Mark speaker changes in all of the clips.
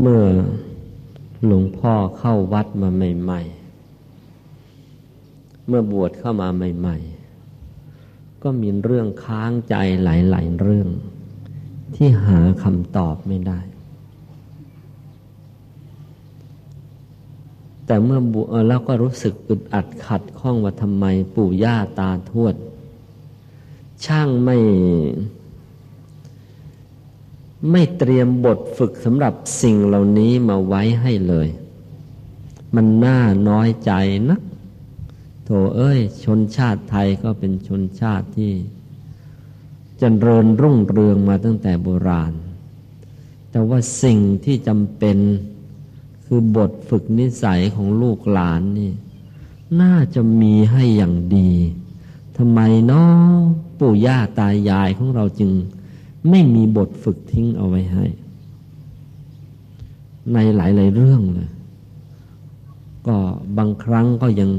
Speaker 1: เมื่อหลวงพ่อเข้าวัดมาใหม่ ๆ เมื่อบวชเข้ามาใหม่ ๆ ก็มีเรื่องค้างใจหลาย ๆ เรื่อง ที่หาคำตอบไม่ได้ แต่เมื่อบวชแล้วก็รู้สึกอึดอัดขัดข้องว่าทำไมปู่ย่าตาทวด ช่างไม่ ไม่เตรียมบทฝึกสำหรับสิ่งเหล่านี้มาไว้ให้เลย มันน่าน้อยใจนักโถเอ้ย ชนชาติไทยก็เป็นชนชาติที่จเจริญรุ่งเรืองมาตั้งแต่โบราณ แต่ว่าสิ่งที่จำเป็นคือบทฝึกนิสัยของลูกหลานนี่ น่าจะมีให้อย่างดีทำไมนาะปู่ย่าตายายของเราจึง ไม่มีบทฝึกทิ้งเอาไว้ให้ ในหลาย ๆ เรื่องเลยก็บางครั้งก็ยัง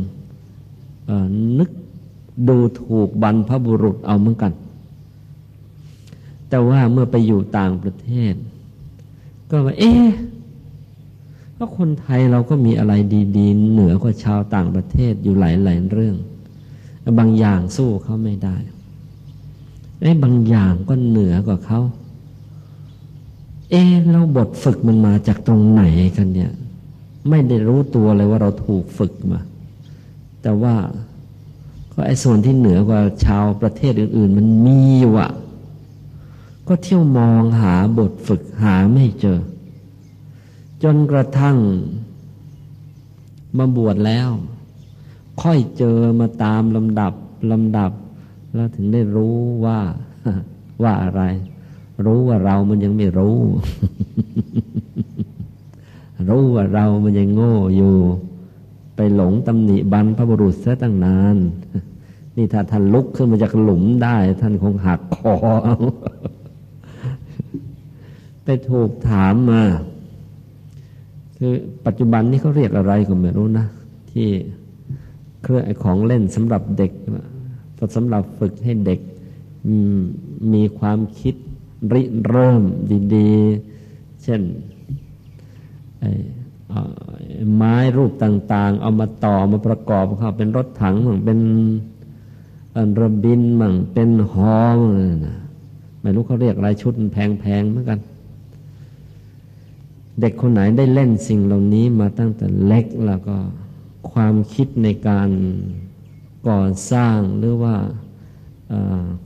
Speaker 1: นึกดูถูกบรรพบุรุษเอาเหมือนกัน แต่ว่าเมื่อไปอยู่ต่างประเทศ ก็ว่า เอ๊ะก็คนไทยเราก็มีอะไรดี ๆ เหนือกว่าชาวต่างประเทศอยู่หลาย ๆ เรื่อง บางอย่างสู้เขาไม่ได้ ไอ้บางอย่างก็เหนือกว่าเขา เอ๊เราบทฝึกมันมาจากตรงไหนกันเนี่ย ไม่ได้รู้ตัวเลยว่าเราถูกฝึกมา แต่ว่าก็ไอ้ส่วนที่เหนือกว่าชาวประเทศอื่น ๆ มันมีอยู่อะก็เที่ยวมองหาบทฝึกหาไม่เจอ จนกระทั่งมาบวชแล้ว ค่อยเจอมาตามลำดับลำดับ แล้วถึงได้รู้ว่าว่าอะไร รู้ว่าเรามันยังไม่รู้ รู้ว่าเรามันยังโง่อยู่ ไปหลงตำหนิบรรพบุรุษซะตั้งนาน นี่ถ้าท่านลุกขึ้นมาจากหลุมได้ ท่านคงหักคอไปถูกถามมา คือปัจจุบันนี้เขาเรียกอะไรก็ไม่รู้นะ ที่เครื่องของเล่นสำหรับเด็ก ก็สำหรับฝึกให้เด็กมีความคิดริเริ่มดีๆ เช่นไม้รูปต่างๆ เอามาต่อมาประกอบเข้าเป็นรถถังมั่งเป็นระบินมั่งเป็นหอมไม่รู้เขาเรียกอะไรชุดแพงๆเหมือนกัน เด็กคนไหนได้เล่นสิ่งเหล่านี้มาตั้งแต่เล็กแล้วก็ความคิดในการ ก่อสร้างหรือว่า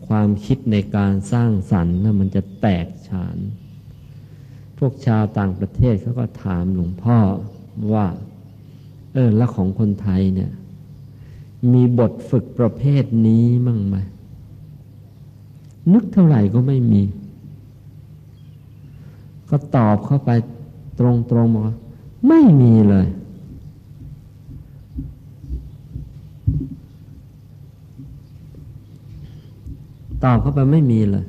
Speaker 1: ความคิดในการสร้างสรรค์นะมันจะแตกฉาน พวกชาวต่างประเทศเขาก็ถามหลวงพ่อว่า เออแล้วของคนไทยเนี่ย มีบทฝึกประเภทนี้มั่งไหมนึกเท่าไหร่ก็ไม่มี ก็ตอบเข้าไปตรงๆบอกว่าไม่มีเลย ตอบเข้าไปไม่มีเลย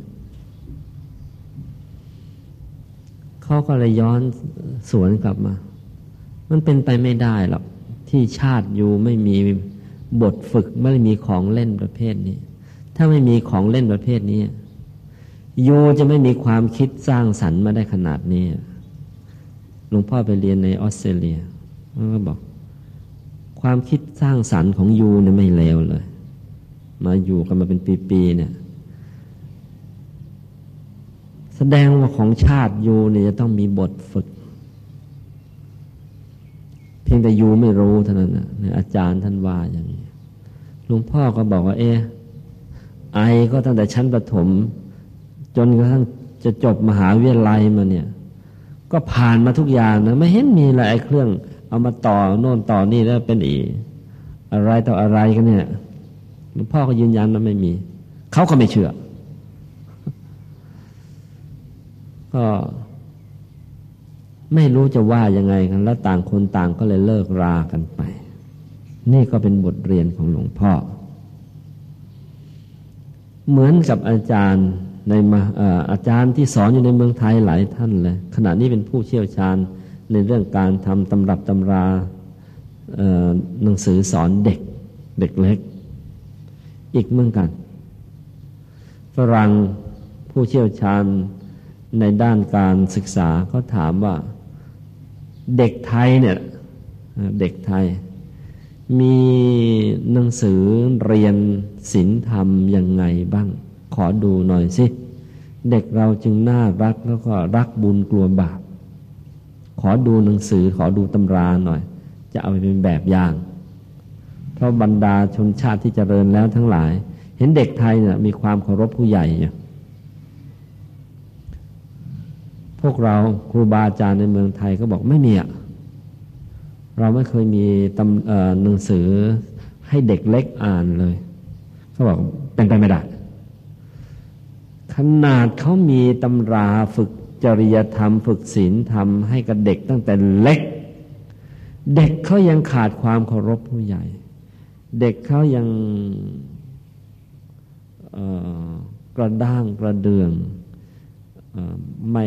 Speaker 1: เขาก็เลยย้อนสวนกลับมา มันเป็นไปไม่ได้หรอกที่ชาติอยู่ไม่มีบทฝึกไม่มีของเล่นประเภทนี้ ถ้าไม่มีของเล่นประเภทนี้ยูจะไม่มีความคิดสร้างสรรค์มาได้ขนาดนี้หลวงพ่อไปเรียนในออสเตรเลียเขาก็บอก ความคิดสร้างสรรค์ของยูเนี่ยไม่เลวเลย มาอยู่กันมาเป็นปีๆเนี่ยแส ดงว่าของชาติยูเนี่ยจะต้องมีบทฝึก เพียงแต่ยูไม่รู้เท่านั้นนะอาจารย์ท่านว่าอย่างนี้หลวงพ่อก็บอกว่า เอ๊ไอก็ตั้งแต่ชั้นประถม จนกระทั่งจะจบมหาวิทยาลัยมาเนี่ย ก็ผ่านมาทุกอย่างนะไม่เห็นมีอะไรเครื่อง เอามาต่อโน่นต่อนี่แล้วเป็นอีอะไรต่ออะไรกันเนี่ยหลวงพ่อก็ยืนยันว่าไม่มี เขาก็ไม่เชื่อ ก็ไม่รู้จะว่ายังไงกัน แล้วต่างคนต่างก็เลยเลิกรากันไป นี่ก็เป็นบทเรียนของหลวงพ่อ เหมือนกับอาจารย์ในมาอาจารย์ที่สอนอยู่ในเมืองไทยหลายท่านเลยขณะนี้เป็นผู้เชี่ยวชาญในเรื่องการทำตำรับตำราหนังสือสอนเด็กเด็กเล็ก อีกเหมือนกัน ฝรั่งผู้เชี่ยวชาญ ในด้านการศึกษาเขาถามว่า เด็กไทยเนี่ยเด็กไทย มีหนังสือเรียนศีลธรรมยังไงบ้าง ขอดูหน่อยสิ เด็กเราจึงน่ารักแล้วก็รักบุญกลัวบาป ขอดูหนังสือขอดูตำราหน่อย จะเอาไปเป็นแบบอย่าง เพราะบรรดาชนชาติที่เจริญแล้วทั้งหลาย เห็นเด็กไทยเนี่ยมีความเคารพผู้ใหญ่เนี่ย พวกเราครูบาอาจารย์ในเมืองไทยก็บอกไม่มีอะเราไม่เคยมีตำหนังสือให้เด็กเล็กอ่านเลยเขาบอกเป็นไปไม่ได้ขนาดเขามีตำราฝึกจริยธรรม ฝึกศีลธรรมให้กับเด็กตั้งแต่เล็ก เด็กเขายังขาดความเคารพผู้ใหญ่ เด็กเขายังกระด้างกระเดืองไม่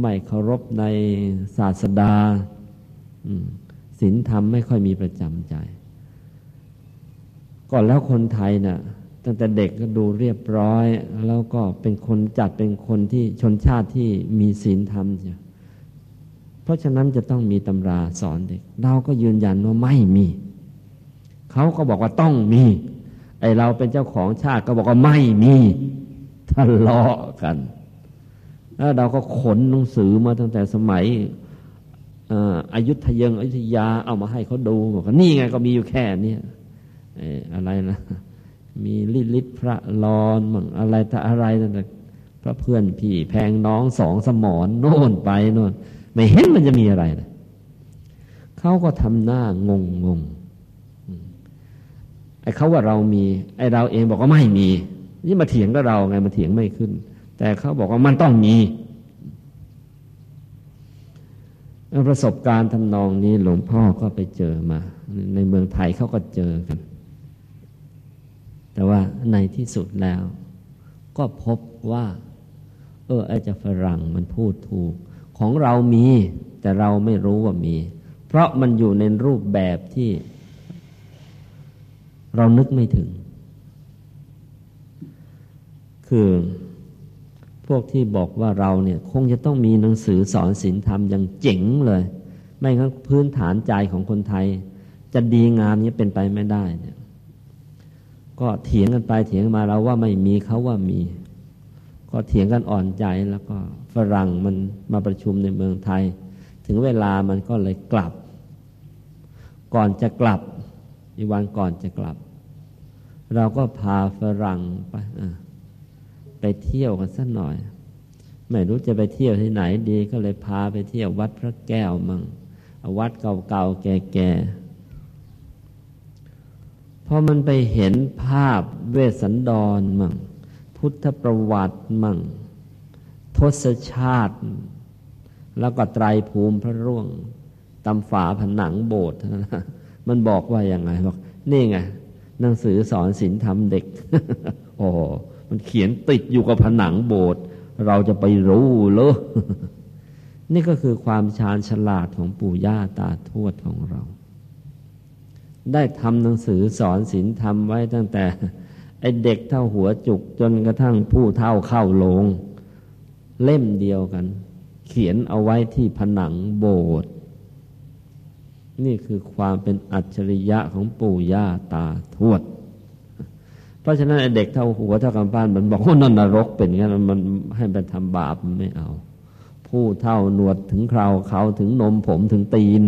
Speaker 1: ไม่เคารพในศาสดาศีลธรรมไม่ค่อยมีประจำใจ ก่อนแล้วคนไทยนะ่ะ ตั้งแต่เด็กก็ดูเรียบร้อย แล้วก็เป็นคนจัดเป็นคนที่ชนชาติที่มีศีลธรรมเชียเพราะฉะนั้นจะต้องมีตำราสอนเด็ก เราก็ยืนยันว่าไม่มี เขาก็บอกว่าต้องมี ไอเราเป็นเจ้าของชาติก็บอกว่าไม่มีทะเลาะกัน แล้วเราก็ขนหนังสือมาตั้งแต่สมัยอายุทยงอยุธยาเอามาให้เขาดูบอกว่านี่ไงก็มีอยู่แค่นี้อะไรนะ มีลิลิตพระลอนมั่งอะไรแต่อะไรแต่พระเพื่อนพี่แพงน้องสองสมอนโน่นไปโน่นไม่เห็นมันจะมีอะไรเลยเขาก็ทำหน้างงงงไอ้เขาว่าเรามี ไอ้เราเองบอกว่าไม่มี นี่มาเถียงกับเราไงมาเถียงไม่ขึ้น แต่เขาบอกว่ามันต้องมี ประสบการณ์ทำนองนี้หลวงพ่อก็ไปเจอมา ในเมืองไทยเขาก็เจอกัน แต่ว่าในที่สุดแล้ว ก็พบว่า เออไอ้จะฝรั่งมันพูดถูก ของเรามี แต่เราไม่รู้ว่ามี เพราะมันอยู่ในรูปแบบที่ เรานึกไม่ถึง คือ พวกที่บอกว่าเราเนี่ยคงจะต้องมีหนังสือสอนศีลธรรมอย่างเจ๋งเลย ไม่งั้นพื้นฐานใจของคนไทย จะดีงามนี้เป็นไปไม่ได้เนี่ยก็เถียงกันไปเถียงมาเราว่าไม่มีเขาว่ามี ก็เถียงกันอ่อนใจแล้วก็ฝรั่งมันมาประชุมในเมืองไทย ถึงเวลามันก็เลยกลับ ก่อนจะกลับอีวันก่อนจะกลับ เราก็พาฝรั่งไปอ่า ไปเที่ยวกันสักหน่อย ไม่รู้จะไปเที่ยวที่ไหนดีก็เลยพาไปเที่ยววัดพระแก้วมั่งวัดเก่าๆแก่ๆพอมันไปเห็นภาพเวสสันดรมั่งพุทธประวัติมั่งทศชาติ แล้วก็ไตรภูมิพระร่วงตำฝาผนังโบสถ์มันบอกว่าอย่างไงบอกนี่ไงหนังสือสอนศีลธรรมเด็ก โอ้ มันเขียนติดอยู่กับผนังโบสถ์เราจะไปรู้เลยนี่ก็คือความชาญฉลาดของปู่ย่าตาทวดของเรา ได้ทำหนังสือสอนศีลธรรมไว้ตั้งแต่ ไอเด็กเท่าหัวจุกจนกระทั่งผู้เท่าเข้าลง เล่มเดียวกัน เขียนเอาไว้ที่ผนังโบสถ์นี่คือความเป็นอัจฉริยะของปู่ย่าตาทวด ราะฉะนั้นเด็กเท่าหัวเท่ากำปั้นมันบอกว่านนรกเป็นงั้นมันให้ไปทำบาปมันไม่เอา ผู้เท่าหนวดถึงคราวเขาถึงนมผมถึงตีน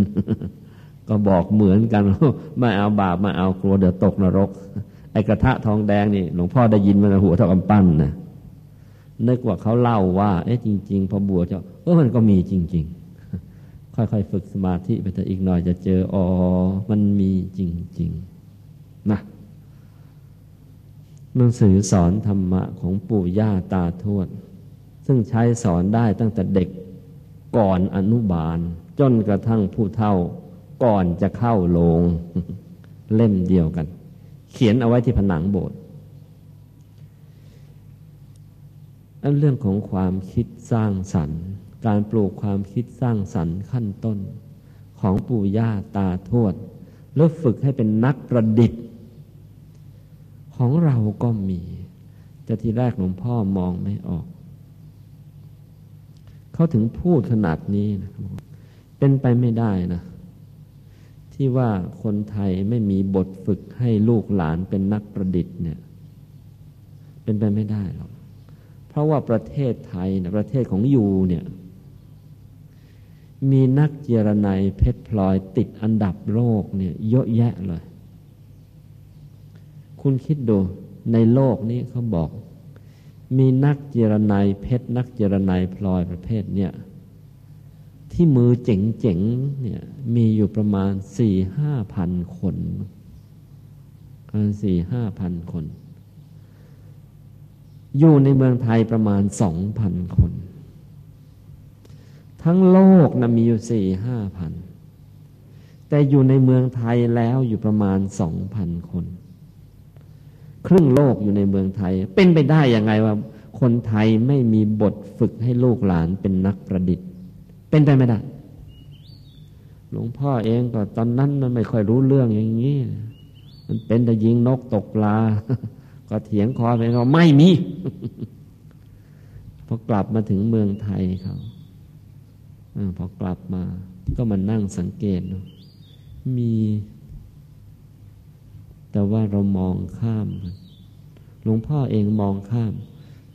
Speaker 1: ก็บอกเหมือนกันไม่เอาบาปไม่เอากลัวเดี๋ยวตกนรก ไอ้กระทะทองแดงนี่หลวงพ่อได้ยินมาหัวเท่ากำปั้นนะนึกว่าเขาเล่าว่า เอ๊ะจริง ๆ พอบวชเจ้าเออมันก็มีจริง ๆ ค่อยๆฝึกสมาธิไปเถอะอีกหน่อยจะเจออ๋อมันมีจริง ๆ นะ หนังสือสอนธรรมะของปู่ย่าตาทวด ซึ่งใช้สอนได้ตั้งแต่เด็กก่อนอนุบาล จนกระทั่งผู้เฒ่าก่อนจะเข้าโรงเล่มเดียวกัน เขียนเอาไว้ที่ผนังโบสถ์อันเรื่องของความคิดสร้างสรรค์ การปลูกความคิดสร้างสรรค์ขั้นต้น ของปู่ย่าตาทวดแล้วฝึกให้เป็นนักประดิษฐ์ ของเราก็มีแต่ทีแรกหลวงพ่อมองไม่ออก เขาถึงพูดขนาดนี้นะครับเป็นไปไม่ได้นะ ที่ว่าคนไทยไม่มีบทฝึกให้ลูกหลานเป็นนักประดิษฐ์เนี่ย เป็นไปไม่ได้หรอกเพราะว่าประเทศไทยนะประเทศของยูเนี่ยมีนักเจรนายเพชรพลอยติดอันดับโลกเนี่ยเยอะแยะเลย คุณคิดดูในโลกนี้เขาบอก มีนักเจรนายเพชรนักเจรนายพลอยประเภทเนี่ยที่มือเจ๋งๆเนี่ยมีอยู่ประมาณสี่ห้าพันคนสี่ห้าพันคน อยู่ในเมืองไทยประมาณสองพันคน ทั้งโลกนะมีอยู่สี่ห้าพัน แต่อยู่ในเมืองไทยแล้วอยู่ประมาณสองพันคน ครึ่งโลกอยู่ในเมืองไทย เป็นไปได้ยังไงว่า คนไทยไม่มีบทฝึกให้ลูกหลานเป็นนักประดิษฐ์ เป็นไปไม่ได้ หลวงพ่อเองก็ตอนนั้นมันไม่ค่อยรู้เรื่องอย่างนี้ มันเป็นแต่ยิงนกตกปลา ก็เถียงคอไปว่าไม่มีพอกลับมาถึงเมืองไทยเขาอพอกลับมา ก็มานั่งสังเกตดูมี แต่ว่าเรามองข้ามหลวงพ่อเองมองข้าม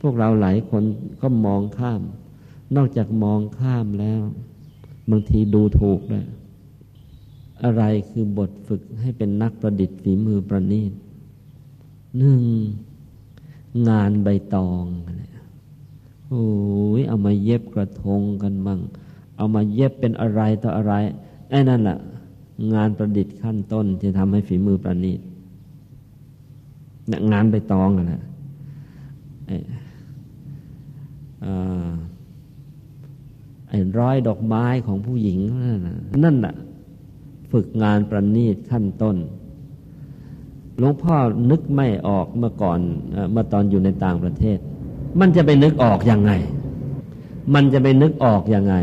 Speaker 1: พวกเราหลายคนก็มองข้าม นอกจากมองข้ามแล้ว บางทีดูถูกเลยอะไรคือบทฝึกให้เป็นนักประดิษฐ์ฝีมือประณีตหนึ่งงานใบตองโอ้ยเอามาเย็บกระทงกันบ้างเอามาเย็บเป็นอะไรต่ออะไรไอ้นั่นแหละงานประดิษฐ์ขั้นต้นที่ทำให้ฝีมือประณีต งานใบตองนะไอ้ร้อยดอกไม้ของผู้หญิง นั่นน่ะ ฝึกงานประณีตขั้นต้นหลวงพ่อนึกไม่ออกเมื่อก่อนเมื่อตอนอยู่ในต่างประเทศ มันจะไปนึกออกยังไง มันจะไปนึกออกยังไง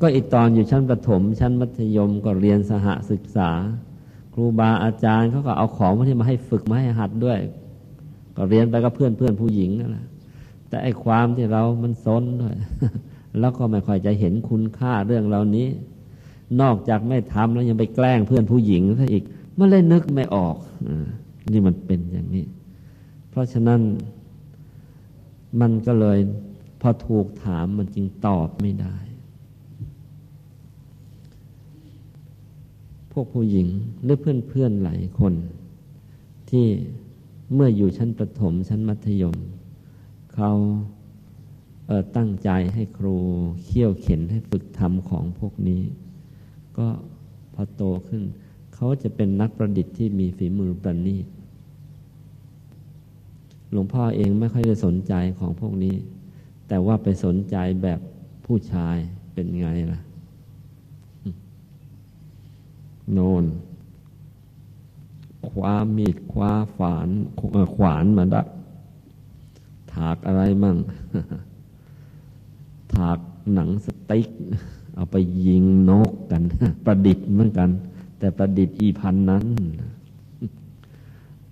Speaker 1: ก็อีกตอนอยู่ชั้นประถม ชั้นมัธยมก็เรียนสหศึกษา ครูบาอาจารย์เขาก็เอาของมาที่มาให้ฝึกมาให้หัดด้วย ก็เรียนไปกับเพื่อนเพื่อนผู้หญิงนั่นแหละแต่ไอ้ความที่เรามันซนด้วยแล้วก็ไม่ค่อยจะเห็นคุณค่าเรื่องเหล่านี้ นอกจากไม่ทำแล้วยังไปแกล้งเพื่อนผู้หญิงซะอีกมันเลยนึกไม่ออกอนี่มันเป็นอย่างนี้ เพราะฉะนั้นมันก็เลยพอถูกถามมันจึงตอบไม่ได้ พวกผู้หญิงหรือเพื่อนเพื่อนหลายคน ที่เมื่ออยู่ชั้นประถมชั้นมัธยม เขาตั้งใจให้ครูเขี่ยวเข็นให้ฝึกทำของพวกนี้ ก็พอโตขึ้น เขาจะเป็นนักประดิษฐ์ที่มีฝีมือประณีตหลวงพ่อเองไม่ค่อยได้สนใจของพวกนี้ แต่ว่าไปสนใจแบบผู้ชายเป็นไงล่ะ โนนคว้ามีดคว้าฝานขวานมาดัก ถากอะไรมั่ง ถากหนังสติ๊ก เอาไปยิงนกกัน ประดิษฐ์เหมือนกัน แต่ประดิษฐ์อีพันนั้น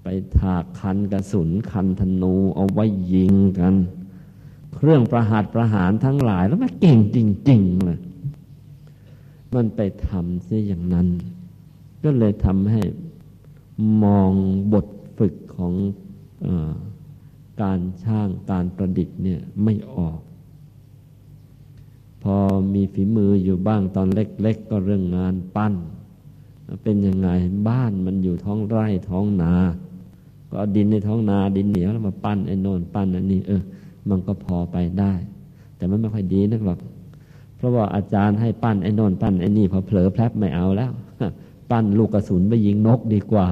Speaker 1: ไปถากคันกระสุนคันธนูเอาไว้ยิงกัน เครื่องประหัตประหารทั้งหลายแล้วมันเก่งจริง ๆ เลย มันไปทำเสียอย่างนั้น ก็เลยทำให้มองบทฝึกของอการช่างการประดิษฐ์เนี่ยไม่ออก พอมีฝีมืออยู่บ้างตอนเล็ก ๆ ก็เรื่องงานปั้น เป็นยังไงบ้านมันอยู่ท้องไร่ท้องนา ก็ดินในท้องนาดินเหนียวแล้วมาปั้นไอ้นนปั้นอันนี้เออ มันก็พอไปได้ แต่มันไม่ค่อยดีนักหรอก เพราะว่าอาจารย์ให้ปั้นไอ้นนปั้นไอ้นี่พอเผลอแพลบไม่เอาแล้ว ปั้นลูกกระสุนไปยิงนกดีกว่า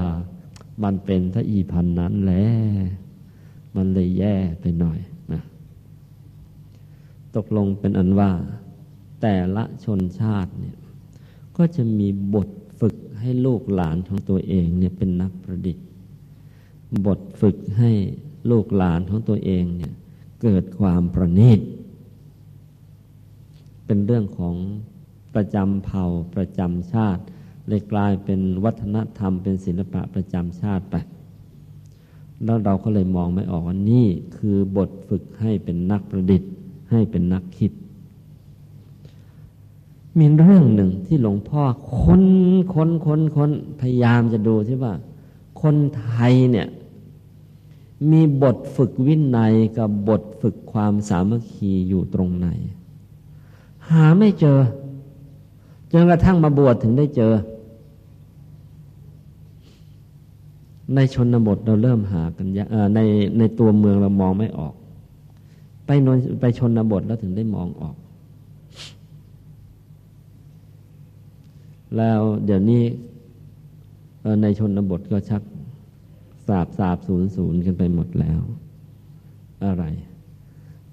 Speaker 1: มันเป็นถ้าอีพันนั้นแหละมันเลยแย่ไปหน่อยนะตกลงเป็นอันว่า แต่ละชนชาติเนี่ยก็จะมีบทฝึกให้ลูกหลานของตัวเองเนี่ยเป็นนักประดิษฐ์ บทฝึกให้ลูกหลานของตัวเองเนี่ยเกิดความประณีตเป็นเรื่องของประจำเผ่าประจำชาติ เลยกลายเป็นวัฒนธรรมเป็นศิลปะประจำชาติไป แล้วเราก็เลยมองไม่ออกว่านี่คือบทฝึกให้เป็นนักประดิษฐ์ ให้เป็นนักคิด มีเรื่องหนึ่งที่หลวงพ่อค้นค้นค้นค้นพยายามจะดูที่ว่า คนไทยเนี่ยมีบทฝึกวินัยกับบทฝึกความสามัคคีอยู่ตรงไหน หาไม่เจอจนกระทั่งมาบวชถึงได้เจอ ในชนบทเราเริ่มหากันยในในตัวเมืองเรามองไม่ออก ไปนนไปชนบทแล้วถึงได้มองออก แล้วเดี๋ยวนี้ในชนบทก็ชักสาบสาบศูนย์ศูนย์กันไปหมดแล้ว อะไร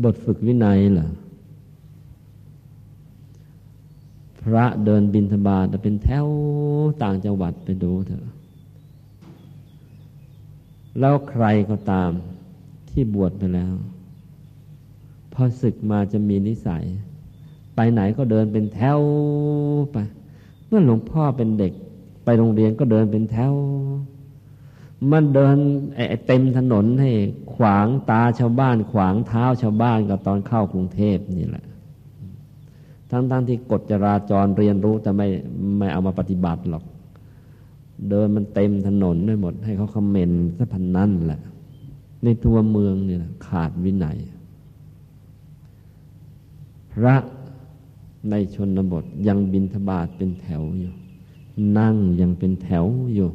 Speaker 1: บทฝึกวินัยเหรอพระเดินบินธบาตเป็นแถวต่างจังหวัดไปดูเถอะ แล้วใครก็ตามที่บวชไปแล้ว พอศึกมาจะมีนิสัย ไปไหนก็เดินเป็นแถวไป เมื่อหลวงพ่อเป็นเด็ก ไปโรงเรียนก็เดินเป็นแถว มันเดินเต็มถนนให้ขวางตาชาวบ้าน ขวางเท้าชาวบ้านกับตอนเข้ากรุงเทพนี่แหละ ทั้งๆทที่กฎจราจรเรียนรู้แต่ไม่ไม่เอามาปฏิบัติหรอก เดินมันเต็มถนนได้หมด ให้เขาคอมเมนต์ซะพันนั่นแหละ ในตัวเมืองนี่แหละขาดวินัย พระในชนบทยังบินทบาทเป็นแถวอยู่ นั่งยังเป็นแถวอยู่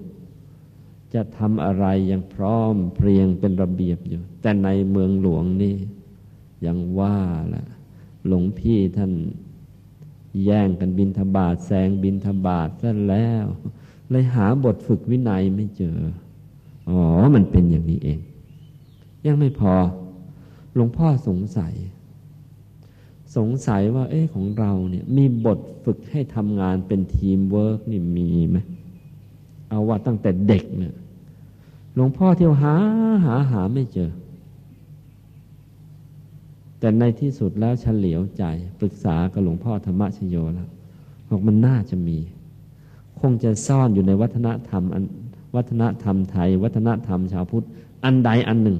Speaker 1: จะทำอะไรยังพร้อมเพรียงเป็นระเบียบอยู่ แต่ในเมืองหลวงนี่ยังว่าละหลวงพี่ท่านแย่งกันบินทบาทแซงบินทบาทซะแล้ว เลยหาบทฝึกวินัยไม่เจอ อ๋อ มันเป็นอย่างนี้เอง ยังไม่พอ หลวงพ่อสงสัย สงสัยว่า เอ๊ะของเราเนี่ย มีบทฝึกให้ทำงานเป็นทีมเวิร์กนี่มีไหม เอาว่าตั้งแต่เด็กเนี่ย หลวงพ่อเที่ยวหาหาหาไม่เจอ แต่ในที่สุดแล้วเฉลียวใจ ปรึกษากับหลวงพ่อธรรมชโยแล้วบอกมันน่าจะมี คงจะซ่อนอยู่ในวัฒนธรรมอันวัฒนธรรมไทย วัฒนธรรมชาวพุทธ อันใดอันหนึ่ง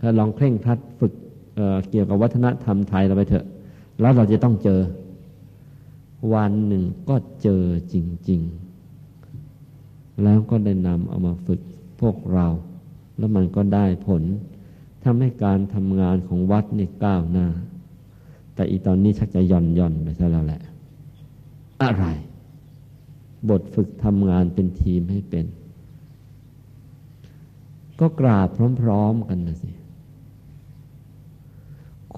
Speaker 1: ก็ลองเคร่งครัดฝึกเเกี่ยวกับวัฒนธรรมไทยเราไปเถอะ แล้วเราจะต้องเจอ วันหนึ่งก็เจอจริง ๆ แล้วก็ได้นำเอามาฝึกพวกเรา แล้วมันก็ได้ผลทำให้การทำงานของวัดนี่ก้าวหน้า แต่อีตอนนี้ชักจะย่อนย่อนไปซะแล้วแหละ อะไร บทฝึกทำงานเป็นทีมให้เป็น ก็กราบพร้อม ๆ กันนะสิ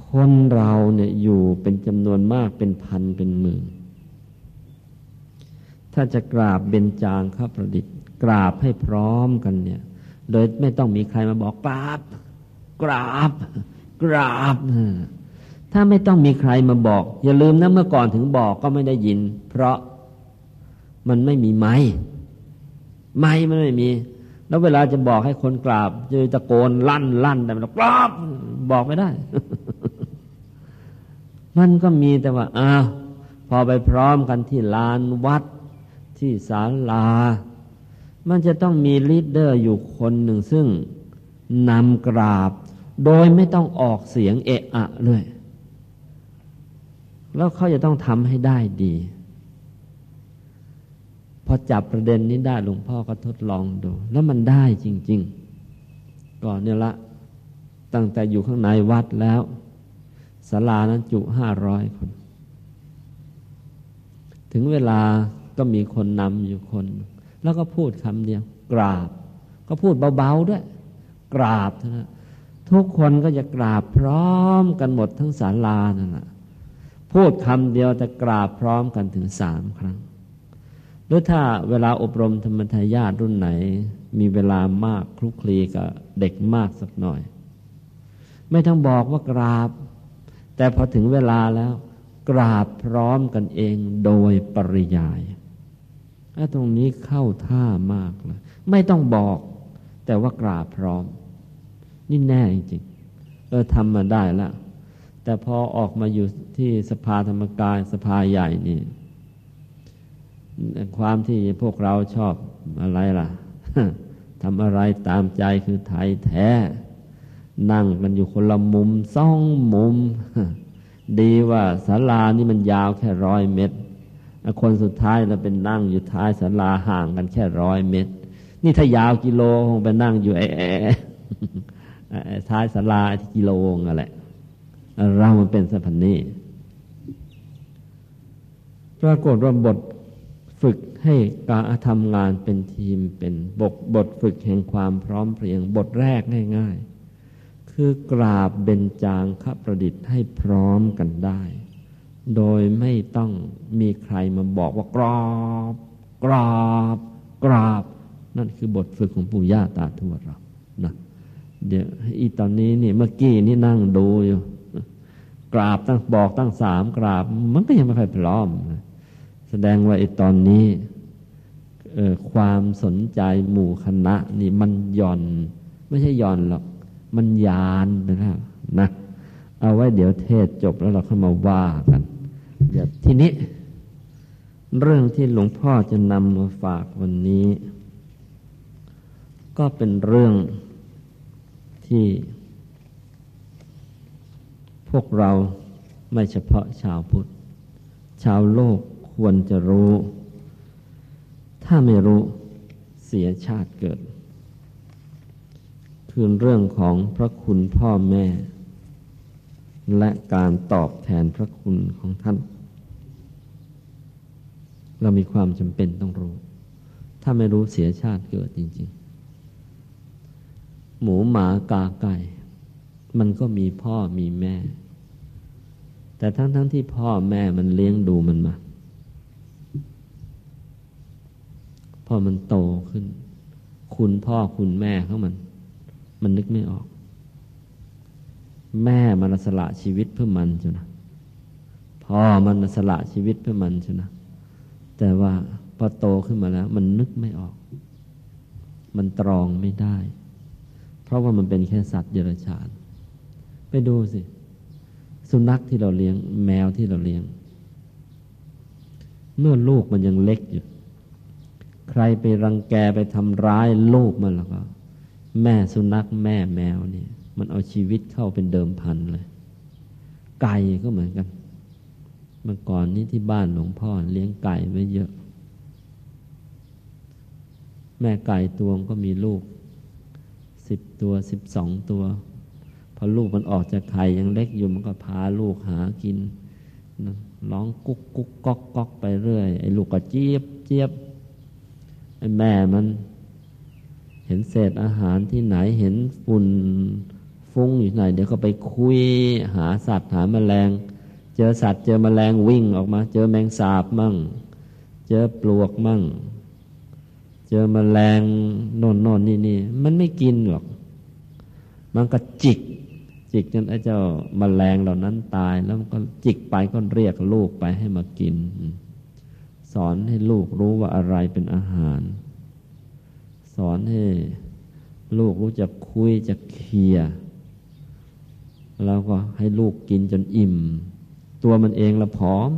Speaker 1: คนเราเนี่ยอยู่เป็นจำนวนมากเป็นพันเป็นหมื่น ถ้าจะกราบเบญจางข้าประดิษฐ์ กราบให้พร้อมกันเนี่ย โดยไม่ต้องมีใครมาบอกกราบ กราบ กราบถ้าไม่ต้องมีใครมาบอก อย่าลืมนะเมื่อก่อนถึงบอกก็ไม่ได้ยิน เพราะ มันไม่มีไมค์ ไมค์มันไม่มี แล้วเวลาจะบอกให้คนกราบจะตะโกนลั่นลั่นแต่มันกราบบอกไม่ได้ มันก็มีแต่ว่าอ้าวพอไปพร้อมกันที่ลานวัดที่ศาลา มันจะต้องมี leader อยู่คนหนึ่งซึ่งนำกราบ โดยไม่ต้องออกเสียงเอะอะเลย แล้วเขาจะต้องทำให้ได้ดี พอจับประเด็นนี้ได้หลวงพ่อก็ทดลองดู แล้วมันได้จริง ๆ ก่อนเนี่ยละ ตั้งแต่อยู่ข้างในวัดแล้วศาลานั้นจุห้าร้อยคน ถึงเวลาก็มีคนนำอยู่คน แล้วก็พูดคำเดียวกราบ ก็พูดเบาๆด้วย กราบนะทุกคนก็จะกราบพร้อมกันหมดทั้งศาลานั่นแหละพูดคำเดียวแต่กราบพร้อมกันถึงสามครั้ง รือถ้าเวลาอบรมธรรมทายาทรุ่นไหน มีเวลามากคลุกคลีกับเด็กมากสักหน่อย ไม่ต้องบอกว่ากราบ แต่พอถึงเวลาแล้ว กราบพร้อมกันเองโดยปริยายตรงนี้เข้าท่ามากเลยไม่ต้องบอก แต่ว่ากราบพร้อม นี่แน่จริงเออทำมาได้แล้วแต่พอออกมาอยู่ที่สภาธรรมกายสภาใหญ่นี่ ความที่พวกเราชอบอะไรล่ะทำอะไรตามใจคือไทยแท้ นั่งกันอยู่คนละมุมสองมุม ดีว่าศาลานี่มันยาวแค่ร้อยเมตร คนสุดท้ายเราเป็นนั่งอยู่ท้ายศาลาห่างกันแค่ร้อยเมตร นี่ถ้ายาวกิโลคงไปนั่งอยู่ไอ้ท้ายศาลาที่กิโลงอะไรเรามันเป็นสัพนีปรากฏว่าบท ให้การทำงานเป็นทีมเป็นบทบทฝึกแห่งความพร้อมเพรียงบทแรกง่าย ๆ คือกราบเบญจางคประดิษฐ์ให้พร้อมกันได้ โดยไม่ต้องมีใครมาบอกว่ากรอบ กราบกราบนั่นคือบทฝึกของปู่ย่าตาทวดเรานะเดี๋ยวอีตอนนี้นี่เมื่อกี้นี่นั่งดูอยู่กราบตั้งบอกตั้งสามกราบ มันก็ยังไม่ค่อยพร้อมนะแสดงว่าไอ้ตอนนี้ ความสนใจหมู่คณะนี่มันย่อน ไม่ใช่ย่อนหรอก มันยานไปแล้วนะเอาไว้เดี๋ยวเทศจบแล้วเราเข้ามาว่ากัน เดี๋ยวทีนี้ เรื่องที่หลวงพ่อจะนำมาฝากวันนี้ ก็เป็นเรื่องที่ พวกเราไม่เฉพาะชาวพุทธ ชาวโลกควรจะรู้ ถ้าไม่รู้เสียชาติเกิด คือเรื่องของพระคุณพ่อแม่ และการตอบแทนพระคุณของท่าน เรามีความจำเป็นต้องรู้ ถ้าไม่รู้เสียชาติเกิดจริง ๆ หมูหมากาไก่ มันก็มีพ่อมีแม่ แต่ทั้งๆทที่พ่อแม่มันเลี้ยงดูมันมา พอมันโตขึ้น คุณพ่อคุณแม่เขามัน มันนึกไม่ออก แม่มันสละชีวิตเพื่อมันจ้นะพ่อมันสละชีวิตเพื่อมันจ้นะแต่ว่าพอโตขึ้นมาแล้ว มันนึกไม่ออก มันตรองไม่ได้ เพราะว่ามันเป็นแค่สัตว์เดรัจฉาน ไปดูสิ สุนัขที่เราเลี้ยง แมวที่เราเลี้ยง เมื่อลูกมันยังเล็กอยู่ ใครไปรังแกไปทำร้ายลูกมันแล้วก็ แม่สุนัขแม่แมวเนี่ย มันเอาชีวิตเข้าเป็นเดิมพันเลย ไก่ก็เหมือนกัน เมื่อก่อนนี้ที่บ้านหลวงพ่อเลี้ยงไก่ไว้เยอะ แม่ไก่ตัวก็มีลูกสิบตัวสิบสองตัวพอลูกมันออกจากไข่ยังเล็กอยู่มันก็พาลูกหากินร้องกุ๊กกุ๊กก๊อกก๊อกไปเรื่อยไอ้ลูกก็เจี๊ยบเจี๊ยบ แม่มันเห็นเศษอาหารที่ไหนเห็นฝุ่นฟุ้งอยู่ไหน เดี๋ยวก็ไปคุยหาสัตว์หาแมลง เจอสัตว์เจอแมลงวิ่งออกมา เจอแมงสาบมั่ง เจอปลวกมั่ง เจอแมลงโน่นโน่นนี่นี่มันไม่กินหรอก มันก็จิก จิกจนไอ้เจ้าแมลงเหล่านั้นตายแล้วมันก็จิกไปก็เรียกลูกไปให้มากิน สอนให้ลูกรู้ว่าอะไรเป็นอาหาร สอนให้ลูกรู้จักคุยจะเคลีย แล้วก็ให้ลูกกินจนอิ่ม ตัวมันเองละผอม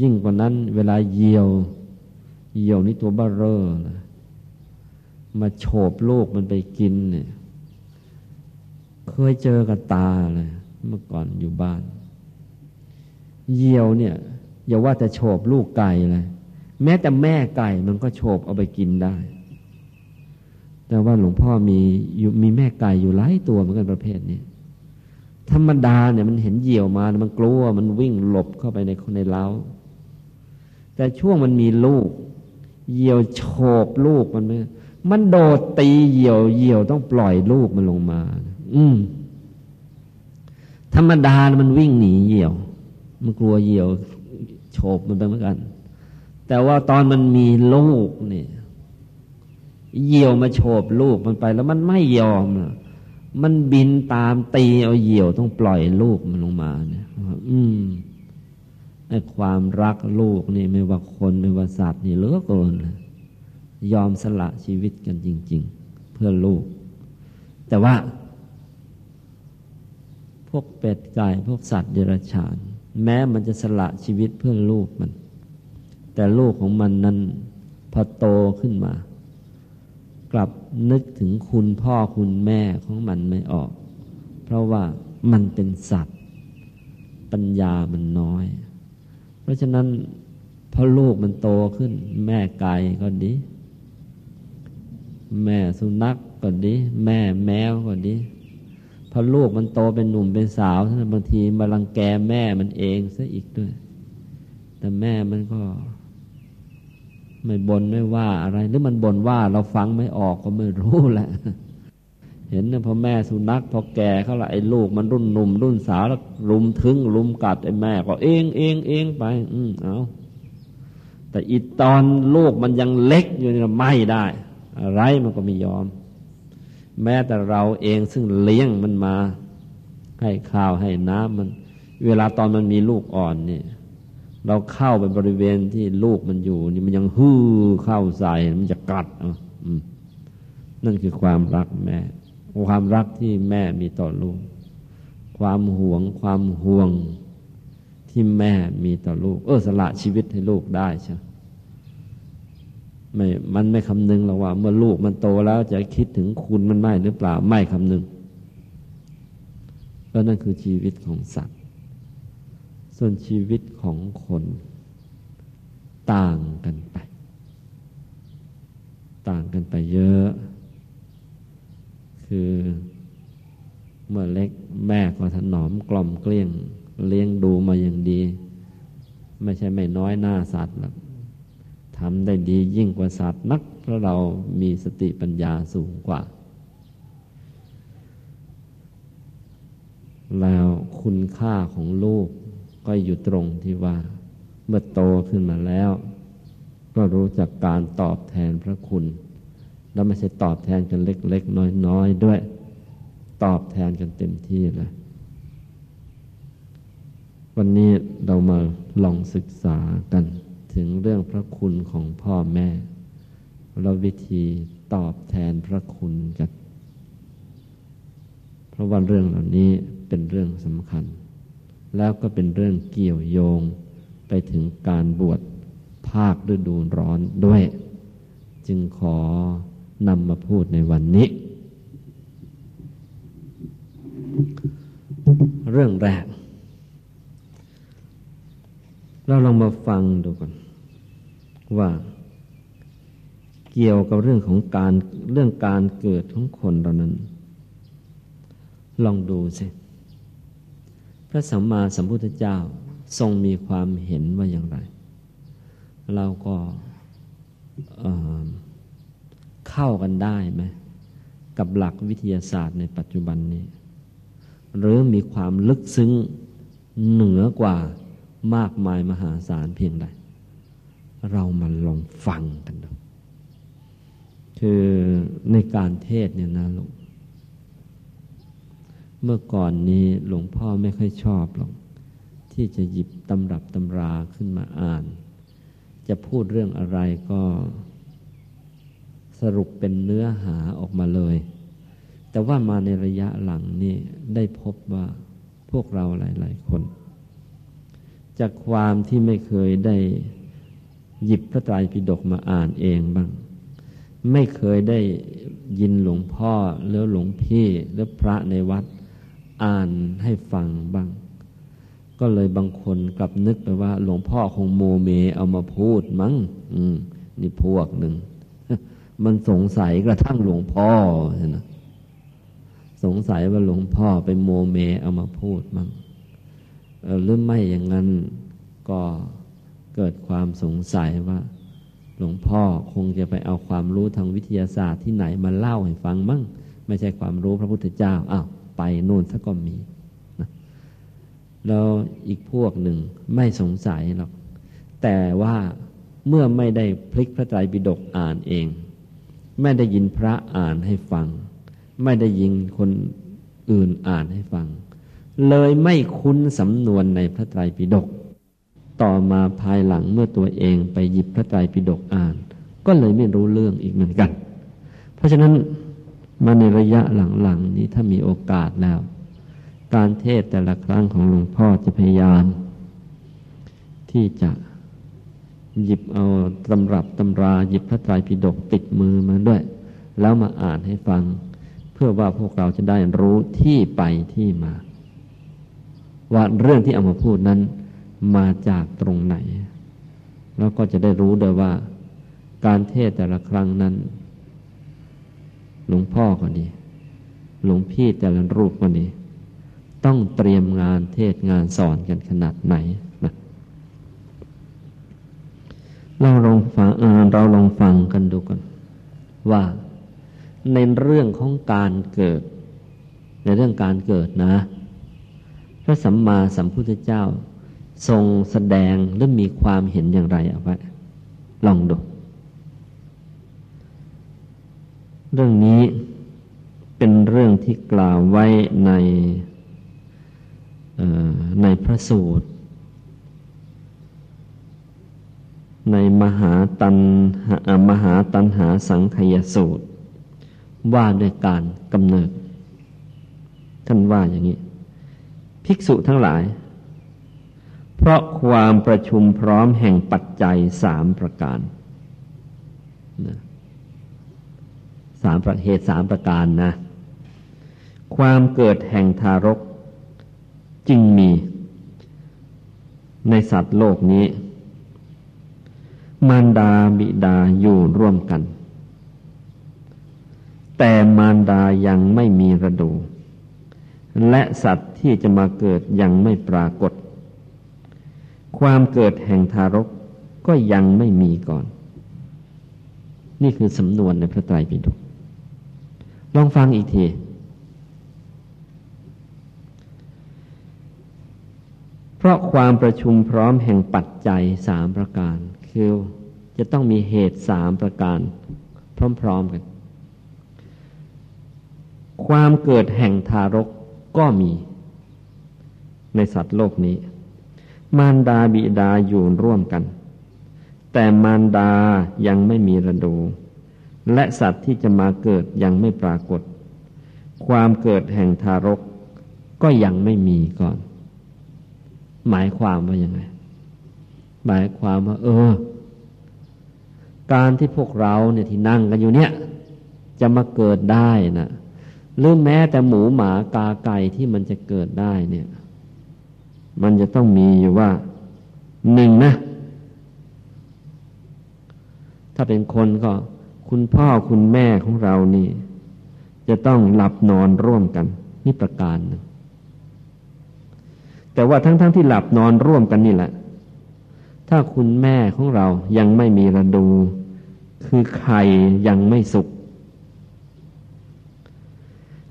Speaker 1: ยิ่งกว่านั้นเวลาเยียว เยียวนี่ตัวบ้าเร่อนะมาโฉบลูกมันไปกินเนี่ย เคยเจอกับตาเลย เมื่อก่อนอยู่บ้าน เยียวเนี่ย อย่าว่าแต่โฉบลูกไก่เลยแม้แต่แม่ไก่มันก็โฉบเอาไปกินได้ แต่ว่าหลวงพ่อมีอมีแม่ไก่อยู่หลายตัวเหมือนกันประเภทนี้ธรรมดาเนี่ยมันเห็นเหยี่ยวมา มันกลัว มันวิ่งหลบเข้าไปในในเล้า แต่ช่วงมันมีลูก เหยี่ยวโฉบลูกมันไม่มันโดดตีเหยี่ยวเหยี่ยวต้องปล่อยลูกมันลงมา อืมธรรมดามันวิ่งหนีเหยี่ยว มันกลัวเหยี่ยว โฉบมันไปเหมือนกัน แต่ว่าตอนมันมีลูกเนี่ยเหี่ยวมาโฉบลูกมันไป แล้วมันไม่ยอมมันบินตามตีเอาเหี่ยวต้องปล่อยลูกมันลงมาเนี่ย อืมไอ้ความรักลูกนี่ไม่ว่าคนไม่ว่าสัตว์นี่เลือเกินยอมสละชีวิตกันจริง ๆ เพื่อลูก แต่ว่า พวกเป็ดไก่พวกสัตว์เดรัจฉาน แม้มันจะสละชีวิตเพื่อลูกมัน แต่ลูกของมันนั้นพอโตขึ้นมา กลับนึกถึงคุณพ่อคุณแม่ของมันไม่ออก เพราะว่ามันเป็นสัตว์ ปัญญามันน้อย เพราะฉะนั้นพอลูกมันโตขึ้น แม่ไก่ก็ดี แม่สุนัขก็ดี แม่แมวก็ดี พอลูกมันโตเป็นหนุ่มเป็นสาวท่านบางทีมาลังแกแม่มันเองซะอีกด้วย แต่แม่มันก็ ไม่บนไม่ว่าอะไร หรือมันบ่นว่าเราฟังไม่ออกก็ไม่รู้แหละ เห็นนะพอแม่สุนัขพอแก่เขาละไอ้ลูกมันรุ่นหนุ่ม รุ่นสาวแล้วรุมถึงรุมกัดไอ้แม่ ก็เองเองเองไป อืมเอาแต่อีตอนลูกมันยังเล็กอยู่นี่ไม่ได้ อะไรมันก็ไม่ยอม แม้แต่เราเองซึ่งเลี้ยงมันมา ให้ข้าวให้น้ำมัน เวลาตอนมันมีลูกอ่อนเนี่ย เราเข้าไปบริเวณที่ลูกมันอยู่ นี่มันยังฮือเข้าใส่มันจะกัดอะนั่นคือความรักแม่ ความรักที่แม่มีต่อลูก ความหวง ความห่วงที่แม่มีต่อลูก เออสละชีวิตให้ลูกได้ใช่ไม่ ไม่มันไม่คำนึงหรอกว่า เมื่อลูกมันโตแล้วจะคิดถึงคุณมันไม่หรือเปล่าไม่คำนึงก็นั่นคือชีวิตของสัตว์ ส่วนชีวิตของคนต่างกันไป ต่างกันไปเยอะ คือเมื่อเล็กแม่ก็ถนอมกล่อมเกลี้ยง เลี้ยงดูมาอย่างดี ไม่ใช่ไม่น้อยหน้าสัตว์หรอกำได้ดียิ่งกว่าสัตว์นัก เพราะเรามีสติปัญญาสูงกว่า แล้วคุณค่าของลูกก็อยู่ตรงที่ว่า เมื่อโตขึ้นมาแล้ว ก็รู้จักการตอบแทนพระคุณ แล้วไม่ใช่ตอบแทนกันเล็ก ๆ น้อย ๆ ด้วย ตอบแทนกันเต็มที่เลยวันนี้เรามาลองศึกษากัน ถึงเรื่องพระคุณของพ่อแม่เราวิธีตอบแทนพระคุณกัน เพราะว่าเรื่องเหล่านี้เป็นเรื่องสำคัญ แล้วก็เป็นเรื่องเกี่ยวโยงไปถึงการบวชภาคฤดูร้อนด้วย จึงขอนำมาพูดในวันนี้ เรื่องแรก เราลองมาฟังดูก่อน ว่า เกี่ยวกับเรื่องของการเรื่องการเกิดของคนเรานั้น ลองดูสิพระสัมมาสัมพุทธเจ้าทรงมีความเห็นว่าอย่างไร เราก็เเข้ากันได้ไหมกับหลักวิทยาศาสตร์ในปัจจุบันนี้ หรือมีความลึกซึ้งเหนือกว่ามากมายมหาศาลเพียงใด เรามาลองฟังกันดูคือในการเทศเนี่ยนะลวงเมื่อก่อนนี้หลวงพ่อไม่ค่อยชอบหรอก ที่จะหยิบตำรับตำราขึ้นมาอ่าน จะพูดเรื่องอะไรก็สรุปเป็นเนื้อหาออกมาเลย แต่ว่ามาในระยะหลังนี่ได้พบว่าพวกเราหลาย ๆ คน จากความที่ไม่เคยได้ หยิบพระไตรปิฎกมาอ่านเองบ้าง ไม่เคยได้ยินหลวงพ่อหรือหลวงพี่หรือพระในวัดอ่านให้ฟังบ้าง ก็เลยบางคนกลับนึกไปว่า หลวงพ่อคงโมเมเอามาพูดมั้งอืมนี่พวกหนึ่ง มันสงสัยกระทั่งหลวงพ่อนะสงสัยว่าหลวงพ่อไปโมเมเอามาพูดมั้งหรือไม่อย่างนั้นก็ เกิดความสงสัยว่า หลวงพ่อคงจะไปเอาความรู้ทางวิทยาศาสตร์ที่ไหนมาเล่าให้ฟังมั่ง ไม่ใช่ความรู้พระพุทธเจ้าอ้าวไปโน่นซะก็มีนะแล้วอีกพวกหนึ่งไม่สงสัยหรอกแต่ว่าเมื่อไม่ได้พลิกพระไตรปิฎกอ่านเอง ไม่ได้ยินพระอ่านให้ฟัง ไม่ได้ยินคนอื่นอ่านให้ฟัง เลยไม่คุ้นสำนวนในพระไตรปิฎก ต่อมาภายหลังเมื่อตัวเองไปหยิบพระไตรปิฎกอ่าน ก็เลยไม่รู้เรื่องอีกเหมือนกัน เพราะฉะนั้นมาในระยะหลังๆนี้ถ้ามีโอกาสแล้ว การเทศแต่ละครั้งของหลวงพ่อจะพยายาม ที่จะหยิบเอาตำรับตำราหยิบพระไตรปิฎกติดมือมาด้วย แล้วมาอ่านให้ฟัง เพื่อว่าพวกเราจะได้รู้ที่ไปที่มา ว่าเรื่องที่เอามาพูดนั้น มาจากตรงไหน แล้วก็จะได้รู้ด้วยว่า การเทศแต่ละครั้งนั้น หลวงพ่อก็ดี หลวงพี่แต่ละรูปก็ดี ต้องเตรียมงานเทศงานสอนกันขนาดไหนนะเราลองฟังเราลองฟังกันดูกันว่าในเรื่องของการเกิด ในเรื่องการเกิดนะ พระสัมมาสัมพุทธเจ้า ทรงแสดงหรือมีความเห็นอย่างไรเอาไว้ลองดู เรื่องนี้เป็นเรื่องที่กล่าวไว้ในในพระสูตร ในมหาตันมหาตันหาสังขยสูตร ว่าด้วยการกำเนิด ท่านว่าอย่างนี้ ภิกษุทั้งหลาย เพราะความประชุมพร้อมแห่งปัจจัยสามประการสามประเหตุสามประการนะ ความเกิดแห่งทารกจึงมีในสัตว์โลกนี้ มารดาบิดาอยู่ร่วมกัน แต่มารดายังไม่มีระดู และสัตว์ที่จะมาเกิดยังไม่ปรากฏ ความเกิดแห่งทารกก็ยังไม่มีก่อน นี่คือสำนวนในพระไตรปิฎกลองฟังอีกทีเพราะความประชุมพร้อมแห่งปัจจัยสามประการ คือจะต้องมีเหตุสามประการ พร้อมๆกัน ความเกิดแห่งทารกก็มี ในสัตว์โลกนี้ มารดาบิดาอยู่ร่วมกัน แต่มารดายังไม่มีระดู และสัตว์ที่จะมาเกิดยังไม่ปรากฏ ความเกิดแห่งทารกก็ยังไม่มีก่อน หมายความว่ายังไง หมายความว่า เออ การที่พวกเราเนี่ยที่นั่งกันอยู่เนี่ย จะมาเกิดได้นะหรือแม้แต่หมูหมากาไก่ที่มันจะเกิดได้เนี่ย มันจะต้องมีอยู่ว่าหนึ่งนะ ถ้าเป็นคนก็ คุณพ่อคุณแม่ของเรานี่ จะต้องหลับนอนร่วมกันนี่ประการหนึ่งแต่ว่าทั้งๆทที่หลับนอนร่วมกันนี่แหละ ถ้าคุณแม่ของเรายังไม่มีระดู คือไข่ยังไม่สุก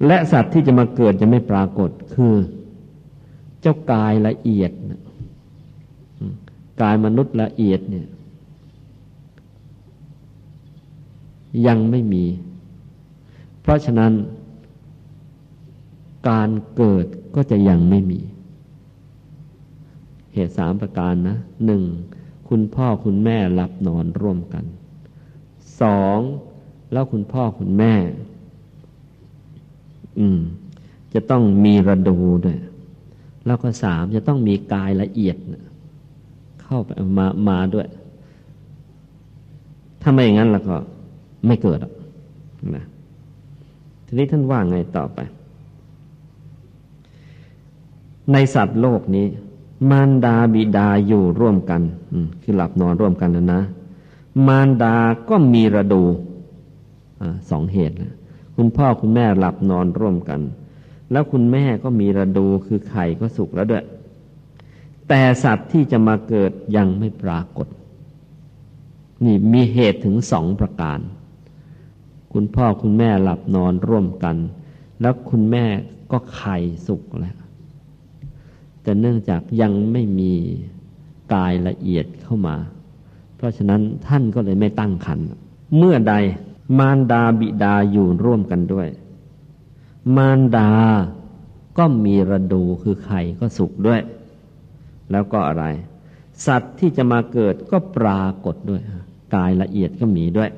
Speaker 1: และสัตว์ที่จะมาเกิดจะไม่ปรากฏคือ เจ้ากายละเอียดกายมนุษย์ละเอียดเนี่ย ยังไม่มี เพราะฉะนั้นการเกิดก็จะยังไม่มี เหตุสามประการนะหนึ่งคุณพ่อคุณแม่หลับนอนร่วมกันสองแล้วคุณพ่อคุณแม่ อืม จะต้องมีระดูด้วย แล้วก็สามจะต้องมีกายละเอียดเข้าไปมามาด้วย ถ้าไม่อย่างนั้นแล้วก็ไม่เกิดนะทีนี้ท่านว่าไงต่อไป ในสัตว์โลกนี้ มารดาบิดาอยู่ร่วมกันคือหลับนอนร่วมกันแล้วนะ มารดาก็มีระดูอสองเหตุนะคุณพ่อคุณแม่หลับนอนร่วมกัน แล้วคุณแม่ก็มีระดูคือไข่ก็สุกแล้วด้วย แต่สัตว์ที่จะมาเกิดยังไม่ปรากฏ นี่มีเหตุถึงสองประการ คุณพ่อคุณแม่หลับนอนร่วมกัน แล้วคุณแม่ก็ไข่สุกแล้วแต่เนื่องจากยังไม่มีกายละเอียดเข้ามา เพราะฉะนั้นท่านก็เลยไม่ตั้งคัน เมื่อใดมารดาบิดาอยู่ร่วมกันด้วย มารดาก็มีระดูคือไข่ก็สุกด้วย แล้วก็อะไร สัตว์ที่จะมาเกิดก็ปรากฏด้วย กายละเอียดก็มีด้วย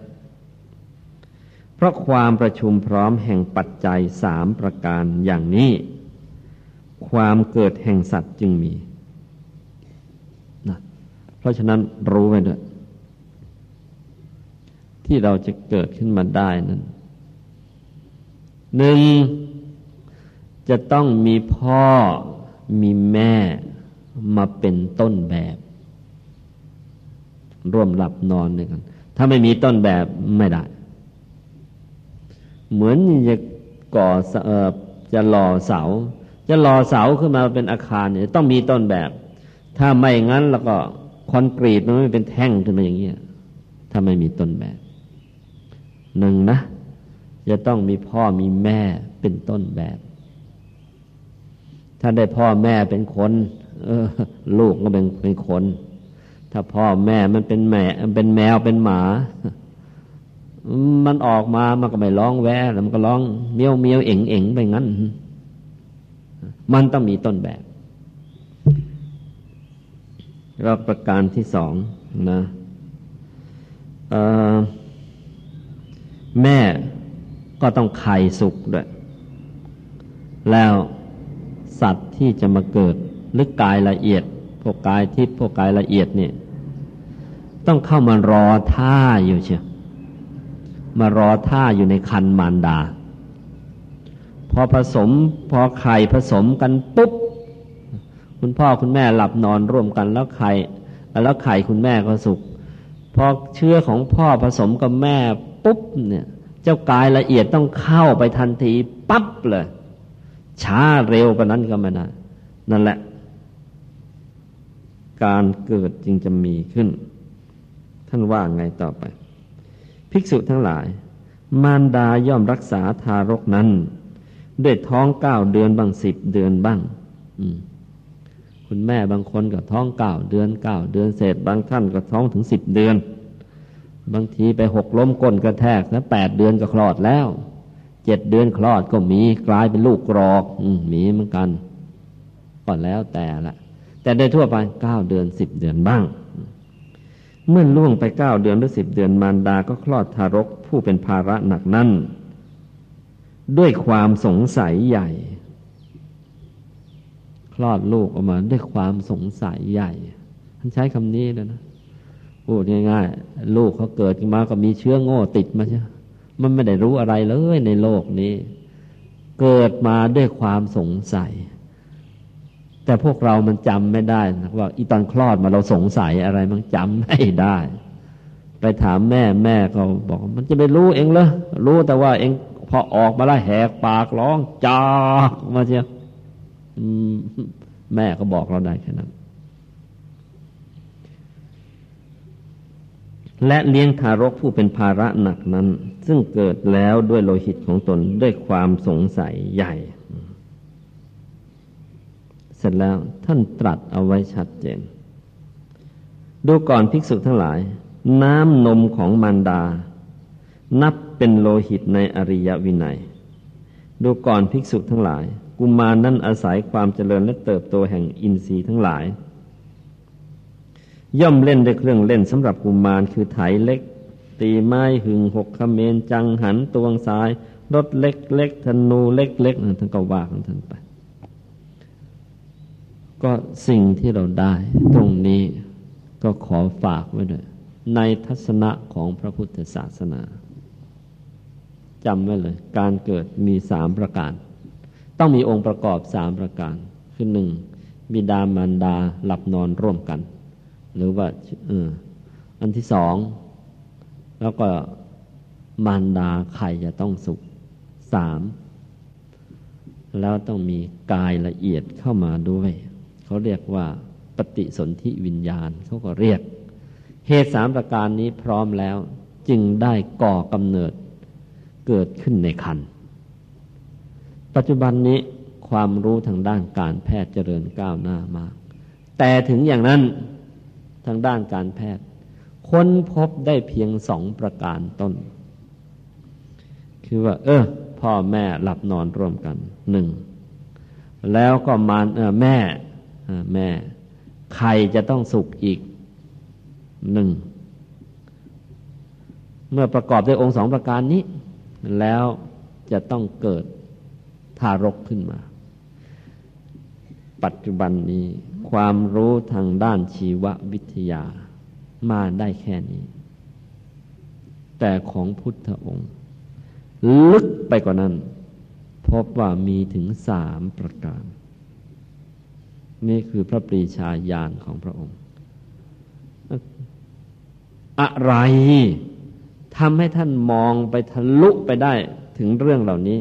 Speaker 1: เพราะความประชุมพร้อมแห่งปัจจัยสามประการอย่างนี้ ความเกิดแห่งสัตว์จึงมีนะเพราะฉะนั้นรู้ไว้ด้วยที่เราจะเกิดขึ้นมาได้นั้น หนึ่งจะต้องมีพ่อมีแม่มาเป็นต้นแบบ ร่วมหลับนอนด้วยกัน ถ้าไม่มีต้นแบบไม่ได้ เหมือนจะก่อจะหล่อเสา จะหล่อเสาขึ้นมาเป็นอาคารเนี่ยต้องมีต้นแบบ ถ้าไม่งั้นแล้วก็คอนกรีตมันไม่เป็นแท่งขึ้นมาอย่างเงี้ยถ้าไม่มีต้นแบบหนึ่งนะ จะต้องมีพ่อมีแม่เป็นต้นแบบ ถ้าได้พ่อแม่เป็นคนออ ลูกก็เป็นเป็นคน ถ้าพ่อแม่มันเป็นแม่เป็นแมวเป็นหมา มันออกมามันก็ไม่ร้องแวะแล้วมันก็ร้องเมียวเมียวเอ๋งเอ๋งไปงั้น มันต้องมีต้นแบบแล้วประการที่สองนะแม่ ก็ต้องไข่สุกด้วย แล้วสัตว์ที่จะมาเกิดลึกกายละเอียด พวกกายทิพย์พวกกายละเอียดเนี่ย ต้องเข้ามารอท่าอยู่เชียวมารอท่าอยู่ในคันมารดา พอผสมพอไข่ผสมกันปุ๊บ คุณพ่อคุณแม่หลับนอนร่วมกันแล้วไข่แล้วไข่คุณแม่ก็สุกพอเชื้อของพ่อผสมกับแม่ปุ๊บเนี่ย เจ้ากายละเอียดต้องเข้าไปทันทีปั๊บเลยช้าเร็วกว่านั้นก็ไม่ได้นั่นแหละ การเกิดจึงจะมีขึ้น ท่านว่าไงต่อไป ภิกษุทั้งหลาย มารดาย่อมรักษาทารกนั้น ด้วยท้องเก้าเดือนบางสิบเดือนบ้างคุณแม่บางคนก็ท้องเก้าเดือนเก้าเดือนเศษบางท่านก็ท้องถึงสิบเดือน บางทีไปหกล้มก้นกระแทกแล้วแปดเดือนก็คลอดแล้วเจ็ดเดือนคลอดก็มีกลายเป็นลูกกรอกอืมีเหมือนกันก็แล้วแต่ละแต่โดยทั่วไปเก้าเดือนสิบเดือนบ้าง เมื่อล่วงไปเก้าเดือนหรือสิบเดือนมารดาก็คลอดทารกผู้เป็นภาระหนักนั่นด้วยความสงสัยใหญ่ คลอดลูกออกมาด้วยความสงสัยใหญ่ท่านใช้คำนี้เลยนะ พูดง่ายๆ ลูกเขาเกิดมาก็มีเชื้อโง่ติดมาใช่มันไม่ได้รู้อะไรเลยในโลกนี้ เกิดมาด้วยความสงสัย แต่พวกเรามันจำไม่ได้นะว่าอีตอนคลอดมาเราสงสัยอะไรมันจำไม่ได้ ไปถามแม่แม่เขาบอก มันจะไปรู้เองเหรอรู้แต่ว่าเองพอออกมาแล้วแหกปากร้องจากมาเชียวแม่ก็บอกเราได้แค่นั้น และเลี้ยงทารกผู้เป็นภาระหนักนั้น ซึ่งเกิดแล้วด้วยโลหิตของตนด้วยความสงสัยใหญ่ เสร็จแล้วท่านตรัสเอาไว้ชัดเจน ดูก่อนภิกษุทั้งหลาย น้ำนมของมารดา นับเป็นโลหิตในอริยวินัย ดูก่อนภิกษุทั้งหลาย กุมารนั้นอาศัยความเจริญและเติบโตแห่งอินทรีย์ทั้งหลาย ย่อมเล่นด้วยเครื่องเล่นสำหรับกุมารคือไถเล็ก ตีไม้หึงหกขเมนจังหันตวงสายรถเล็กเล็กธนูเล็กเล็กท่านก็ว่าของท่านไป ก็สิ่งที่เราได้ตรงนี้ก็ขอฝากไว้ด้วยในทัศนะของพระพุทธศาสนาจำไว้เลย การเกิดมีสามประการ ต้องมีองค์ประกอบสามประการ คือหนึ่งบิดามารดาหลับนอนร่วมกัน หรือว่าอออันที่สอง แล้วก็มารดาไข่จะต้องสุกสาม แล้วต้องมีกายละเอียดเข้ามาด้วย เขาเรียกว่าปฏิสนธิวิญญาณเขาก็เรียก เหตุสามประการนี้พร้อมแล้วจึงได้ก่อกำเนิดเกิดขึ้นในคัน ปัจจุบันนี้ความรู้ทางด้านการแพทย์เจริญก้าวหน้ามาก แต่ถึงอย่างนั้น ทางด้านการแพทย์ ค้นพบได้เพียงสองประการต้น คือว่า เออ พ่อแม่หลับนอนร่วมกันหนึ่งแล้วก็มารเออแม่แม่ใครจะต้องสุขอีกหนึ่งเมื่อประกอบด้วยองค์สองประการนี้ แล้วจะต้องเกิดทารกขึ้นมา ปัจจุบันนี้ ความรู้ทางด้านชีววิทยามาได้แค่นี้ แต่ของพุทธองค์ ลึกไปกว่านั้น พบว่ามีถึงสามประการ นี่คือพระปรีชาญาณของพระองค์ อะไรทำให้ท่านมองไปทะลุไปได้ถึงเรื่องเหล่านี้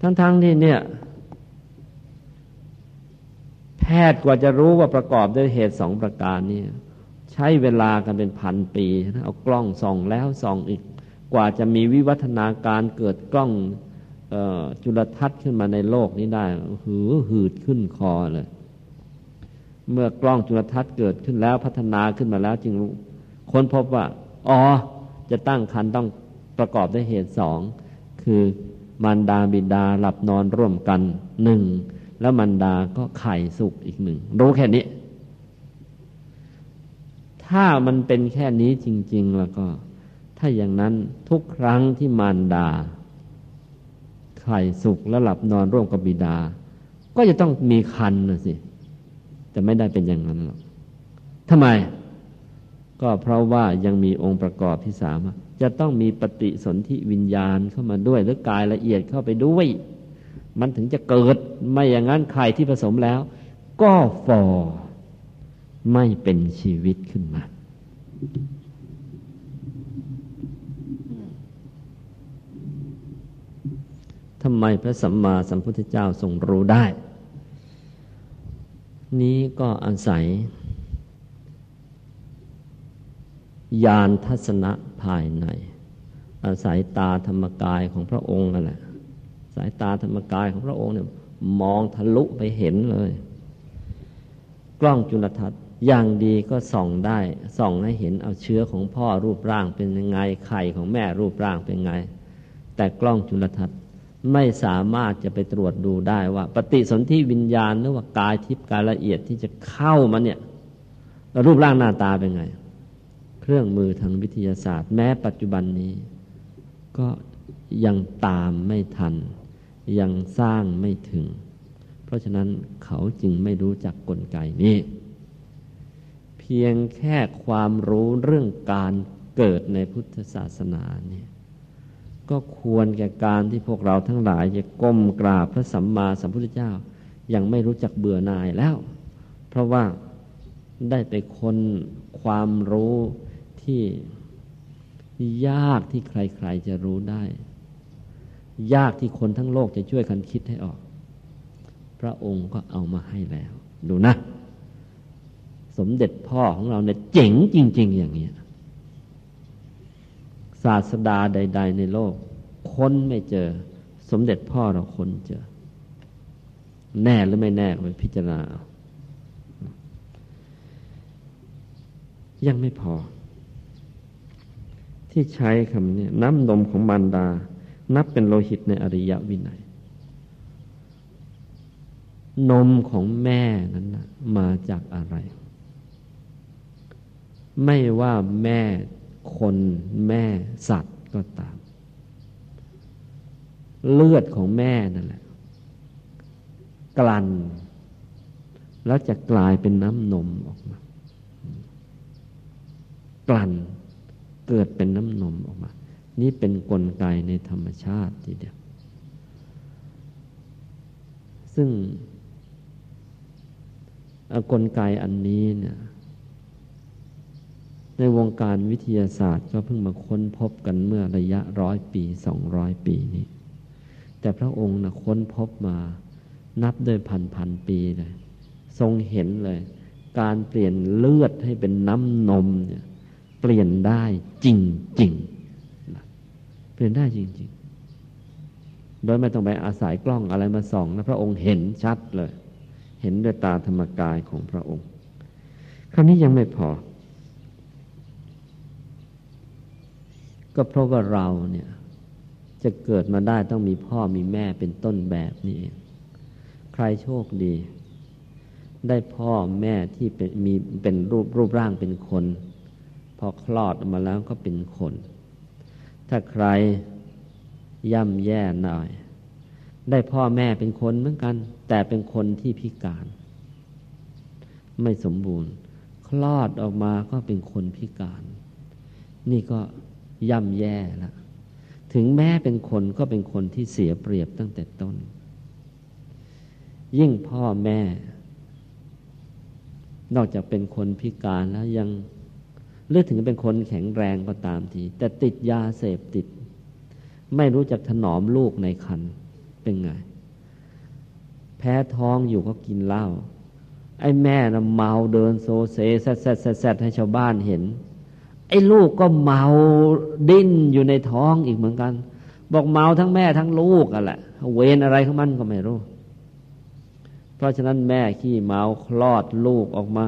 Speaker 1: ทั้งๆทที่เนี่ย แพทย์กว่าจะรู้ว่าประกอบด้วยเหตุสองประการนี้ใช้เวลากันเป็นพันปีเอากล้องส่องแล้วส่องอีกกว่าจะมีวิวัฒนาการเกิดกล้องจุลทรรศน์ขึ้นมาในโลกนี้ได้หือหืดขึ้นคอเลย เมื่อกล้องจุลทรรศน์เกิดขึ้นแล้วพัฒนาขึ้นมาแล้วจึงค้นพบว่าอ๋อจะตั้งครรภ์ต้องประกอบด้วยเหตุสองคือมารดาบิดาหลับนอนร่วมกันหนึ่ง แล้วมารดาก็ไข่สุกอีกหนึ่ง รู้แค่นี้ ถ้ามันเป็นแค่นี้จริง ๆ แล้วก็ ถ้าอย่างนั้นทุกครั้งที่มารดา ไข่สุกแล้วหลับนอนร่วมกับบิดา ก็จะต้องมีคันนะสิ แต่ไม่ได้เป็นอย่างนั้นหรอกทำไม ก็เพราะว่ายังมีองค์ประกอบที่สามจะต้องมีปฏิสนธิวิญญาณเข้ามาด้วย หรือกายละเอียดเข้าไปด้วย มันถึงจะเกิดไม่อย่างนั้นไข่ที่ผสมแล้ว ก็ฟอไม่เป็นชีวิตขึ้นมา ทำไมพระสัมมาสัมพุทธเจ้าทรงรู้ได้ นี้ก็อาศัยญาณทัศนะภายใน อาศัยตาธรรมกายของพระองค์นั่นแหละ สายตาธรรมกายของพระองค์เนี่ยมองทะลุไปเห็นเลย กล้องจุลทรรศน์อย่างดีก็ส่องได้ ส่องให้เห็นเอาเชื้อของพ่อรูปร่างเป็นยังไงไข่ของแม่รูปร่างเป็นไง แต่กล้องจุลทรรศน์ไม่สามารถจะไปตรวจดูได้ว่า ปฏิสนธิวิญญาณหรือว่ากายทิพย์กายละเอียดที่จะเข้ามาเนี่ย รูปร่างหน้าตาเป็นไง เครื่องมือทางวิทยาศาสตร์ แม้ปัจจุบันนี้ ก็ยังตามไม่ทัน ยังสร้างไม่ถึง เพราะฉะนั้นเขาจึงไม่รู้จักกลไกนี้ เพียงแค่ความรู้เรื่องการเกิดในพุทธศาสนาเนี่ยก็ควรแก่การที่พวกเราทั้งหลายจะก้มกราบพระสัมมาสัมพุทธเจ้า ยังไม่รู้จักเบื่อหน่ายแล้ว เพราะว่าได้ไปคนความรู้ที่ยากที่ใครๆจะรู้ได้ ยากที่คนทั้งโลกจะช่วยกันคิดให้ออก พระองค์ก็เอามาให้แล้ว ดูนะ สมเด็จพ่อของเราเนี่ยเจ๋งจริง ๆ อย่างนี้ศาสดาใด ๆ ในโลก ค้นไม่เจอ สมเด็จพ่อเราค้นเจอ แน่หรือไม่แน่ไปพิจารณา ยังไม่พอ ที่ใช้คำนี้น้ำนมของมารดา นับเป็นโลหิตในอริยวินัย นมของแม่นั้นนะมาจากอะไร ไม่ว่าแม่คนแม่สัตว์ก็ตาม เลือดของแม่นั่นแหละ กลั่น แล้วจะกลายเป็นน้ำนมออกมา กลั่นเกิดเป็นน้ำนมออกมา นี่เป็นนกลไกในธรรมชาติทีเดียว ซึ่งกลไกอันนี้เนี่ยในวงการวิทยาศาสตร์ก็เพิ่งมาค้นพบกันเมื่อระยะร้อยปีสองร้อยปีนี้แต่พระองค์นะค้นพบมานับด้วยพันพันปีเลยทรงเห็นเลย การเปลี่ยนเลือดให้เป็นน้ำนมเนี่ยเปลี่ยนได้จริงจริง เปลี่ยนได้จริงจริงโดยไม่ต้องไปอาศัยกล้องอะไรมาส่องนะพระองค์เห็นชัดเลย เห็นด้วยตาธรรมกายของพระองค์ คราวนี้ยังไม่พอ ก็เพราะว่าเราเนี่ยจะเกิดมาได้ต้องมีพ่อมีแม่เป็นต้นแบบนี่เอง ใครโชคดี ได้พ่อแม่ที่เป็นมีเป็นรูปรูปร่างเป็นคน พอคลอดออกมาแล้วก็เป็นคน ถ้าใครย่ำแย่หน่อย ได้พ่อแม่เป็นคนเหมือนกัน แต่เป็นคนที่พิการ ไม่สมบูรณ์ คลอดออกมาก็เป็นคนพิการ นี่ก็ย่ำแย่ละถึงแม้เป็นคนก็เป็นคนที่เสียเปรียบตั้งแต่ต้น ยิ่งพ่อแม่ นอกจากเป็นคนพิการแล้วยัง หรือถึงเป็นคนแข็งแรงก็ตามที แต่ติดยาเสพติด ไม่รู้จักถนอมลูกในคันเป็นไง แพ้ท้องอยู่ก็กินเหล้าไอ้แม่นะเมาเดินโซเซแซดแซดแซดให้ชาวบ้านเห็น ไอ้ลูกก็เมาดิ้นอยู่ในท้องอีกเหมือนกัน บอกเมาทั้งแม่ทั้งลูกอะแหละเวรอะไรของมันก็ไม่รู้ เพราะฉะนั้นแม่ขี้เมาคลอดลูกออกมา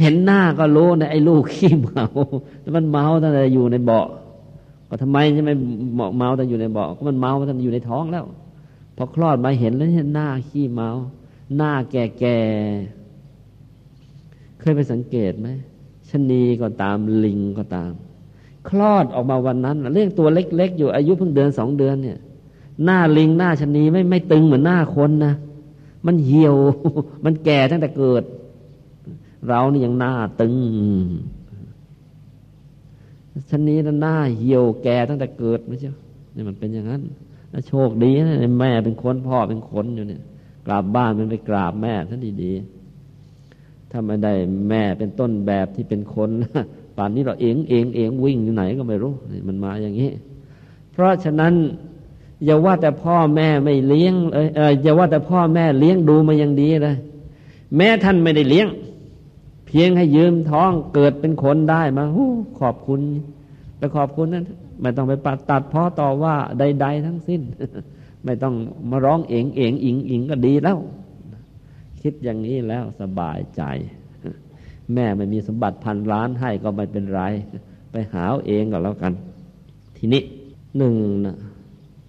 Speaker 1: เห็นหน้าก็รู้นะไอ้ลูกขี้เมาแต่มันเมาตั้งแต่อยู่ในเบาะก็ทำไมใช่ไหมเมาตั้งอยู่ในเบาะก็มันเมาตั้งอยู่ในท้องแล้วพอคลอดมาเห็นแล้วเห็นหน้าขี้เมา หน้าแก่แก่เคยไปสังเกตไหมชนีก็ตามลิงก็ตาม คลอดออกมาวันนั้นเรื่องตัวเล็ก ๆ อยู่อายุเพิ่งเดือนสองเดือนเนี่ย หน้าลิงหน้าชนีไม่ไม่ตึงเหมือนหน้าคนนะมันเหี่ยว มันแก่ตั้งแต่เกิด เรานี่ยังหน้าตึงชนนี้นั่นหน้าเหี่ยวแก่ตั้งแต่เกิดไม่ใช่นี่มันเป็นอย่างนั้นโชคดีนะแม่เป็นคนพ่อเป็นคนอยู่เนี่ย กราบบ้านมันไปกราบแม่ท่านดีๆถ้าไม่ได้แม่เป็นต้นแบบที่เป็นคนป่านนี้เราเองเองเองวิ่งอยู่ไหนก็ไม่รู้มันมาอย่างนี้ เพราะฉะนั้นอย่าว่าแต่พ่อแม่ไม่เลี้ยงเอออย่าว่าแต่พ่อแม่เลี้ยงดูมาอย่างดีเลยแม้ท่านไม่ได้เลี้ยง พียงให้ยืมท้องเกิดเป็นคนได้มาขอบคุณไปขอบคุณนั้นไม่ต้องไปปัดตัดพ่อต่อว่าใด ๆ ทั้งสิ้น ไม่ต้องมาร้องเองเองอิงอิงก็ดีแล้ว คิดอย่างนี้แล้วสบายใจ แม่ไม่มีสมบัติพันล้านให้ก็ไม่เป็นไร ไปหาเองก็แล้วกัน ทีนี้หนึ่งนะ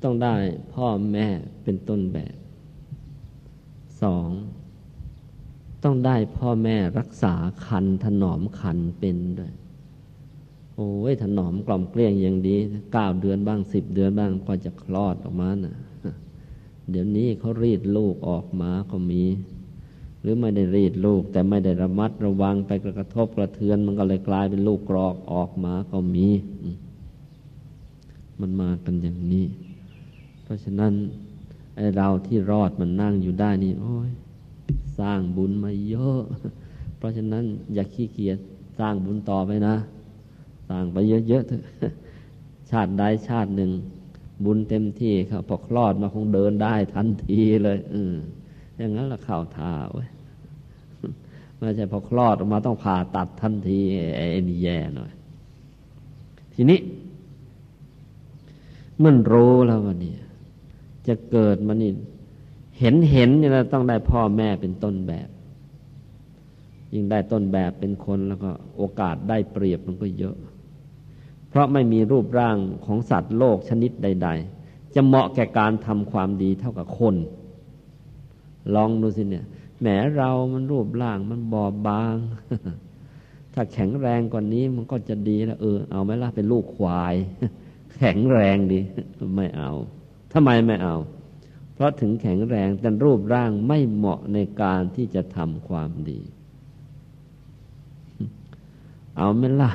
Speaker 1: ต้องได้พ่อแม่เป็นต้นแบบสอง ต้องได้พ่อแม่รักษาคันถนอมคันเป็นด้วย โอ้ยถนอมกล่อมเกลี้ยงอย่างดีเก้าเดือนบ้างสิบเดือนบ้างก็จะคลอดออกมานะ่ะ เดี๋ยวนี้เขารีดลูกออกมาก็มี หรือไม่ได้รีดลูก แต่ไม่ได้ระมัดระวังไปกระทบกระเทือน มันก็เลยกลายเป็นลูกกรอกออกมาก็มี มันมากันอย่างนี้ เพราะฉะนั้นไอ้เราที่รอดมันนั่งอยู่ได้นี่ โอ้ย สร้างบุญมาเยอะ เพราะฉะนั้นอย่าขี้เกียจสร้างบุญต่อไปนะ สร้างไปเยอะๆเถอะชาติใดชาติหนึ่ง บุญเต็มที่ครับพอคลอดมาคงเดินได้ทันทีเลยอืออย่างนั้นละข่าวทาไว้ไม่ใช่พอคลอดออกมาต้องผ่าตัดทันทีไอ้นี่แย่หน่อย ทีนี้มันรู้แล้ววันนี้จะเกิดมานี่ เห็นเห็นเนี่ยเราต้องได้พ่อแม่เป็นต้นแบบ ยิ่งได้ต้นแบบเป็นคนแล้วก็โอกาสได้เปรียบมันก็เยอะ เพราะไม่มีรูปร่างของสัตว์โลกชนิดใด ๆ จะเหมาะแก่การทำความดีเท่ากับคน ลองดูสิเนี่ยแหมเรามันรูปร่างมันบอบบาง ถ้าแข็งแรงกว่านี้มันก็จะดีแล้วเออ เอาไหมล่ะเป็นลูกควาย แข็งแรงดี ไม่เอาทำไมไม่เอา เพราะถึงแข็งแรงแต่รูปร่างไม่เหมาะในการที่จะทำความดี เอาไม่ล่ะ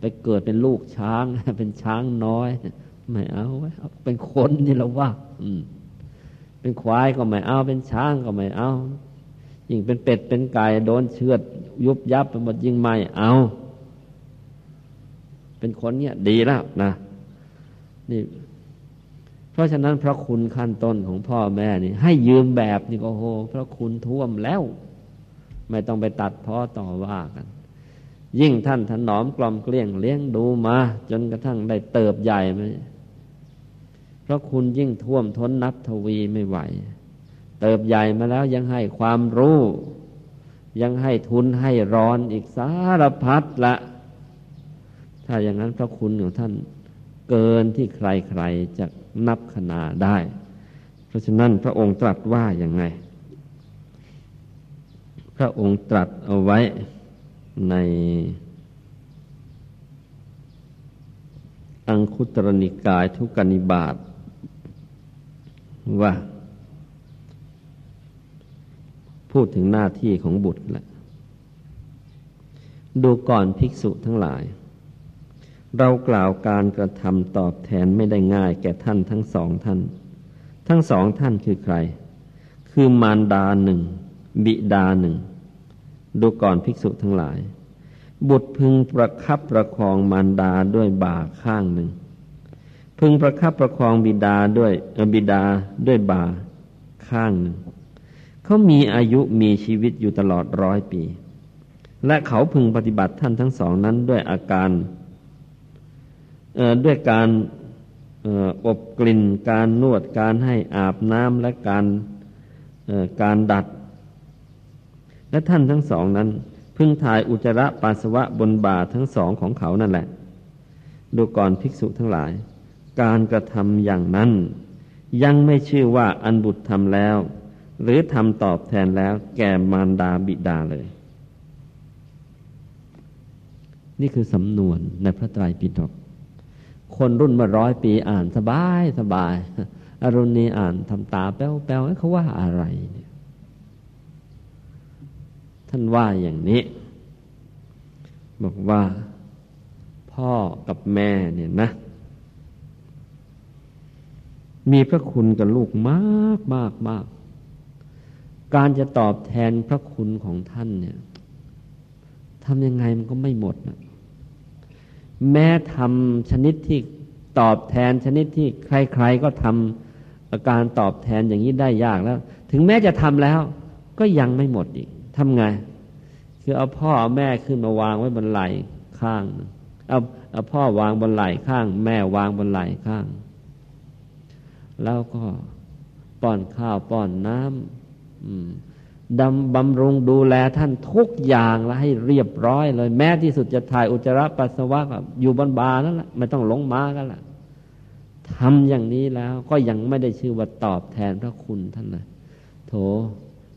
Speaker 1: ไปเกิดเป็นลูกช้าง เป็นช้างน้อย ไม่เอาไว้เป็นคนนี่เราว่าเป็นควายก็ไม่เอา เป็นช้างก็ไม่เอา ยิ่งเป็นเป็ดเป็นไก่โดนเชือด ยุบยับไปหมดยิ่งไม่เอา เป็นคนเนี่ย ดีแล้วนะนี่ เพราะฉะนั้นพระคุณขั้นต้นของพ่อแม่นี่ ให้ยืมแบบนี่ก็โหพระคุณท่วมแล้ว ไม่ต้องไปตัดพ่อต่อว่ากัน ยิ่งท่านถนอมกล่อมเกลี้ยงเลี้ยงดูมา จนกระทั่งได้เติบใหญ่มาเพระคุณยิ่งท่วมท้นนับทวีไม่ไหว เติบใหญ่มาแล้วยังให้ความรู้ ยังให้ทุนให้ร้อนอีกสารพัดละถ้าอย่างนั้นพระคุณของท่านเกินที่ใครๆจะ นับขนาได้ เพราะฉะนั้นพระองค์ตรัสว่าอย่างไง พระองค์ตรัสเอาไว้ในอังคุตรนิกายทุกนิบาตว่า พูดถึงหน้าที่ของบุตรแหละดูก่อนภิกษุทั้งหลาย เรากล่าวการกระทำตอบแทนไม่ได้ง่ายแก่ท่านทั้งสองท่าน ทั้งสองท่านคือใคร คือมารดาหนึ่ง บิดาหนึ่ง ดูก่อนภิกษุทั้งหลาย บุตรพึงประคับประคองมารดาด้วยบ่าข้างหนึ่ง พึงประคับประคองบิดาด้วยบิดาด้วยบ่าข้างหนึ่ง เขามีอายุมีชีวิตอยู่ตลอดร้อยปี และเขาพึงปฏิบัติท่านทั้งสองนั้นด้วยอาการ ด้วยการอบกลิ่นการนวดการให้อาบน้ำและการการดัด และท่านทั้งสองนั้น พึ่งถ่ายอุจจาระปัสสาวะบนบ่าทั้งสองของเขานั่นแหละ ดูก่อนภิกษุทั้งหลาย การกระทำอย่างนั้น ยังไม่ชื่อว่าอันบุตรทำแล้ว หรือทำตอบแทนแล้วแก่มารดาบิดาเลย นี่คือสำนวนในพระไตรปิฎก คนรุ่นมาร้อยปีอ่านสบายสบายอรุณนี้อ่านทำตาแป้วแป้วเขาว่าอะไรเนี่ยท่านว่าอย่างนี้ บอกว่าพ่อกับแม่เนี่ยนะ มีพระคุณกับลูกมากมากมากการจะตอบแทนพระคุณของท่านเนี่ยทำยังไงมันก็ไม่หมดนะ แม้ทำชนิดที่ตอบแทนชนิดที่ใคร ๆ ก็ทำการตอบแทนอย่างนี้ได้ยากแล้ว ถึงแม้จะทำแล้ว ก็ยังไม่หมดอีกทำไง คือเอาพ่อเอาแม่ขึ้นมาวางไว้บนไหล่ข้าง เอาเอาพ่อวางบนไหล่ข้าง แม่วางบนไหล่ข้าง แล้วก็ป้อนข้าวป้อนน้ำ ดำบำรุงดูแลท่านทุกอย่างแล้วให้เรียบร้อยเลย แม้ที่สุดจะถ่ายอุจจาระปัสสาวะอยู่บนบานั่นแหละไม่ต้องหลงมากันละทำอย่างนี้แล้วก็ยังไม่ได้ชื่อว่าตอบแทนพระคุณท่านเลยโถ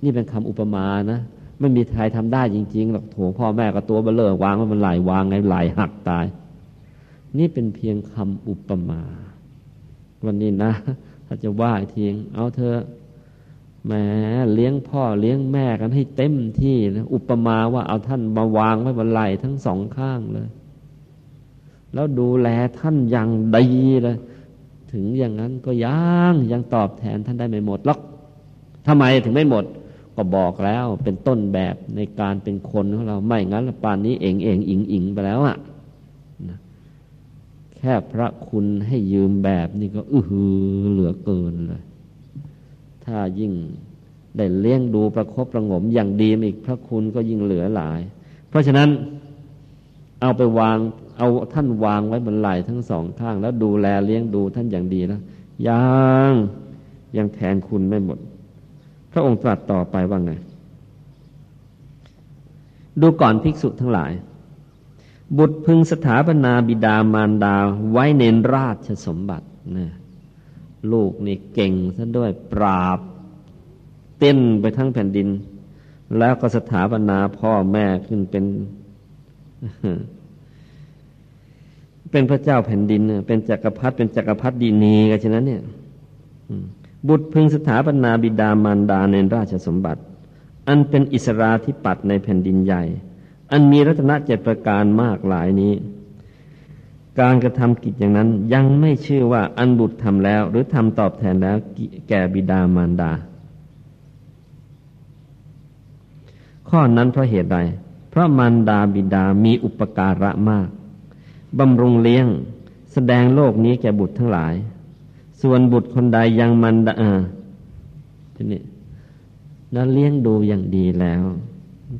Speaker 1: นี่เป็นคำอุปมานะไม่มีใครทำได้จริงๆหรอกโถพ่อแม่ก็ตัวเบลเลอวางว่ามันไหลวางไงไหลหักตาย นี่เป็นเพียงคำอุปมา วันนี้นะ ถ้าจะว่าทีงเอาเธอ แหมเลี้ยงพ่อเลี้ยงแม่กันให้เต็มที่นะอุปมาว่าเอาท่านมาวางไว้บนไหล่ทั้งสองข้างเลย แล้วดูแลท่านอย่างดีเลยถึงอย่างนั้นก็ยังยังตอบแทนท่านได้ไม่หมดหรอกทำไมถึงไม่หมด ก็บอกแล้วเป็นต้นแบบในการเป็นคนของเราไม่งั้นป่านนี้เองเองอิงอิงไปแล้วอะ่ะแค่พระคุณให้ยืมแบบนี่ก็อือหือเหลือเกินเลย ถ้ายิ่งได้เลี้ยงดูประครบประงมอย่างดีอีกพระคุณก็ยิ่งเหลือหลาย เพราะฉะนั้นเอาไปวางเอาท่านวางไว้บนไหล่ทั้งสองข้าง แล้วดูแลเลี้ยงดูท่านอย่างดีแล้วยังยังแทนคุณไม่หมด พระองค์ตรัสต่อไปว่าไง ดูก่อนภิกษุทั้งหลาย บุตรพึงสถาปนาบิดามารดาไว้ในราชสมบัตินะ ลูกนี่เก่งซะด้วยปราบ เต้นไปทั้งแผ่นดิน แล้วก็สถาปนาพ่อแม่ขึ้นเป็น เป็นพระเจ้าแผ่นดิน เป็นจักรพรรดิเป็นจักรพรรดินีกันฉะนั้นเนี่ยบุตรพึงสถาปนาบิดามารดาในราชสมบัติ อันเป็นอิสราธิปัตย์ในแผ่นดินใหญ่ อันมีรัตนเจ็ดประการมากหลายนี้ การกระทำกิจอย่างนั้นยังไม่ชื่อว่าอันบุตรทำแล้ว หรือทำตอบแทนแล้วแก่บิดามารดา ข้อนั้นเพราะเหตุใด เพราะมารดาบิดามีอุปการะมากบำรุงเลี้ยง แสดงโลกนี้แก่บุตรทั้งหลาย ส่วนบุตรคนใดยังมันดาทีนี้นั้นเลี้ยงดูอย่างดีแล้ว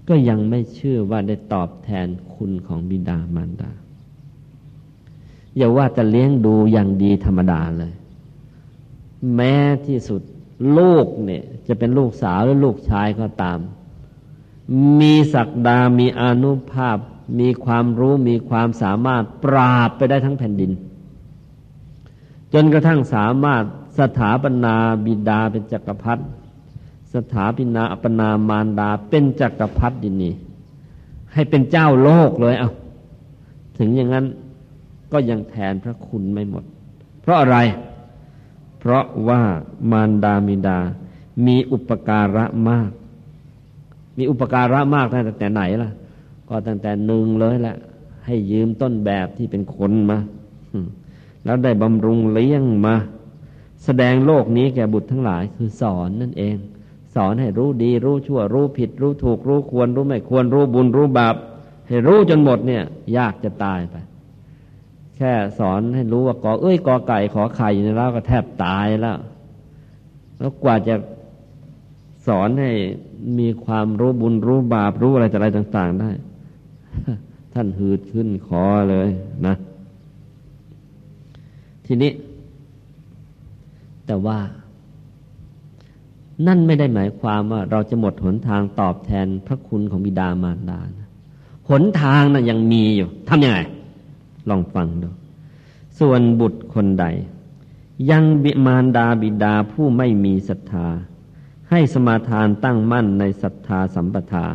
Speaker 1: ก็ยังไม่เชื่อว่าได้ตอบแทนคุณของบิดามารดา อย่าว่าจะเลี้ยงดูอย่างดีธรรมดาเลย แม้ที่สุดลูกเนี่ย จะเป็นลูกสาวหรือลูกชายก็ตาม มีศักดามีอนุภาพ มีความรู้มีความสามารถปราบไปได้ทั้งแผ่นดิน จนกระทั่งสามารถสถาปนาบิดาเป็นจักรพรรดิสถาปนาปนามารดาเป็นจักรพรรดินีให้เป็นเจ้าโลกเลยเอาถึงอย่างนั้น ก็ยังแทนพระคุณไม่หมด เพราะอะไร เพราะว่ามารดามิดา มีอุปการะมาก มีอุปการะมากตั้งแต่ไหนล่ะ ก็ตั้งแต่หนึ่งเลยแหละ ให้ยืมต้นแบบที่เป็นคนมา แล้วได้บำรุงเลี้ยงมา แสดงโลกนี้แก่บุตรทั้งหลายคือสอนนั่นเองสสอนให้รู้ดี รู้ชั่ว รู้ผิด รู้ถูก รู้ควร รู้ไม่ควร รู้บุญ รู้บาป ให้รู้จนหมดเนี่ย ยากจะตายไป แค่สอนให้รู้ว่ากอเอ้ยกอไก่ขอไข่อยู่ในแล้วก็แทบตายแล้ว แล้วกว่าจะสอนให้มีความรู้บุญรู้บาปรู้อะไรแต่อะไรต่าง ๆ ได้ ท่านหืดขึ้นคอเลยนะ ทีนี้ แต่ว่า นั่นไม่ได้หมายความว่า เราจะหมดหนทางตอบแทนพระคุณของบิดามารดานะหนทางนะ่ะยังมีอยู่ทำยังไง ลองฟังดู ส่วนบุตรคนใด ยังบิมารดาบิดาผู้ไม่มีศรัทธา ให้สมาทานตั้งมั่นในศรัทธาสัมปทา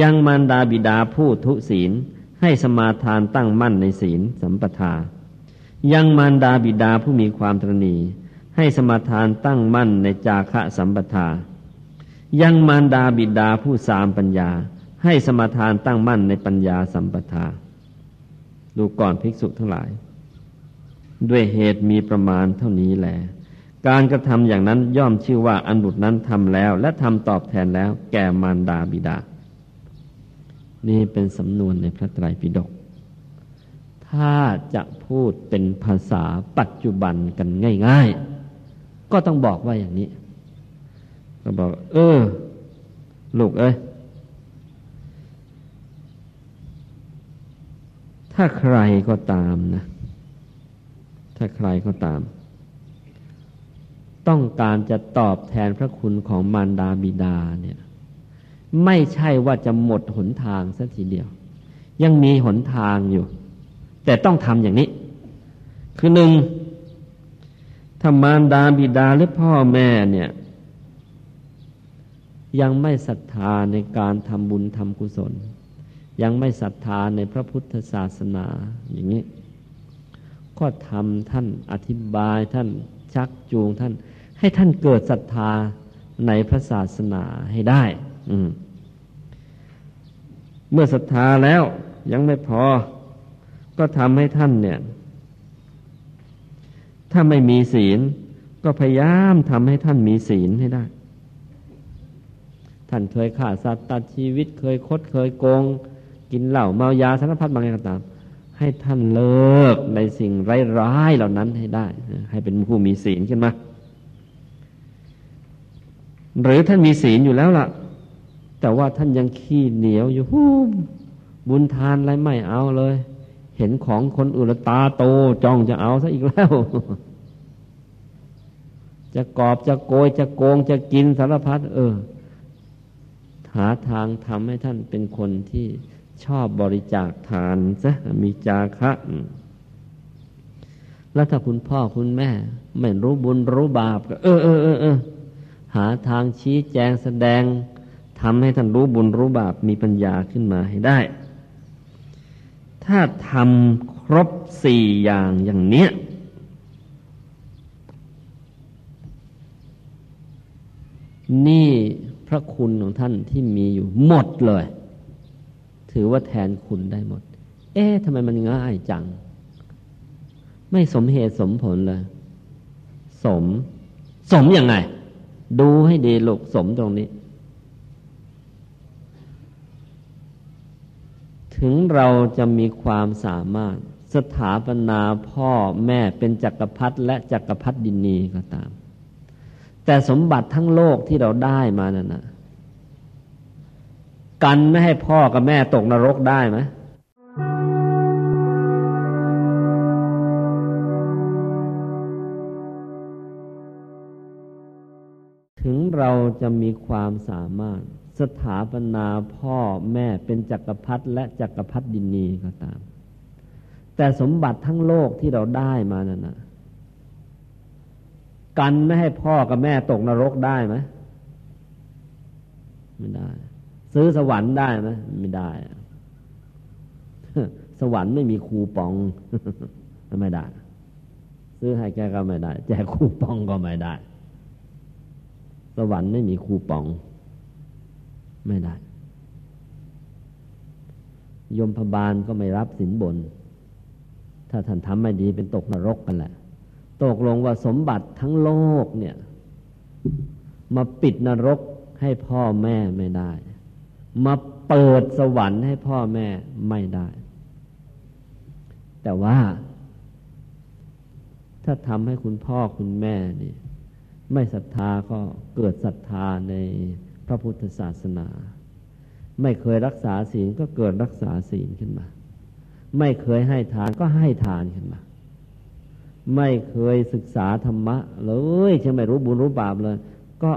Speaker 1: ยังมารดาบิดาผู้ทุศีลให้สมาทานตั้งมั่นในศีลสัมปทา ยังมารดาบิดาผู้มีความตรณีให้สมาทานตั้งมั่นในจาคะสัมปทา ยังมารดาบิดาผู้สามปัญญา ให้สมาทานตั้งมั่นในปัญญาสัมปทา ดูก่อนภิกษุทั้งหลาย ด้วยเหตุมีประมาณเท่านี้แหละการกระทำอย่างนั้นย่อมชื่อว่าอันบุตรนั้นทำแล้ว และทำตอบแทนแล้ว แก่มารดาบิดา นี่เป็นสำนวนในพระไตรปิฎกถ้าจะพูดเป็นภาษาปัจจุบันกันง่าย ๆ ก็ต้องบอกว่าอย่างนี้ ก็บอก เออ ลูกเอ้ย ถ้าใครก็ตามนะ ถ้าใครก็ตาม ต้องการจะตอบแทนพระคุณของมารดาบิดาเนี่ย ไม่ใช่ว่าจะหมดหนทางสักทีเดียว ยังมีหนทางอยู่ แต่ต้องทำอย่างนี้ คือหนึ่งถ้ามารดาบิดาหรือพ่อแม่เนี่ย ยังไม่ศรัทธาในการทำบุญทำกุศล ยังไม่ศรัทธาในพระพุทธศาสนาอย่างนี้ ก็ทำท่านอธิบายท่านชักจูงท่าน ให้ท่านเกิดศรัทธาในพระศาสนาให้ได้เมื่อศรัทธาแล้วยังไม่พอ ก็ทำให้ท่านเนี่ย ถ้าไม่มีศีล ก็พยายามทำให้ท่านมีศีลให้ได้ ท่านเคยฆ่าสัตว์ตัดชีวิตเคยคดเคยโกง กินเหล้าเมายาสารพัดบางอย่างต่างให้ท่านเลิกในสิ่งร้ายๆเหล่านั้นให้ได้ ให้เป็นผู้มีศีลขึ้นมา หรือท่านมีศีลอยู่แล้วล่ะ แต่ว่าท่านยังขี้เหนียวอยู่หูบุญทานอะไรไม่เอาเลย เห็นของคนอื่นตาโตจ้องจะเอาซะอีกแล้ว จะกอบจะโกยจะโกงจะกินสารพัดเออ หาทางทำให้ท่านเป็นคนที่ ชอบบริจาคทานซะมีจาคะ แล้วถ้าคุณพ่อคุณแม่ ไม่รู้บุญรู้บาปก็เออเออเออเออหาทางชี้แจงแสดงทำให้ท่านรู้บุญรู้บาปมีปัญญาขึ้นมาให้ได้ ถ้าทำครบสี่อย่างอย่างเนี้ยนี่พระคุณของท่านที่มีอยู่หมดเลย ถือว่าแทนคุณได้หมด เอ๊ะทำไมมันง่ายจัง ไม่สมเหตุสมผลเลย สม สมยังไง ดูให้ดีลูกสมตรงนี้ ถึงเราจะมีความสามารถสถาปนาพ่อแม่เป็นจักรพรรดิและจักรพรรดินีก็ตาม แต่สมบัติทั้งโลกที่เราได้มานั่นนะ กันไม่ให้พ่อกับแม่ตกนรกได้ไหมถึงเราจะมีความสามารถสถาปนาพ่อแม่เป็นจักรพรรดิและจักรพรรดินีก็ตาม แต่สมบัติทั้งโลกที่เราได้มานั่นนะกันไม่ให้พ่อกับแม่ตกนรกได้ไหมไม่ได้ ซื้อสวรรค์ได้ไหมไม่ได้ สวรรค์ไม่มีคูปองไม่ได้ ซื้อให้แกก็ไม่ได้ แจกคูปองก็ไม่ได้ สวรรค์ไม่มีคูปอง ไม่ได้ ยมพบาลก็ไม่รับสินบน ถ้าท่านทำไม่ดีเป็นตกนรกกันแหละ ตกลงว่าสมบัติทั้งโลกเนี่ย มาปิดนรกให้พ่อแม่ไม่ได้ มาเปิดสวรรค์ให้พ่อแม่ไม่ได้ แต่ว่า ถ้าทำให้คุณพ่อคุณแม่นี่ไม่ศรัทธาก็เกิดศรัทธาในพระพุทธศาสนา ไม่เคยรักษาศีลก็เกิดรักษาศีลขึ้นมา ไม่เคยให้ทานก็ให้ทานขึ้นมา ไม่เคยศึกษาธรรมะเลยจะไม่รู้บุญรู้บาปเลย ก็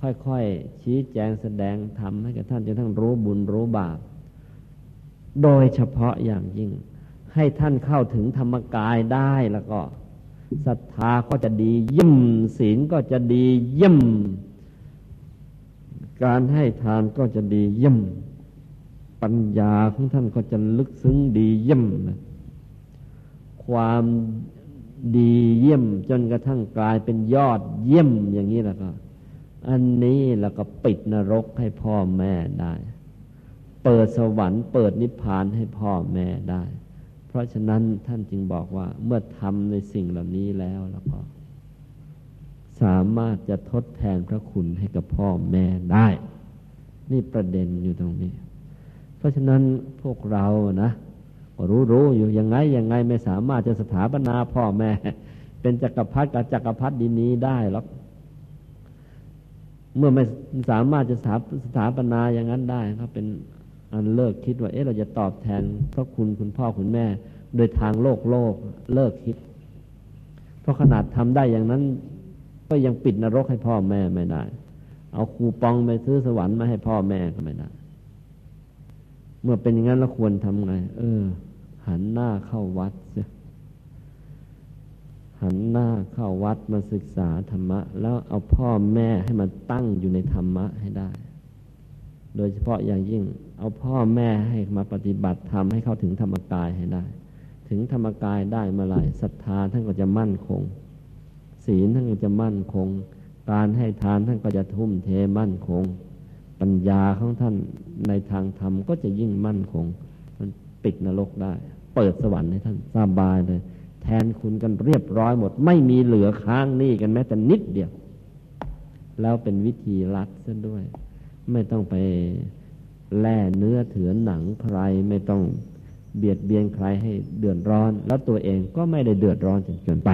Speaker 1: ค่อยๆ ชี้แจงแสดงทำให้กับท่านจนทั้งรู้บุญรู้บาป โดยเฉพาะอย่างยิ่ง ให้ท่านเข้าถึงธรรมกายได้แล้วก็ศรัทธาก็จะดียิ่มศีลก็จะดียิ่มการให้ทานก็จะดียี่มปัญญาของท่านก็จะลึกซึ้งดีเยี่ยมความดีเยี่ยมจนกระทั่งกลายเป็นยอดเยี่ยมอย่างนี้แล้วก็ อันนี้แล้วก็ปิดนรกให้พ่อแม่ได้ เปิดสวรรค์เปิดนิพพานให้พ่อแม่ได้ เพราะฉะนั้นท่านจึงบอกว่าเมื่อทำในสิ่งเหล่านี้แล้วแล้วก็ สามารถจะทดแทนพระคุณให้กับพ่อแม่ได้ นี่ประเด็นอยู่ตรงนี้ เพราะฉะนั้นพวกเรานะก็รู้รู้อยู่ยังไงยังไงไม่สามารถจะสถาปนาพ่อแม่ เป็นจักรพรรดิกับจักรพรรดินี้ได้หรอก เมื่อไม่สามารถจะสถาสถาปนาอย่างนั้นได้ก็เป็นอันเลิกคิดว่าเอ๊ะเราจะตอบแทนพระคุณคุณพ่อคุณแม่ โดยทางโลกโลกเลิกคิด เพราะขนาดทำได้อย่างนั้น ก็ยังปิดนรกให้พ่อแม่ไม่ได้ เอาคูปองไปซื้อสวรรค์มาให้พ่อแม่ก็ไม่ได้ เมื่อเป็นอย่างนั้นเราควรทำไง เออ หันหน้าเข้าวัด หันหน้าเข้าวัดมาศึกษาธรรมะ แล้วเอาพ่อแม่ให้มันตั้งอยู่ในธรรมะให้ได้ โดยเฉพาะอย่างยิ่งเอาพ่อแม่ให้มาปฏิบัติธรรมให้เข้าถึงธรรมกายให้ได้ ถึงธรรมกายได้เมื่อไหร่ศรัทธาท่านก็จะมั่นคง ศีลท่านก็จะมั่นคง การให้ทานท่านก็จะทุ่มเทมั่นคง ปัญญาของท่านในทางธรรมก็จะยิ่งมั่นคง มันปิดนรกได้ เปิดสวรรค์ให้ท่านสบายเลย แทนคุณกันเรียบร้อยหมด ไม่มีเหลือค้างหนี่กันแม้แต่นิดเดียว แล้วเป็นวิธีรัดซะด้วย ไม่ต้องไปแล่เนื้อเถือนหนังใครไม่ต้องเบียดเบียนใครให้เดือดร้อน แล้วตัวเองก็ไม่ได้เดือดร้อนจนเกินไป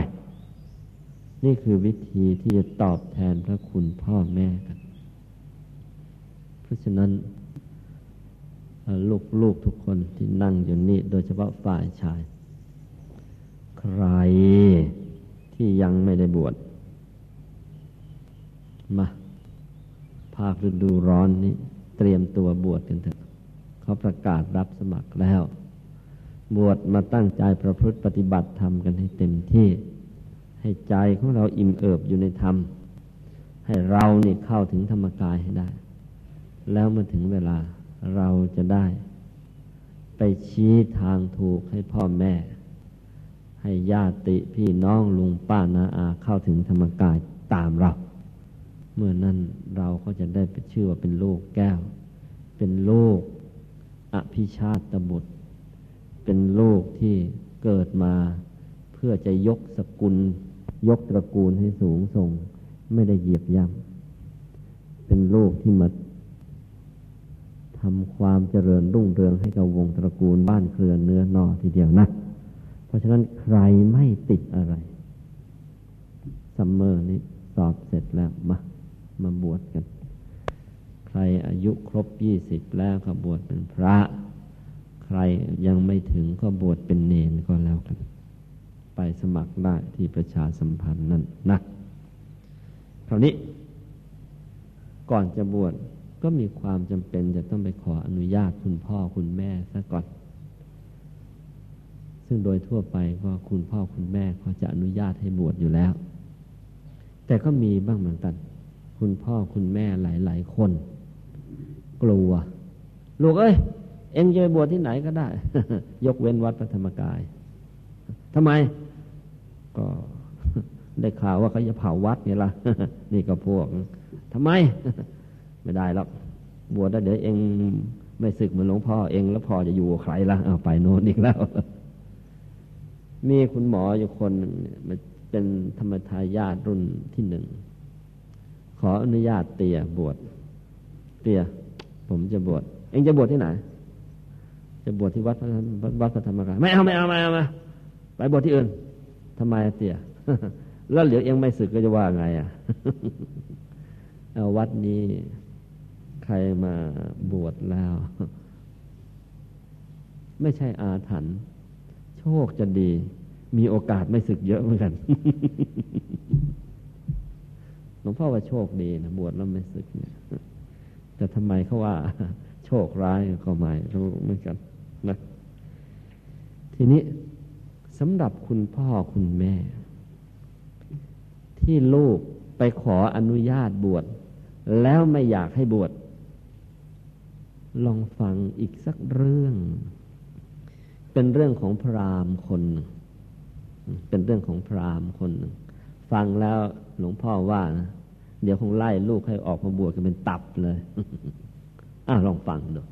Speaker 1: นี่คือวิธีที่จะตอบแทนพระคุณพ่อแม่กัน เพราะฉะนั้นลูกลูกทุกคนที่นั่งอยู่นี่โดยเฉพาะฝ่ายชาย ใครที่ยังไม่ได้บวชมาภาคฤดูร้อนนี้ เตรียมตัวบวชกันเถอะเขาประกาศรับสมัครแล้ว บวชมาตั้งใจประพฤติปฏิบัติธรรมกันให้เต็มที่ ให้ใจของเราอิ่มเอิบอยู่ในธรรม ให้เรานี่เข้าถึงธรรมกายให้ได้ แล้วเมื่อถึงเวลาเราจะได้ ไปชี้ทางถูกให้พ่อแม่ ให้ญาติพี่น้องลุงป้านาอาเข้าถึงธรรมกายตามเรา เมื่อนั้นเราก็จะได้ไปชื่อว่าเป็นลูกแก้ว เป็นลูกอภิชาตบุตร เป็นลูกที่เกิดมา เพื่อจะยกสกุล ยกตระกูลให้สูงส่ง ไม่ได้เหยียบย่ำเป็นลูกที่มาทำความเจริญรุ่งเรืองให้กับวงตระกูลบ้านเครือเนื้อนอทีเดียวนะ ราะฉะนั้นใครไม่ติดอะไรซัมเมอร์นี้สอบเสร็จแล้วมามาบวชกัน ใครอายุครบยี่สิบแล้วก็บวชเป็นพระ ใครยังไม่ถึงก็บวชเป็นเนนก็แล้วกัน ไปสมัครได้ที่ประชาสัมพันธ์นั่นนะคราวนี้ ก่อนจะบวชก็มีความจำเป็นจะต้องไปขออนุญาตคุณพ่อคุณแม่ซะก่อน ซึ่งโดยทั่วไปก็คุณพ่อคุณแม่เขาจะอนุญาตให้บวชอยู่แล้ว แต่ก็มีบ้างเหมือนกัน คุณพ่อคุณแม่หลาย ๆ คน กลัว ลูกเอ้ย เอ็งจะไปบวชที่ไหนก็ได้ ยกเว้นวัดพระธรรมกายทำไม ก็ได้ข่าวว่าเขาจะเผาวัดนี่ละนี่ก็พวกทำไม ไม่ได้แล้วบวชแล้วเดี๋ยวเองไม่ศึกเหมือนหลวงพ่อเองแล้วพ่อจะอยู่ใครละเอาไปโน่นอีกแล้ว มีคุณหมออยู่คนหนึ่งมันเป็นธรรมทายาทรุ่นที่หนึ่ง ขออนุญาตเตียบวช เตีย ผมจะบวช เองจะบวชที่ไหน จะบวชที่วัดวัดพระธรรมกายไม่เอาไม่เอาไม่เอามาไปบวชที่อื่นทำไมเตีย แล้วเหลือเองไม่สึกก็จะว่าไงอะเอาวัดนี้ใครมาบวชแล้ว ไม่ใช่อาถรรพ์ คจะดี มีโอกาสไม่สึกเยอะเหมือนกันหลวงพ่อว่าโชคดีนะบวชแล้วไม่สึกเนี่ยแต่ทำไมเขาว่า โชคร้ายก็ไม่รู้เหมือนกันนะทีนี้สำหรับคุณพ่อคุณแม่ ที่ลูกไปขออนุญาตบวชแล้วไม่อยากให้บวชลองฟังอีกสักเรื่อง เป็นเรื่องของพราหมณ์คนหนึ่งเป็นเรื่องของพราหมณ์คนหนึ่งฟังแล้วหลวงพ่อว่านะเดี๋ยวคงไล่ลูกให้ออกมาบวชกันเป็นตับเลยอ่าลองฟังดู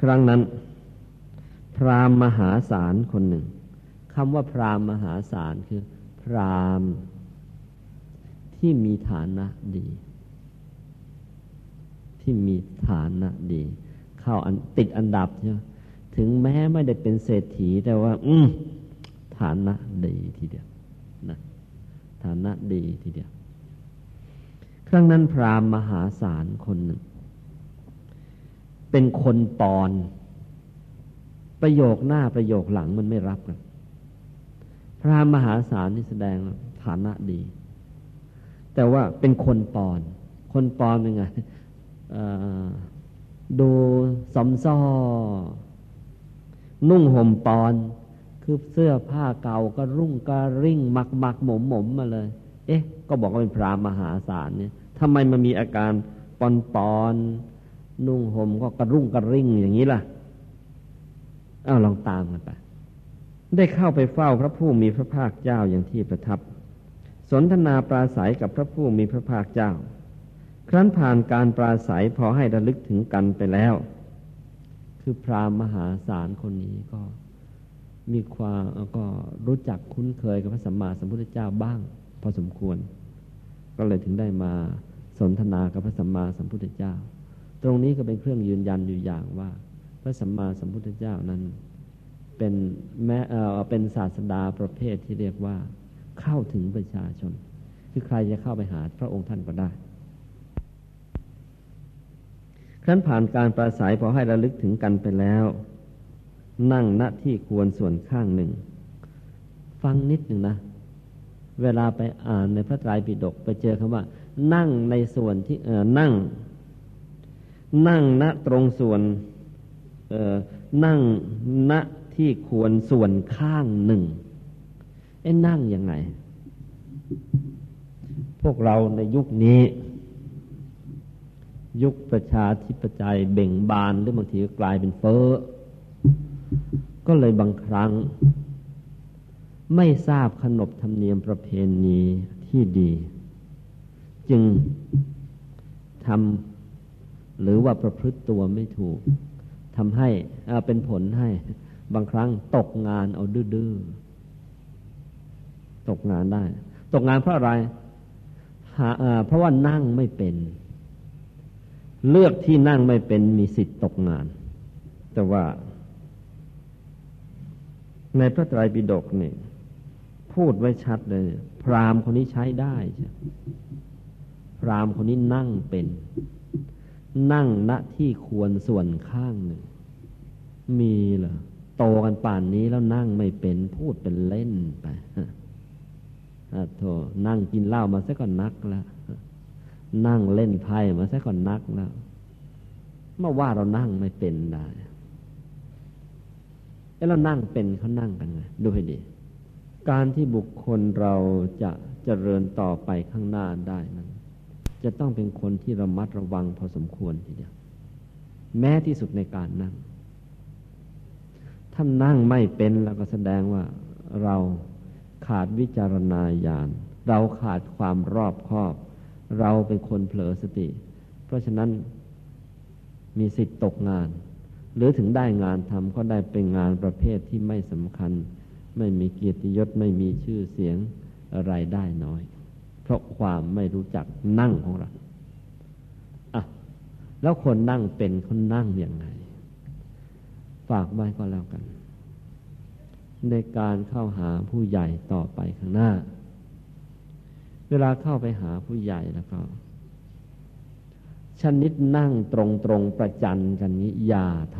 Speaker 1: ครั้งนั้น พราหมณ์มหาศาลคนหนึ่งคำว่าพราหมณ์มหาศาลคือ พราหมณ์ที่มีฐานะดี ที่มีฐานะดี เข้าอันติดอันดับใช่ไหม ถึงแม้ไม่ได้เป็นเศรษฐีแต่ว่า อืฐานะดีทีเดียวนะฐานะดีทีเดียว ครั้งนั้นพราหมณ์มหาศาลคนหนึ่ง เป็นคนปอน ประโยคหน้าประโยคหลังมันไม่รับกันพรามมหาศาลนี่แสดงฐานะดี แต่ว่าเป็นคนปอน คนปอนเป็นไงดูสมซ้อ นุ่งห่มปอน คือเสื้อผ้าเก่าก็รุ่งกระริ่งหมักหมักหมมหมมมาเลย เอ๊ะ ก็บอกว่าเป็นพรามหาศาลเนี่ยทำไมมันมีอาการปอนปอนนุ่งห่มก็กระรุ่งกระริ่งอย่างนี้ล่ะเอ้าลองตามกันไป ได้เข้าไปเฝ้าพระผู้มีพระภาคเจ้าอย่างที่ประทับ สนทนาปราศัยกับพระผู้มีพระภาคเจ้า ครั้นผ่านการปราศัยพอให้ระลึกถึงกันไปแล้ว คือพราหมมหาศาลคนนี้ก็มีความก็รู้จักคุ้นเคยกับพระสัมมาสัมพุทธเจ้าบ้าง พอสมควร ก็เลยถึงได้มาสนทนากับพระสัมมาสัมพุทธเจ้า ตรงนี้ก็เป็นเครื่องยืนยันอยู่อย่างว่า พระสัมมาสัมพุทธเจ้านั้น เป็นแม้เออเป็นศาสดาประเภทที่เรียกว่าเข้าถึงประชาชน คือใครจะเข้าไปหาพระองค์ท่านก็ได้ ครั้นผ่านการปราศัยพอให้ระลึกถึงกันไปแล้ว นั่งณที่ควรส่วนข้างหนึ่ง ฟังนิดหนึ่งนะ เวลาไปอ่านในพระไตรปิฎกไปเจอคำว่า นั่งในส่วนที่เออนั่ง นั่งณตรงส่วนเออนั่งณที่ควรส่วนข้างหนึ่งไอ้นั่งยังไง พวกเราในยุคนี้ ยุคประชาธิปไตยเบ่งบานหรือบางทีก็กลายเป็นเฟ้อ ก็เลยบางครั้ง ไม่ทราบขนบธรรมเนียมประเพณีที่ดี จึงทำหรือว่าประพฤติตัวไม่ถูกทำให้เป็นผลให้บางครั้งตกงานเอาดื้อตกงานได้ ตกงานเพราะอะไรเพราะว่านั่งไม่เป็น เลือกที่นั่งไม่เป็นมีสิทธิ์ตกงาน แต่ว่า ในพระไตรปิฎกนี่ พูดไว้ชัดเลย พรามคนนี้ใช้ได้ใช่พรามคนนี้นั่งเป็น นั่งณที่ควรส่วนข้างหนึ่ง มีเหรอโตกันป่านนี้แล้วนั่งไม่เป็น พูดเป็นเล่นไปอะโธนั่งกินเหล้ามาซะก่อนนักแล้ว นั่งเล่นไพ่มาซะก่อนนักแล้วเมื่อว่าเรานั่งไม่เป็นได้แล้วเรานั่งเป็นเขานั่งกันไงดูให้ดี การที่บุคคลเราจะเจริญต่อไปข้างหน้าได้นั้น จะต้องเป็นคนที่ระมัดระวังพอสมควรทีเดียว แม้ที่สุดในการนั่ง ถ้านั่งไม่เป็นแล้วก็แสดงว่าเราขาดวิจารณญาณ เราขาดความรอบคอบ เราเป็นคนเผลอสติ เพราะฉะนั้นมีสิทธิ์ตกงาน หรือถึงได้งานทำก็ได้เป็นงานประเภทที่ไม่สำคัญ ไม่มีเกียรติยศไม่มีชื่อเสียงอะไรได้น้อย เพราะความไม่รู้จักนั่งของเราอะแล้วคนนั่งเป็นคนนั่งอย่างไง ฝากไว้ก็แล้วกัน ในการเข้าหาผู้ใหญ่ต่อไปข้างหน้า เวลาเข้าไปหาผู้ใหญ่แล้วก็ชนิดนั่งตรงตรงประจันกันนี้อย่าท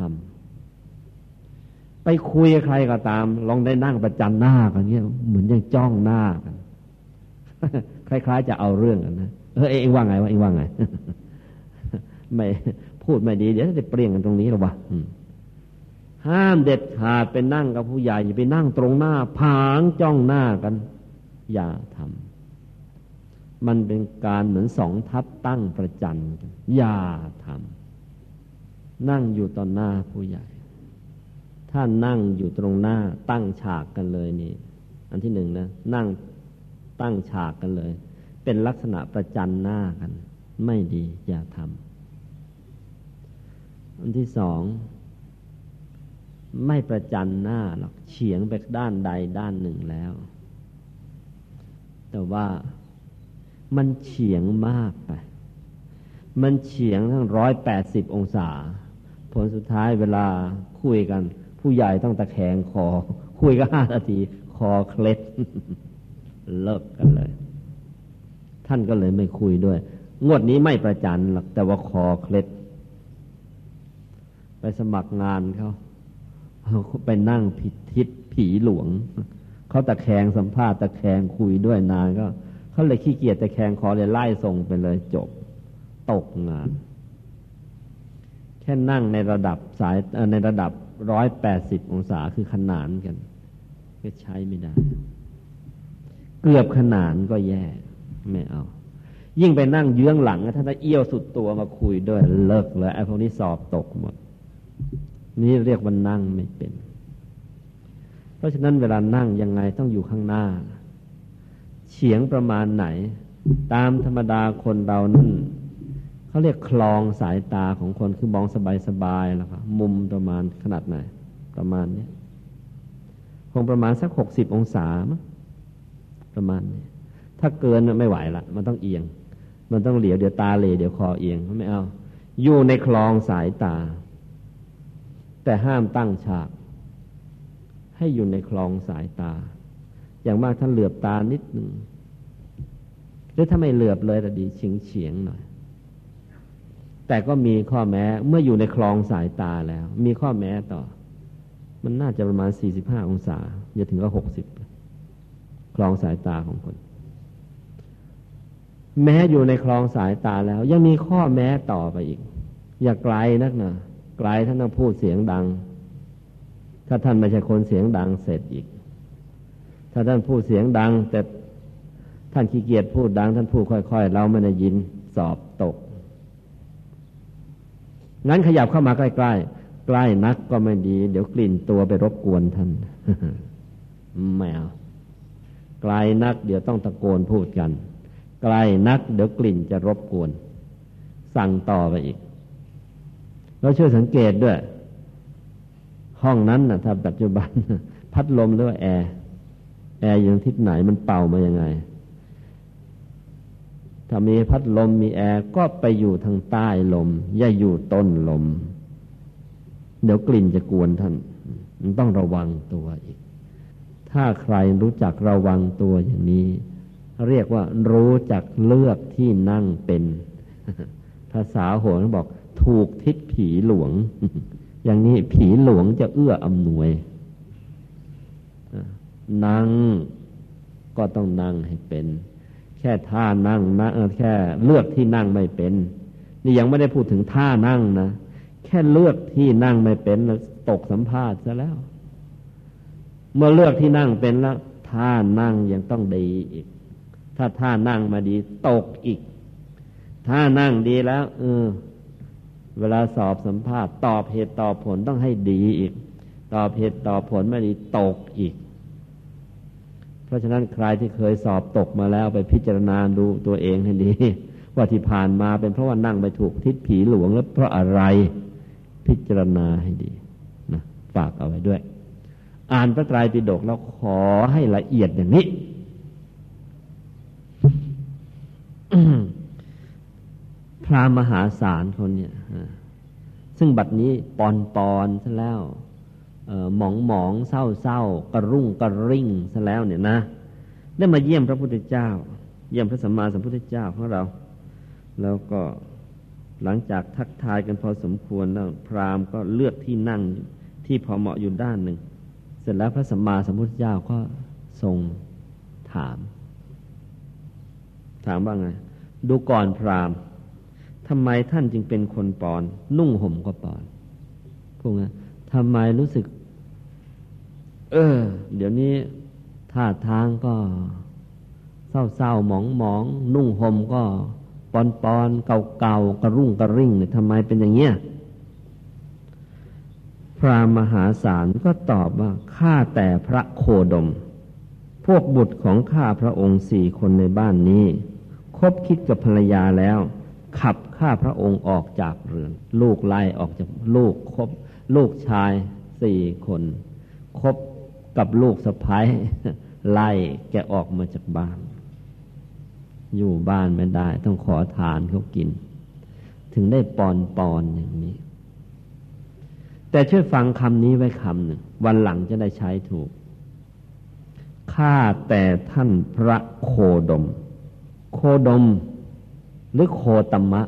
Speaker 1: ำไปคุยกับใครก็ตาม ลองได้นั่งประจันหน้ากันเนี้ยเหมือนยังจ้องหน้ากัน คล้ายๆ จะเอาเรื่องกันนะเออเองว่าไงวะเองว่าไง ไม่พูดไม่ดีเดี๋ยวจะเปลี่ยนกันตรงนี้หรอวะห้ามเด็ดขาดไปนั่งกับผู้ใหญ่อย่าไปนั่งตรงหน้า ผางจ้องหน้ากัน อย่าทำ มันเป็นการเหมือนสองทัพตั้งประจันกันอย่าทำนั่งอยู่ต่อหน้าผู้ใหญ่ ถ้านั่งอยู่ตรงหน้าตั้งฉากกันเลยนี่ อันที่หนึ่งนะ นั่งตั้งฉากกันเลย เป็นลักษณะประจันหน้ากัน ไม่ดีอย่าทำอันที่สองไม่ประจันหน้าหรอกเฉียงไปด้านใดด้านหนึ่งแล้ว แต่ว่า มันเฉียงมากไป มันเฉียงทั้งร้อยแปดสิบองศา ผลสุดท้ายเวลาคุยกัน ผู้ใหญ่ต้องตะแคงคอ คุยก็ห้านาที คอเคล็ด เลิกกันเลย ท่านก็เลยไม่คุยด้วย งวดนี้ไม่ประจันหรอกแต่ว่าคอเคล็ด ไปสมัครงานเขาไปนั่งผิดทิศผีหลวง เขาตะแคงสัมภาษณ์ตะแคงคุยด้วยนานก็ เขาเลยขี้เกียจแต่แข่งขอเลยไล่ส่งไปเลยจบ ตกงาน แค่นั่งในระดับสายในระดับร้อยแปดสิบองศาคือขนานกัน ก็ใช้ไม่ได้ เกือบขนานก็แย่ ไม่เอา ยิ่งไปนั่งเยื้องหลังถ้าถ้าเอี้ยวสุดตัวมาคุยด้วยเลิกเลยไอ้พวกนี้สอบตกหมด นี่เรียกว่านั่งไม่เป็น เพราะฉะนั้นเวลานั่งยังไงต้องอยู่ข้างหน้า เฉียงประมาณไหน ตามธรรมดาคนเรานั้นเขาเรียกคลองสายตาของคนคือมองสบายๆแล้วครับมุมประมาณขนาดไหน ประมาณนี้คงประมาณสักหกสิบองศามประมาณนี้ถ้าเกินไม่ไหวละมันต้องเอียง มันต้องเหลียวเดี๋ยวตาเหลเดี๋ยวคอเอียงไม่เอา อยู่ในคลองสายตา แต่ห้ามตั้งฉาก ให้อยู่ในคลองสายตา อย่างมากท่านเหลือบตานิดหนึ่งหรือถ้าไม่เหลือบเลยแต่ดีเฉียงเฉียงหน่อย แต่ก็มีข้อแม้เมื่ออยู่ในคลองสายตาแล้ว มีข้อแม้ต่อ มันน่าจะประมาณสี่สิบห้าองศาอย่าถึงก็หกสิบคลองสายตาของคน แม้อยู่ในคลองสายตาแล้ว ยังมีข้อแม้ต่อไปอีก อย่าไกลนักนะไกลท่านต้องพูดเสียงดัง ถ้าท่านไม่ใช่คนเสียงดังเสร็จอีก ถ้าท่านพูดเสียงดัง แต่ท่านขี้เกียจพูดดัง ท่านพูดค่อย ๆ เราไม่ได้ยินสอบตกงั้นขยับเข้ามาใกล้ๆใกล้นักก็ไม่ดี เดี๋ยวกลิ่นตัวไปรบกวนท่านไม่เอาไกลนัก เดี๋ยวต้องตะโกนพูดกันไกลนัก เดี๋ยวกลิ่นจะรบกวน สั่งต่อไปอีกเราช่วยสังเกตด้วย ห้องนั้นนะถ้าปัจจุบัน พัดลมหรือแอร์ แอร์อยู่ทิศไหนมันเป่ามายังไง ถ้ามีพัดลมมีแอร์ก็ไปอยู่ทางใต้ลม อย่าอยู่ต้นลม เดี๋ยวกลิ่นจะกวนท่านมันต้องระวังตัวอีก ถ้าใครรู้จักระวังตัวอย่างนี้ เรียกว่ารู้จักเลือกที่นั่งเป็น ภาษาโหรบอกถูกทิศผีหลวง อย่างนี้ผีหลวงจะเอื้ออำนวย นั่งก็ต้องนั่งให้เป็น แค่ท่านั่งนะแค่เลือกที่นั่งไม่เป็น นี่ยังไม่ได้พูดถึงท่านั่งนะแค่เลือกที่นั่งไม่เป็นตกสัมภาษณ์ซะแล้ว เมื่อเลือกที่นั่งเป็นแล้วท่านั่งยังต้องดีอีก ถ้าท่านั่งมาดี ตกอีก ท่านั่งดีแล้ว เออ เวลาสอบสัมภาษณ์ ตอบเหตุตอบผลต้องให้ดีอีก ตอบเหตุตอบผลไม่ดีตกอีก เพราะฉะนั้นใครที่เคยสอบตกมาแล้วไปพิจารณาดูตัวเองให้ดี ว่าที่ผ่านมาเป็นเพราะว่านั่งไปถูกทิศผีหลวงแล้วเพราะอะไรพิจารณาให้ดีนะฝากเอาไว้ด้วย อ่านพระไตรปิฎกแล้วขอให้ละเอียดอย่างนี้พระมหาศาลคนเนี่ยซึ่งบัดนี้ปอนปอนซะแล้ว หมองหมองเศร้าเศร้ากระรุ่งกระริ่งซะแล้วเนี่ยนะ ได้มาเยี่ยมพระพุทธเจ้า เยี่ยมพระสัมมาสัมพุทธเจ้าของเรา แล้วก็หลังจากทักทายกันพอสมควรแล้วพราหมณ์ก็เลือกที่นั่งที่พอเหมาะอยู่ด้านหนึ่ง เสร็จแล้วพระสัมมาสัมพุทธเจ้าก็ทรงถาม ถามว่าไง ดูก่อนพราหมณ์ทำไมท่านจึงเป็นคนปอน นุ่งห่มก็ปอนพวกนั้นทำไมรู้สึก เออ เดี๋ยวนี้ท่าทางก็เศร้าเศร้าหมองหมอง นุ่งห่มก็ปอนปอนเก่าเก่ากระรุ่งกระริ่งเนี่ยทำไมเป็นอย่างเงี้ยพระมหาศาลก็ตอบว่าข้าแต่พระโคดม พวกบุตรของข้าพระองค์สี่คนในบ้านนี้ คบคิดกับภรรยาแล้ว ขับข้าพระองค์ออกจากเรือน ลูกไล่ออกจากลูกคบ ลูกชายสี่คน คบ กับลูกสะพ้ายไล่แกออกมาจากบ้าน อยู่บ้านไม่ได้ ต้องขอทานเขากิน ถึงได้ปอนปอนอย่างนี้ แต่ช่วยฟังคำนี้ไว้คำหนึ่ง วันหลังจะได้ใช้ถูกข้าแต่ท่านพระโคดม โคดม หรือโคตมะ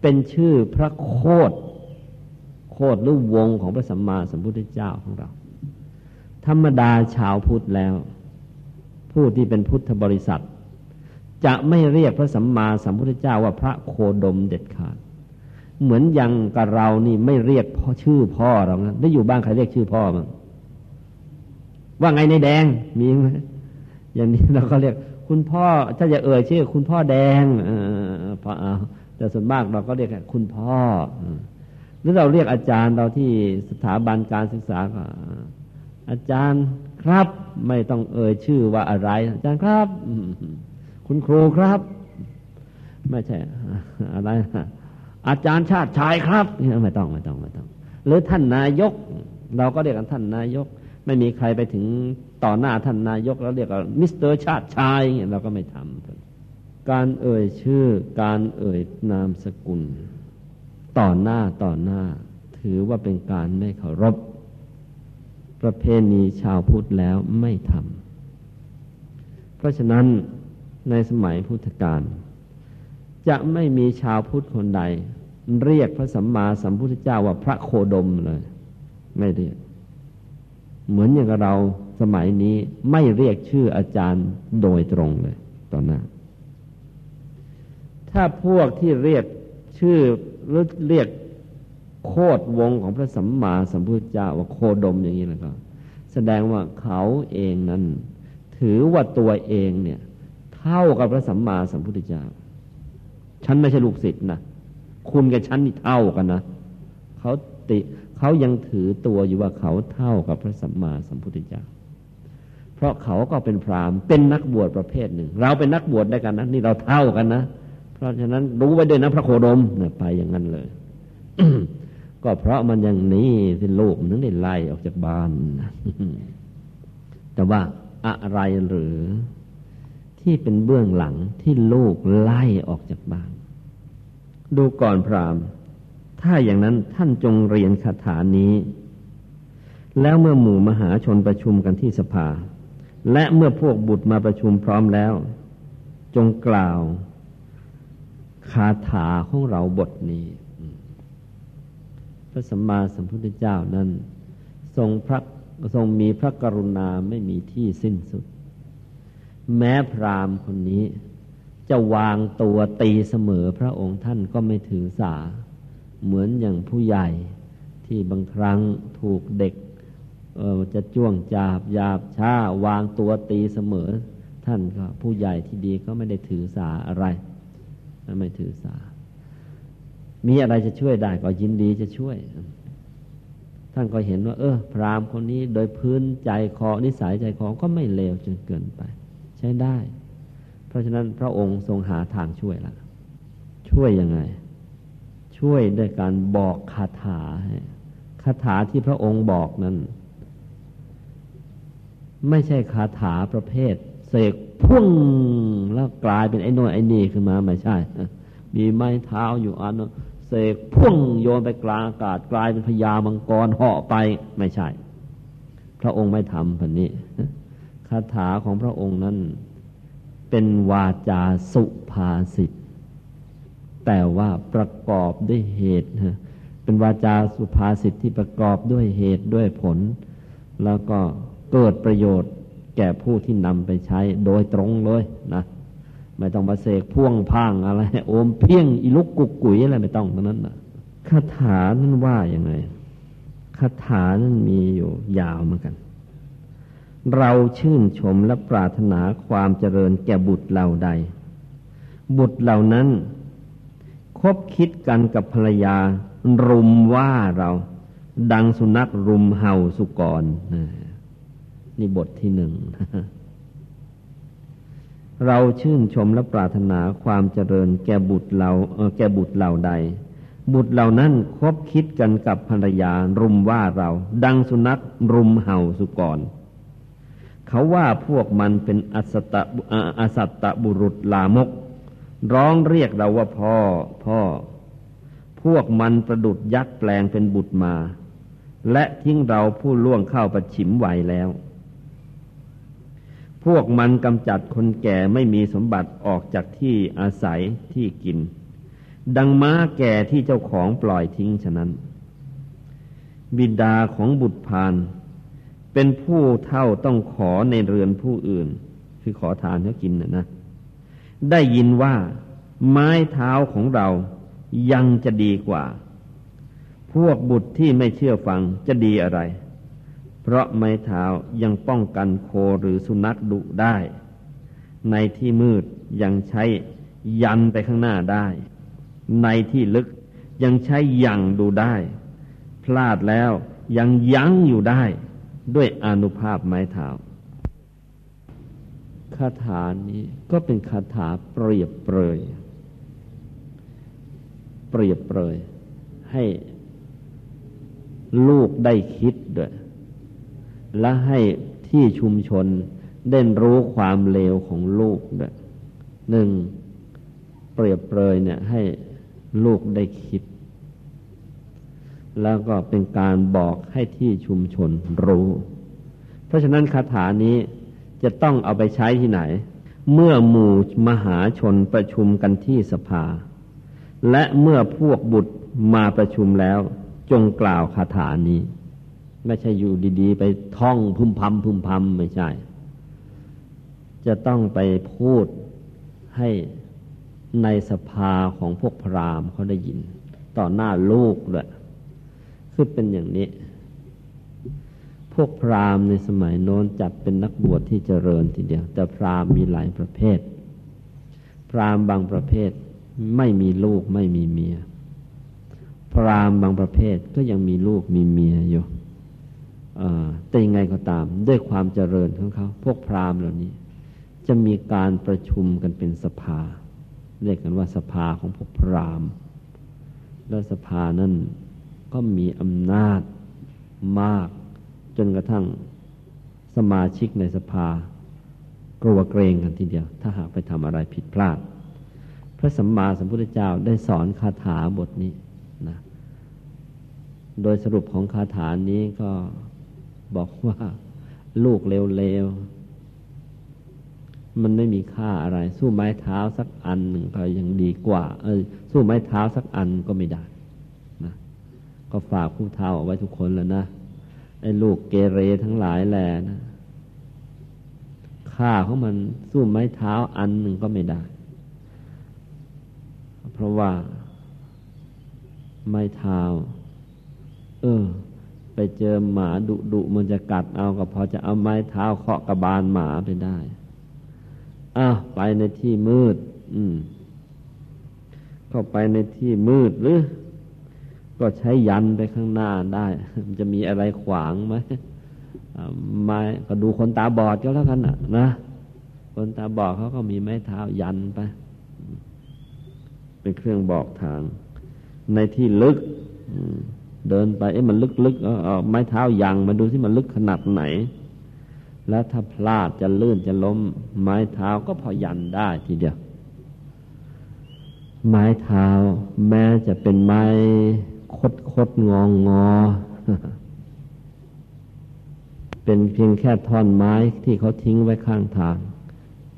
Speaker 1: เป็นชื่อพระโคดโคดหรือวงของพระสัมมาสัมพุทธเจ้าของเรา ธรรมดาชาวพุทธแล้ว ผู้ที่เป็นพุทธบริษัท จะไม่เรียกพระสัมมาสัมพุทธเจ้าว่าพระโคดมเด็ดขาด เหมือนยังกับเรานี่ไม่เรียกพ่อชื่อพ่อเรานะได้อยู่บ้านใครเรียกชื่อพ่อมั้งว่าไงในแดงมีไหมอย่างนี้เราก็เรียก คุณพ่อถ้าจะเอ่ยชื่อ คุณพ่อแดงเออพอเอาแต่ส่วนมากเราก็เรียกคุณพ่อหรือเราเรียกอาจารย์เราที่สถาบันการศึกษาก็ อาจารย์ครับ ไม่ต้องเอ่ยชื่อว่าอะไร อาจารย์ครับ คุณครูครับ ไม่ใช่ อะไร อาจารย์ชาติชายครับไม่ต้องไม่ต้องไม่ต้อง หรือท่านนายก เราก็เรียกกันท่านนายก ไม่มีใครไปถึงต่อหน้าท่านนายก แล้วเรียกว่ามิสเตอร์ชาติชายเราก็ไม่ทำการเอ่ยชื่อ การเอ่ยนามสกุล ต่อหน้าต่อหน้า ถือว่าเป็นการไม่เคารพ ประเพณีชาวพุทธแล้วไม่ทำเพราะฉะนั้นในสมัยพุทธกาลจะไม่มีชาวพุทธคนใด เรียกพระสัมมาสัมพุทธเจ้าว่าพระโคดมเลย ไม่เรียก เหมือนอย่างเราสมัยนี้ไม่เรียกชื่ออาจารย์โดยตรงเลยตอนหน้า ถ้าพวกที่เรียกชื่อหรือเรียก โคดวงของพระสัมมาสัมพุทธเจ้าว่าโคดมอย่างนี้แล้วก็ แสดงว่าเขาเองนั้น ถือว่าตัวเองเนี่ย เท่ากับพระสัมมาสัมพุทธเจ้า ฉันไม่ใช่ลูกศิษย์นะคุณกับฉันนี่เท่ากันนะเขาติเขายังถือตัวอยู่ว่าเขาเท่ากับพระสัมมาสัมพุทธเจ้า เพราะเขาก็เป็นพราหมณ์เป็นนักบวชประเภทหนึ่ง เราเป็นนักบวชได้กันนะนี่เราเท่ากันนะเพราะฉะนั้นรู้ไว้ด้วยนะพระโคดมเนี่ยไปอย่างนั้นเลย ก็เพราะมันอย่างนี้ที่ลูกมันถึงได้ไล่ออกจากบ้าน แต่ว่าอะไรหรือที่เป็นเบื้องหลังที่ลูกไล่ออกจากบ้าน ดูก่อนพรามถ้าอย่างนั้นท่านจงเรียนคาถานี้ แล้วเมื่อหมู่มหาชนประชุมกันที่สภา และเมื่อพวกบุตรมาประชุมพร้อมแล้ว จงกล่าว คาถาของเราบทนี้ พระสัมมาสัมพุทธเจ้านั้น ทรงพระทรงมีพระกรุณาไม่มีที่สิ้นสุด แม้พราหมณ์คนนี้ จะวางตัวตีเสมอพระองค์ท่านก็ไม่ถือสา เหมือนอย่างผู้ใหญ่ที่บางครั้งถูกเด็กจะจ้วงจาบหยาบช้าวางตัวตีเสมอ ท่านก็ผู้ใหญ่ที่ดีก็ไม่ได้ถือสาอะไร ไม่ถือสา มีอะไรจะช่วยได้ก็ยินดีจะช่วย ท่านก็เห็นว่า เออ พราหมณ์คนนี้โดยพื้นใจคอนิสัยใจคอก็ไม่เลวจนเกินไป ใช้ได้ เพราะฉะนั้นพระองค์ทรงหาทางช่วยละช่วยยังไง ช่วยด้วยการบอกคาถาคาถาที่พระองค์บอกนั้น ไม่ใช่คาถาประเภท เสกพุ่งแล้วกลายเป็นไอ้นอยไอ้นี่ขึ้นมาไม่ใช่มีไม้เท้าอยู่อัน เสกพุ่งโยนไปกลางอากาศกลายเป็นพญามังกรเหาะไปไม่ใช่ พระองค์ไม่ทำแบบนี้คาถาของพระองค์นั้นเป็นวาจาสุภาษิตแต่ว่าประกอบด้วยเหตุเป็นวาจาสุภาษิตที่ประกอบด้วยเหตุด้วยผล แล้วก็เกิดประโยชน์แก่ผู้ที่นำไปใช้โดยตรงเลยนะ ไม่ต้องมาเสกพ่วงพังอะไรโอมเพียงอีลุกกุกกุ๋ยอะไรไม่ต้องทั้งนั้นนะคาถานั้นว่าอย่างไงคาถานั้นมีอยู่ยาวเหมือนกัน เราชื่นชมและปรารถนาความเจริญแก่บุตรเหล่าใด บุตรเหล่านั้น คบคิดกันกับภรรยา รุมว่าเรา ดังสุนัขรุมเห่าสุกรนี่บทที่หนึ่ง เราชื่นชมและปรารถนาความเจริญแก่บุตรเราแก่บุตรเหล่าใด บุตรเหล่านั้นคบคิดกันกับภรรยารุมว่าเรา ดังสุนัขรุมเห่าสุกร เขาว่าพวกมันเป็นอสตตอสัตตบุรุษลามก ร้องเรียกเราว่าพ่อพ่อ พวกมันประดุดยักษ์แปลงเป็นบุตรมา และทิ้งเราผู้ล่วงเข้าประชิมไหวแล้ว พวกมันกำจัดคนแก่ไม่มีสมบัติออกจากที่อาศัยที่กิน ดังม้าแก่ที่เจ้าของปล่อยทิ้งฉะนั้น บิดาของบุตรพานเป็นผู้เท่าต้องขอในเรือนผู้อื่น คือขอทานเขากินนะนะ ได้ยินว่าไม้เท้าของเรายังจะดีกว่า พวกบุตรที่ไม่เชื่อฟังจะดีอะไร เพราะไม้เท้ายังป้องกันโคหรือสุนัขดุได้ ในที่มืดยังใช้ยันไปข้างหน้าได้ ในที่ลึกยังใช้ยังดูได้ พลาดแล้วยังยั้งอยู่ได้ ด้วยอนุภาพไม้เท้าคาถานี้ก็เป็นคาถาเปรียบเปรย เปรียบเปรย ให้ลูกได้คิดด้วย และให้ที่ชุมชนได้รู้ความเลวของลูกด้วยหนึ่งเปรียบเปรยเนี่ยให้ลูกได้คิด แล้วก็เป็นการบอกให้ที่ชุมชนรู้ เพราะฉะนั้นคาถานี้จะต้องเอาไปใช้ที่ไหน เมื่อหมู่มหาชนประชุมกันที่สภา และเมื่อพวกบุตรมาประชุมแล้วจงกล่าวคาถานี้ ไม่ใช่อยู่ดีๆ ไปท่องพึมพำพึมพำไม่ใช่ จะต้องไปพูดให้ในสภาของพวกพรามเขาได้ยิน ต่อหน้าลูกด้วยคือเป็นอย่างนี้ พวกพรามในสมัยโน้นจัดเป็นนักบวชที่เจริญทีเดียว แต่พรามมีหลายประเภท พรามบางประเภทไม่มีลูกไม่มีเมีย พรามบางประเภทก็ยังมีลูกมีเมียอยู่ แต่ยังไงก็ตาม ด้วยความเจริญของเขา พวกพราหมณ์เหล่านี้ จะมีการประชุมกันเป็นสภา เรียกกันว่าสภาของพวกพราหมณ์ แล้วสภานั้นก็มีอำนาจมาก จนกระทั่งสมาชิกในสภากลัวเกรงกันทีเดียว ถ้าหากไปทำอะไรผิดพลาด พระสัมมาสัมพุทธเจ้าได้สอนคาถาบทนี้นะโดยสรุปของคาถานี้ก็ บอกว่าลูกเลวๆ มันไม่มีค่าอะไร สู้ไม้เท้าสักอันหนึ่งก็ยังดีกว่า เออสู้ไม้เท้าสักอันก็ไม่ได้นะก็ฝากผู้เท้าเอาไว้ทุกคนแล้วนะไอ้ลูกเกเรทั้งหลายแหละนะค่าของมันสู้ไม้เท้าอันหนึ่งก็ไม่ได้ เพราะว่าไม้เท้า เออ ไปเจอหมาดุดุมันจะกัดเอาก็พอจะเอาไม้เท้าเคาะกระบาลหมาไปได้อ้าวไปในที่มืด อืม เข้าไปในที่มืดหรือ ก็ใช้ยันไปข้างหน้าได้ มันจะมีอะไรขวางไหมไม่ก็ดูคนตาบอดก็แล้วกันนะนะคนตาบอดเขาก็มีไม้เท้ายันไป เป็นเครื่องบอกทาง ในที่ลึก เดินไปเอ๊ะมันลึกๆเอาไม้เท้ายังมาดูที่มันลึกขนาดไหน แล้วถ้าพลาดจะลื่นจะล้ม ไม้เท้าก็พอยันได้ทีเดียว ไม้เท้า แม้จะเป็นไม้คดคดงองงอ เป็นเพียงแค่ท่อนไม้ที่เขาทิ้งไว้ข้างทาง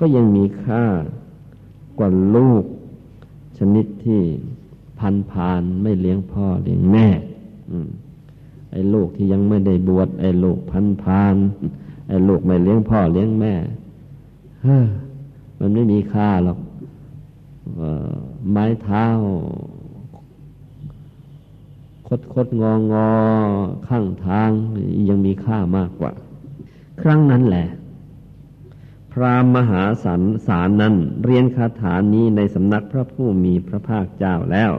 Speaker 1: ก็ยังมีค่ากว่าลูกชนิดที่พันพานไม่เลี้ยงพ่อเลี้ยงแม่ ไอ้ลูกที่ยังไม่ได้บวชไอ้ลูกพันพานไอ้ลูกไม่เลี้ยงพ่อเลี้ยงแม่เฮ้มันไม่มีค่าหรอกไม้เท้า คดคดงองอข้างทางยังมีค่ามากกว่า ครั้งนั้นแหละ พรามมหาสันสารนั้น เรียนคาถานี้ในสำนักพระผู้มีพระภาคเจ้าแล้ว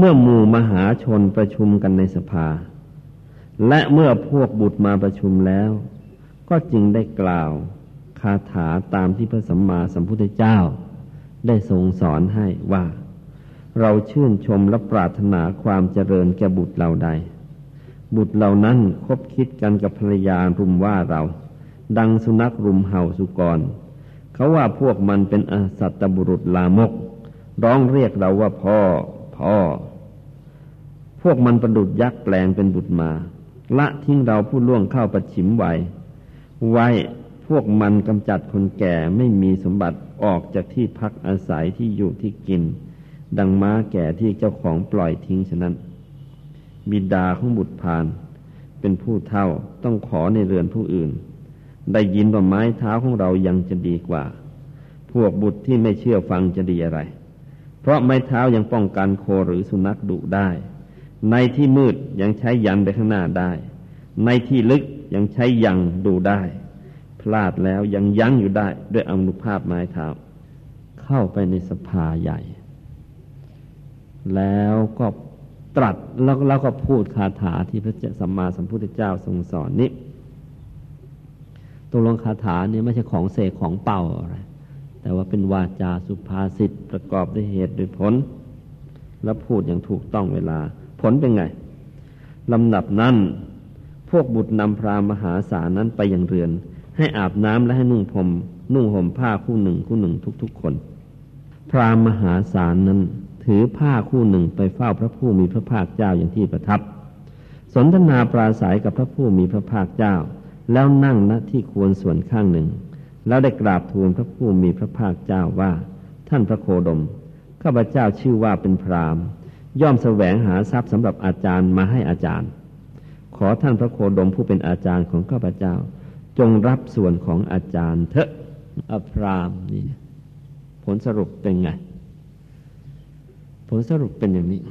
Speaker 1: เมื่อหมู่มหาชนประชุมกันในสภา และเมื่อพวกบุตรมาประชุมแล้ว ก็จึงได้กล่าวคาถาตามที่พระสัมมาสัมพุทธเจ้า ได้ทรงสอนให้ว่า เราชื่นชมและปรารถนาความเจริญแก่บุตรเราใด บุตรเหล่านั้นคบคิดกันกับภรรยารุมว่าเรา ดังสุนัขรุมเห่าสุกร เขาว่าพวกมันเป็นอสัตตบุรุษลามก ร้องเรียกเราว่าพ่อ พ่อ พวกมันประดุดยักษ์แปลงเป็นบุตรมา ละทิ้งเราผู้ล่วงเข้าประชิมไว้ไว้พวกมันกำจัดคนแก่ไม่มีสมบัติออกจากที่พักอาศัยที่อยู่ที่กิน ดังม้าแก่ที่เจ้าของปล่อยทิ้งฉะนั้น บิดาของบุตรพาน เป็นผู้เท่าต้องขอในเรือนผู้อื่น ได้ยินว่าไม้เท้าของเรายังจะดีกว่า พวกบุตรที่ไม่เชื่อฟังจะดีอะไร เพราะไม้เท้ายังป้องกันโคหรือสุนัขดุได้ ในที่มืดยังใช้ยันไปข้างหน้าได้ ในที่ลึกยังใช้ยังดูได้ พลาดแล้วยังยั้งอยู่ได้ด้วยอนุภาพไม้เท้า เข้าไปในสภาใหญ่ แล้วก็ตรัสแล้วแล้วก็พูดคาถาที่พระเจ้าสัมมาสัมพุทธเจ้าทรงสอนนี้ตัวลงคาถาเนี้ไม่ใช่ของเสกของเป่าอะไรแต่ว่าเป็นวาจาสุภาษิตประกอบด้วยเหตุด้วยผล แล้วพูดอย่างถูกต้องเวลา ผลเป็นไงลำดับนั้น พวกบุตรนำพรามหาสานั้นไปยังเรือน ให้อาบน้ำและให้นุ่งผมนุ่งห่มผ้าคู่หนึ่งคู่หนึ่งทุกๆคน พรามมหาสารนั้นถือผ้าคู่หนึ่งไปเฝ้าพระผู้มีพระภาคเจ้าอย่างที่ประทับ สนทนาปราศัยกับพระผู้มีพระภาคเจ้า แล้วนั่งณที่ควรส่วนข้างหนึ่ง แล้วได้กราบทูลพระผู้มีพระภาคเจ้าว่า ท่านพระโคดมข้าพเจ้าชื่อว่าเป็นพราม ย่อมแสวงหาทรัพย์สำหรับอาจารย์มาให้อาจารย์ ขอท่านพระโคดมผู้เป็นอาจารย์ของข้าพเจ้า จงรับส่วนของอาจารย์เถอะอพรามนี่ผลสรุปเป็นไง ผลสรุปเป็นอย่างนี้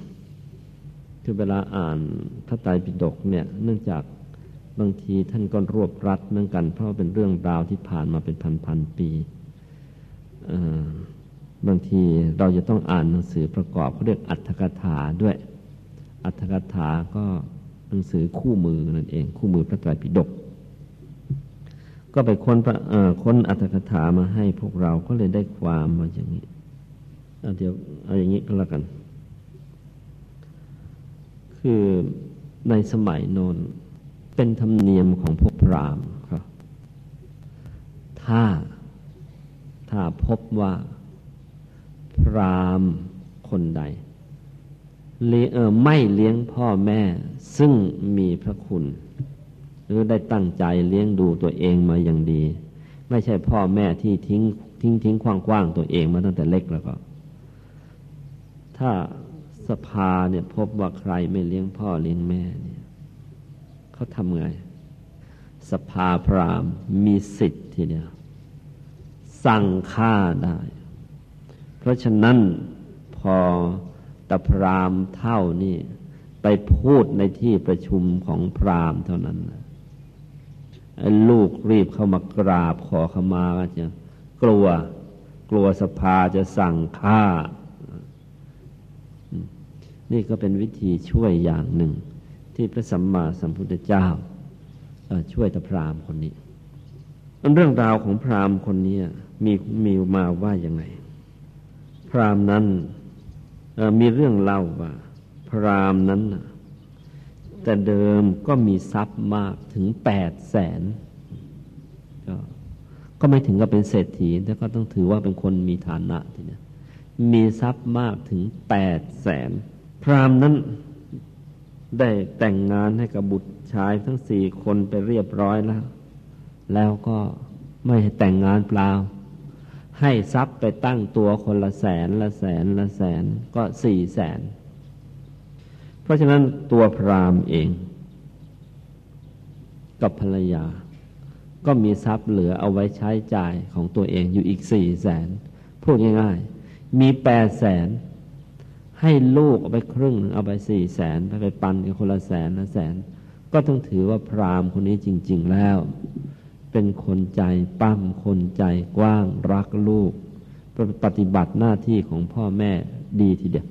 Speaker 1: คือเวลาอ่านพระไตรปิฎกเนี่ย เนื่องจากบางทีท่านก็รวบรัดเหมือนกัน เพราะเป็นเรื่องราวที่ผ่านมาเป็นพันๆปี บางทีเราจะต้องอ่านหนังสือประกอบเขาเรียกอัตถกถาด้วย อัตถกถาก็หนังสือคู่มือนั่นเอง คู่มือพระไตรปิฎกก็ไปค้นค้นอัตถกถามาให้พวกเราก็เลยได้ความมาอย่างนี้เอาเดี๋ยวเอาอย่างนี้ก็แล้วกัน คือในสมัยโนนเป็นธรรมเนียมของพวกพราหมณ์ครับ ถ้าถ้าพบว่า พรามคนใดไม่เลี้ยงพ่อแม่ ซึ่งมีพระคุณ หรือได้ตั้งใจเลี้ยงดูตัวเองมาอย่างดี ไม่ใช่พ่อแม่ที่ทิ้งทิ้งทิ้งคว้างคว้างตัวเองมาตั้งแต่เล็กแล้วก็ ถ้าสภาเนี่ยพบว่าใครไม่เลี้ยงพ่อเลี้ยงแม่เนี่ยเขาทำไง สภาพรามมีสิทธิ์ทีเดียวสั่งฆ่าได้ ราะฉะนั้นพอตะพรามเท่านี่ไปพูดในที่ประชุมของพรามเท่านั้นลูกรีบเข้ามากราบขอขมาก็จะกลัวกลัวสภาจะสั่งฆ่า นี่ก็เป็นวิธีช่วยอย่างหนึ่ง ที่พระสัมมาสัมพุทธเจ้าช่วยตะพรามคนนี้เรื่องราวของพรามคนนี้มีมีมาว่ายังไง พราหมณ์นั้นมีเรื่องเล่าว่า พราหมณ์นั้นแต่เดิมก็มีทรัพย์มากถึงแปดแสนก็ไม่ถึงกับเป็นเศรษฐีแต่ก็ต้องถือว่าเป็นคนมีฐานะทีนี้มีทรัพย์มากถึงแปดแสนพราหมณ์นั้นได้แต่งงานให้กับบุตรชายทั้งสี่คนไปเรียบร้อยแล้ว แล้วก็ไม่แต่งงานเปล่า ให้ทรัพย์ไปตั้งตัวคนละแสนละแสนละแสนก็สี่แสน เพราะฉะนั้นตัวพรามเอง กับภรรยา ก็มีทรัพย์เหลือเอาไว้ใช้จ่ายของตัวเองอยู่อีกสี่แสนพูดง่ายๆ มีแปดแสน ให้ลูกเอาไปครึ่งเอาไปสี่แสนไปไปปันกันคนละแสนละแสน ก็ต้องถือว่าพรามคนนี้จริง ๆ แล้ว เป็นคนใจปั้มคนใจกว้างรักลูก ปฏิบัติหน้าที่ของพ่อแม่ดีทีเดียว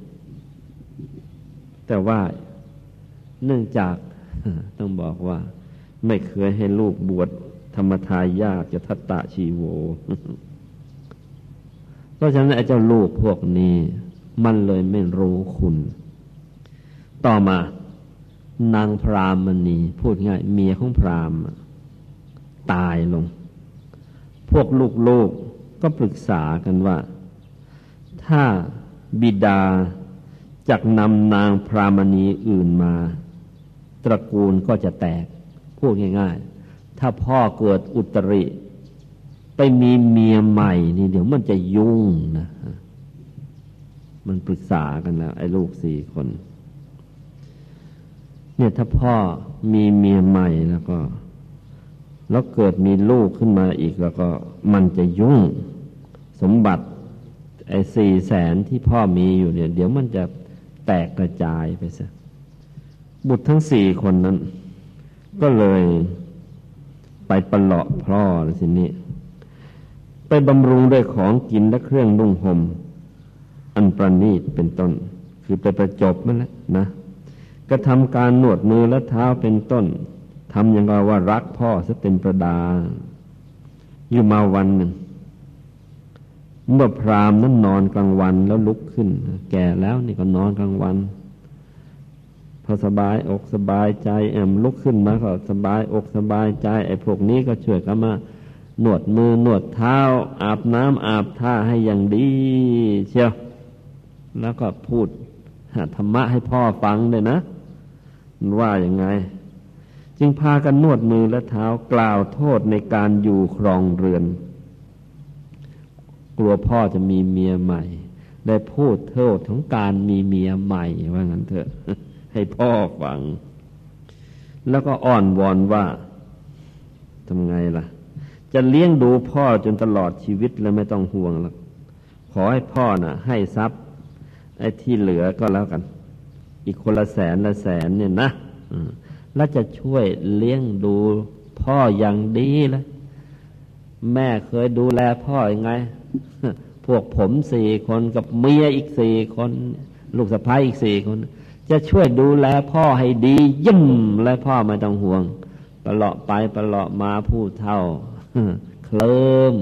Speaker 1: แต่ว่าเนื่องจากต้องบอกว่า ไม่เคยให้ลูกบวชธรรมทายาจะทัตตะชีโวเพราะฉะนั้นไอ้เจ้าลูกพวกนี้ มันเลยไม่รู้คุณ ต่อมานางพรามณี พูดง่าย เมียของพราม ตายลง พวกลูกๆกก็ปรึกษากันว่า ถ้าบิดาจากนำนางพรามณีอื่นมา ตระกูลก็จะแตก พูดง่ายๆ ถ้าพ่อเกิดอุตริ ไปมีเมียใหม่นี่เดี๋ยวมันจะยุ่งนะ มันปรึกษากันแล้ว ไอ้ลูกสี่คน เนี่ยถ้าพ่อมีเมียใหม่แล้วก็ แล้วเกิดมีลูกขึ้นมาอีกแล้วก็มันจะยุ่งสมบัติไอ้สี่แสนที่พ่อมีอยู่เนี่ย เดี๋ยวมันจะแตกกระจายไปซะบุตรทั้งสี่คนนั้น ก็เลยไปประหลาะพ่อสินี้ ไปบำรุงด้วยของกินและเครื่องนุ่งห่มอันประณีตเป็นต้น คือไปประจบนั่นแหละนะกระทำการนวดมือและเท้าเป็นต้น ทำอย่างว่ารักพ่อซะเป็นประดา อยู่มาวันหนึ่ง เมื่อพรามนั้นนอนกลางวันแล้วลุกขึ้น แก่แล้วนี่ก็นอนกลางวัน พอสบายอกสบายใจแอมลุกขึ้นมาก็สบายอกสบายใจ ไอ้พวกนี้ก็ช่วยกันมานวดมือนวดเท้า อาบน้ำอาบท่าให้อย่างดีเชียวแล้วก็พูดธรรมะให้พ่อฟังเลยนะ ว่าอย่างไง จึงพากันนวดมือและเท้ากล่าวโทษในการอยู่ครองเรือน กลัวพ่อจะมีเมียใหม่ ได้พูดโทษของการมีเมียใหม่ว่างั้นเถอะ ให้พ่อฟัง แล้วก็อ้อนวอนว่าทำไงล่ะ จะเลี้ยงดูพ่อจนตลอดชีวิตแล้วไม่ต้องห่วงหรอกขอให้พ่อนะ่ะ ให้ทรัพย์ไอ้ที่เหลือก็แล้วกัน อีกคนละแสนละแสนเนี่ยนะ แล้วจะช่วยเลี้ยงดูพ่ออย่างดีเลยแม่เคยดูแลพ่ออยังไง พวกผมสี่คนกับเมียอีกสี่คน ลูกสะพ้ายอีกสี่คน จะช่วยดูแลพ่อให้ดียิ่มและพ่อไม่ต้องห่วงประเลาะไปประเลาะมาผู้เท่าเคลิม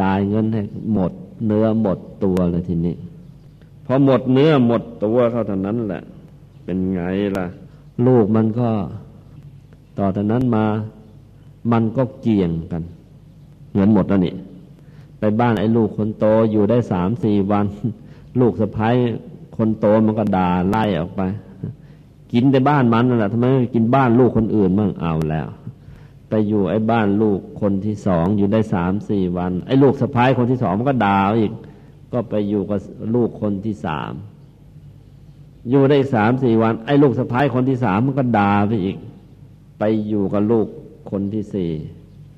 Speaker 1: จ่ายเงินให้หมด เนื้อหมดตัวเลยทีนี้พอหมดเนื้อหมดตัวเขาเท่านั้นแหละ เป็นไงล่ะ ลูกมันก็ต่อจากนั้นมามันก็เกี่ยงกัน เหมือนหมดแล้วนี่ ไปบ้านไอ้ลูกคนโตอยู่ได้สามสี่วัน ลูกสะพ้ายคนโตมันก็ด่าไล่ออกไป กินแต่บ้านมันนั่นแหละทำไมไม่กินบ้านลูกคนอื่นมั่งเอาแล้ว ไปอยู่ไอ้บ้านลูกคนที่สองอยู่ได้สามสี่วัน ไอ้ลูกสะพ้ายคนที่สองมันก็ด่าอีก ก็ไปอยู่กับลูกคนที่สาม อยู่ได้สามสี่วัน ไอ้ลูกสะพ้ายคนที่สามมันก็ด่าไปอีก ไปอยู่กับลูกคนที่สี่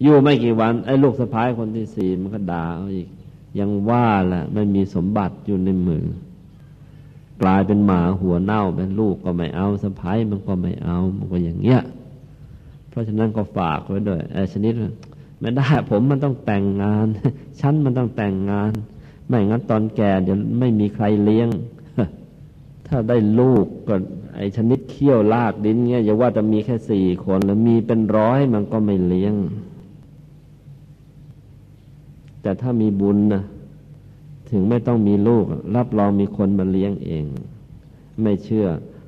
Speaker 1: อยู่ไม่กี่วัน ไอ้ลูกสะพ้ายคนที่สี่มันก็ด่าอีก ยังว่าแหละไม่มีสมบัติอยู่ในมือกลายเป็นหมาหัวเน่าเป็นลูกก็ไม่เอาสะพ้ายมันก็ไม่เอามันก็อย่างเงี้ย เพราะฉะนั้นก็ฝากไว้ด้วยไอ้ชนิดไม่ได้ผมมันต้องแต่งงาน ฉันมันต้องแต่งงาน ไม่งั้นตอนแก่เดี๋ยวไม่มีใครเลี้ยง ถ้าได้ลูกก็ไอชนิดเขี้ยวลากดินเงี้ยอย่าว่าจะมีแค่สี่คนแล้วมีเป็นร้อยมันก็ไม่เลี้ยง แต่ถ้ามีบุญนะถึงไม่ต้องมีลูก รับรองมีคนมาเลี้ยงเอง ไม่เชื่อ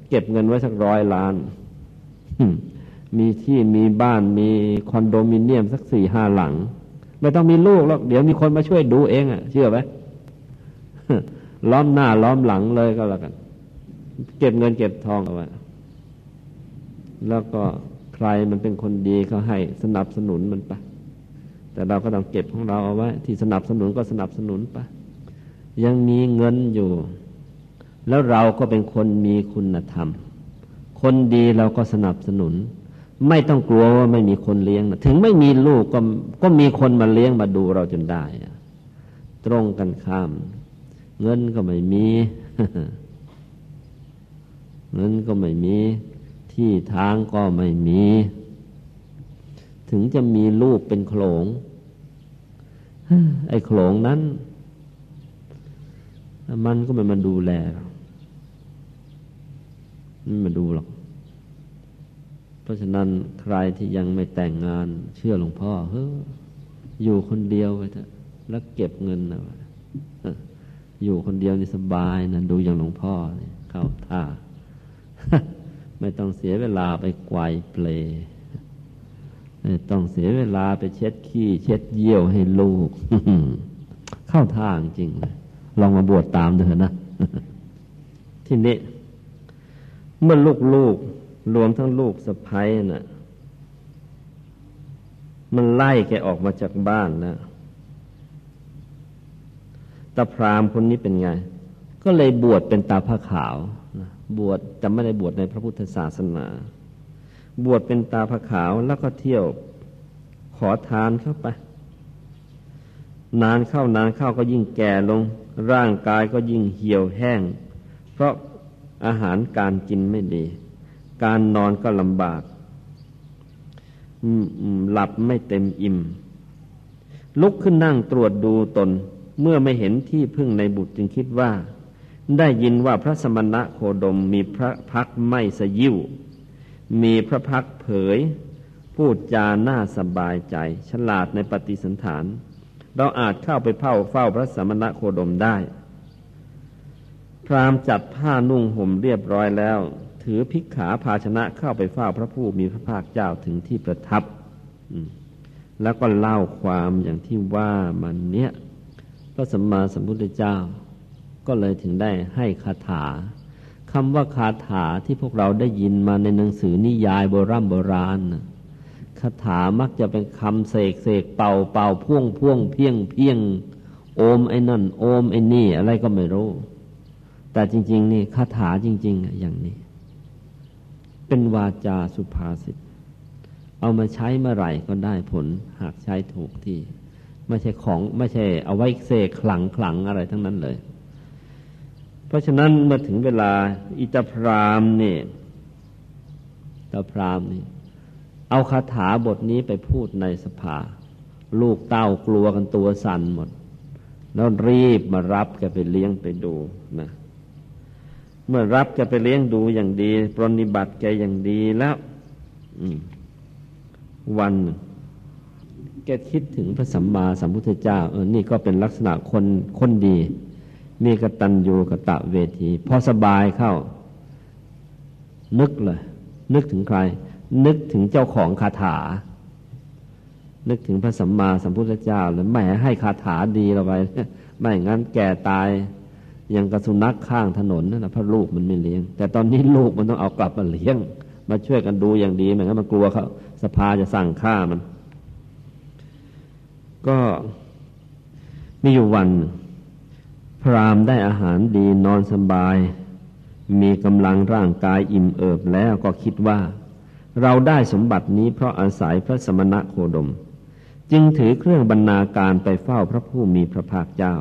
Speaker 1: เก็บเงินไว้สักร้อยล้านมีที่มีบ้านมีคอนโดมิเนียมสักสี่ห้าหลัง ไม่ต้องมีลูกหรอกเดี๋ยวมีคนมาช่วยดูเองอะ่ะ เชื่อไหมล้อมหน้าล้อมหลังเลยก็แล้วกัน เก็บเงินเก็บทองเอาไว้แล้วก็ใครมันเป็นคนดีก็ให้สนับสนุนมันไปแต่เราก็ต้องเก็บของเราเอาไว้ที่สนับสนุนก็สนับสนุนไปยังมีเงินอยู่ แล้วเราก็เป็นคนมีคุณธรรม คนดีเราก็สนับสนุน ไม่ต้องกลัวว่าไม่มีคนเลี้ยงนะถึงไม่มีลูกก็ก็มีคนมาเลี้ยงมาดูเราจนได้ ตรงกันข้าม เงินก็ไม่มี เงินก็ไม่มี ที่ทางก็ไม่มี ถึงจะมีลูกเป็นโขลง ไอ้โขลงนั้น มันก็ไม่มาดูแลไม่มาดูหรอก เพราะฉะนั้นใครที่ยังไม่แต่งงาน เชื่อหลวงพ่อเฮ้ยอยู่คนเดียวไปเถอะแล้วเก็บเงินนะอยู่คนเดียวนี่สบายนะดูอย่างหลวงพ่อเข้าท่า ไม่ต้องเสียเวลาไปไกวเปลไม่ต้องเสียเวลาไปเช็ดขี้ เช็ดเยี่ยวให้ลูก เข้าท่าจริงเลยลองมาบวชตามเถอะนะ ทีนี้ เมื่อลูกลูกรวมทั้งลูกสะพ้ยนะ่ะ มันไล่แกออกมาจากบ้านแล้วตาพรามคนนี้เป็นไง ก็เลยบวชเป็นตาผ้าขาว บวชแต่ไม่ได้บวชในพระพุทธศาสนา บวชเป็นตาผาขาวแล้วก็เที่ยวขอทานเข้าไป นานเข้านานเข้าก็ยิ่งแก่ลง ร่างกายก็ยิ่งเหี่ยวแห้ง เพราะอาหารการกินไม่ดี การนอนก็ลำบากหลับไม่เต็มอิ่ม ลุกขึ้นนั่งตรวจดูตน เมื่อไม่เห็นที่พึ่งในบุตรจึงคิดว่า ได้ยินว่าพระสมณะโคดมมีพระพักไม่สยิวมีพระพักเผย พูดจาน่าสบายใจ ฉลาดในปฏิสันฐาน เราอาจเข้าไปเฝ้าเฝ้าพระสมณะโคดมได้ พรามจัดผ้านุ่งห่มเรียบร้อยแล้ว ถือพิกขาภาชนะเข้าไปเฝ้าพระผู้มีพระภาคเจ้าถึงที่ประทับ แล้วก็เล่าความอย่างที่ว่ามันเนี้ยพระสัมมาสัมพุทธเจ้า ก็เลยถึงได้ให้คาถาคำว่าคาถาที่พวกเราได้ยินมาในหนังสือนิยายโบราณโบราณคาถามักจะเป็นคำเสกเสกเป่าเป่าพ่วงพ่วงเพียงเพียงโอมไอ้นั่น โอมไอ้นี่ อะไรก็ไม่รู้ แต่จริง ๆ นี่คาถาจริง ๆ อย่างนี้ เป็นวาจาสุภาษิตเอามาใช้เมื่อไหร่ก็ได้ผล หากใช้ถูกที่ ไม่ใช่ของไม่ใช่เอาไว้เสกขลังขลังอะไรทั้งนั้นเลย เพราะฉะนั้นเมื่อถึงเวลาอิตาพรามเนี่ยตาพรามนี่เอาคาถาบทนี้ไปพูดในสภา ลูกเต้ากลัวกันตัวสั่นหมด แล้วรีบมารับแกไปเลี้ยงไปดูนะเมื่อรับแกไปเลี้ยงดูอย่างดี ปรนิบัติแกอย่างดีแล้ววันแกคิดถึงพระสัมมาสัมพุทธเจ้า เออ นี่ก็เป็นลักษณะคนคนดี มีกตัญญูกะตะเวที พอสบายเข้า นึกเลย นึกถึงใคร นึกถึงเจ้าของคาถา นึกถึงพระสัมมาสัมพุทธเจ้าเลยไม่ให้คาถาดีเราไปไม่งั้นแก่ตายย่างกระสุนัขข้างถนนนั่นนะพระลูกมันไม่เลี้ยง แต่ตอนนี้ลูกมันต้องเอากลับมาเลี้ยง มาช่วยกันดูอย่างดีไม่งั้นมันกลัวเขาสภาจะสั่งฆ่ามัน ก็มีอยู่วัน พรามได้อาหารดีนอนสบาย มีกำลังร่างกายอิ่มเอิบแล้วก็คิดว่า เราได้สมบัตินี้เพราะอาศัยพระสมณะโคดม จึงถือเครื่องบรรณาการไปเฝ้าพระผู้มีพระภาคเจ้า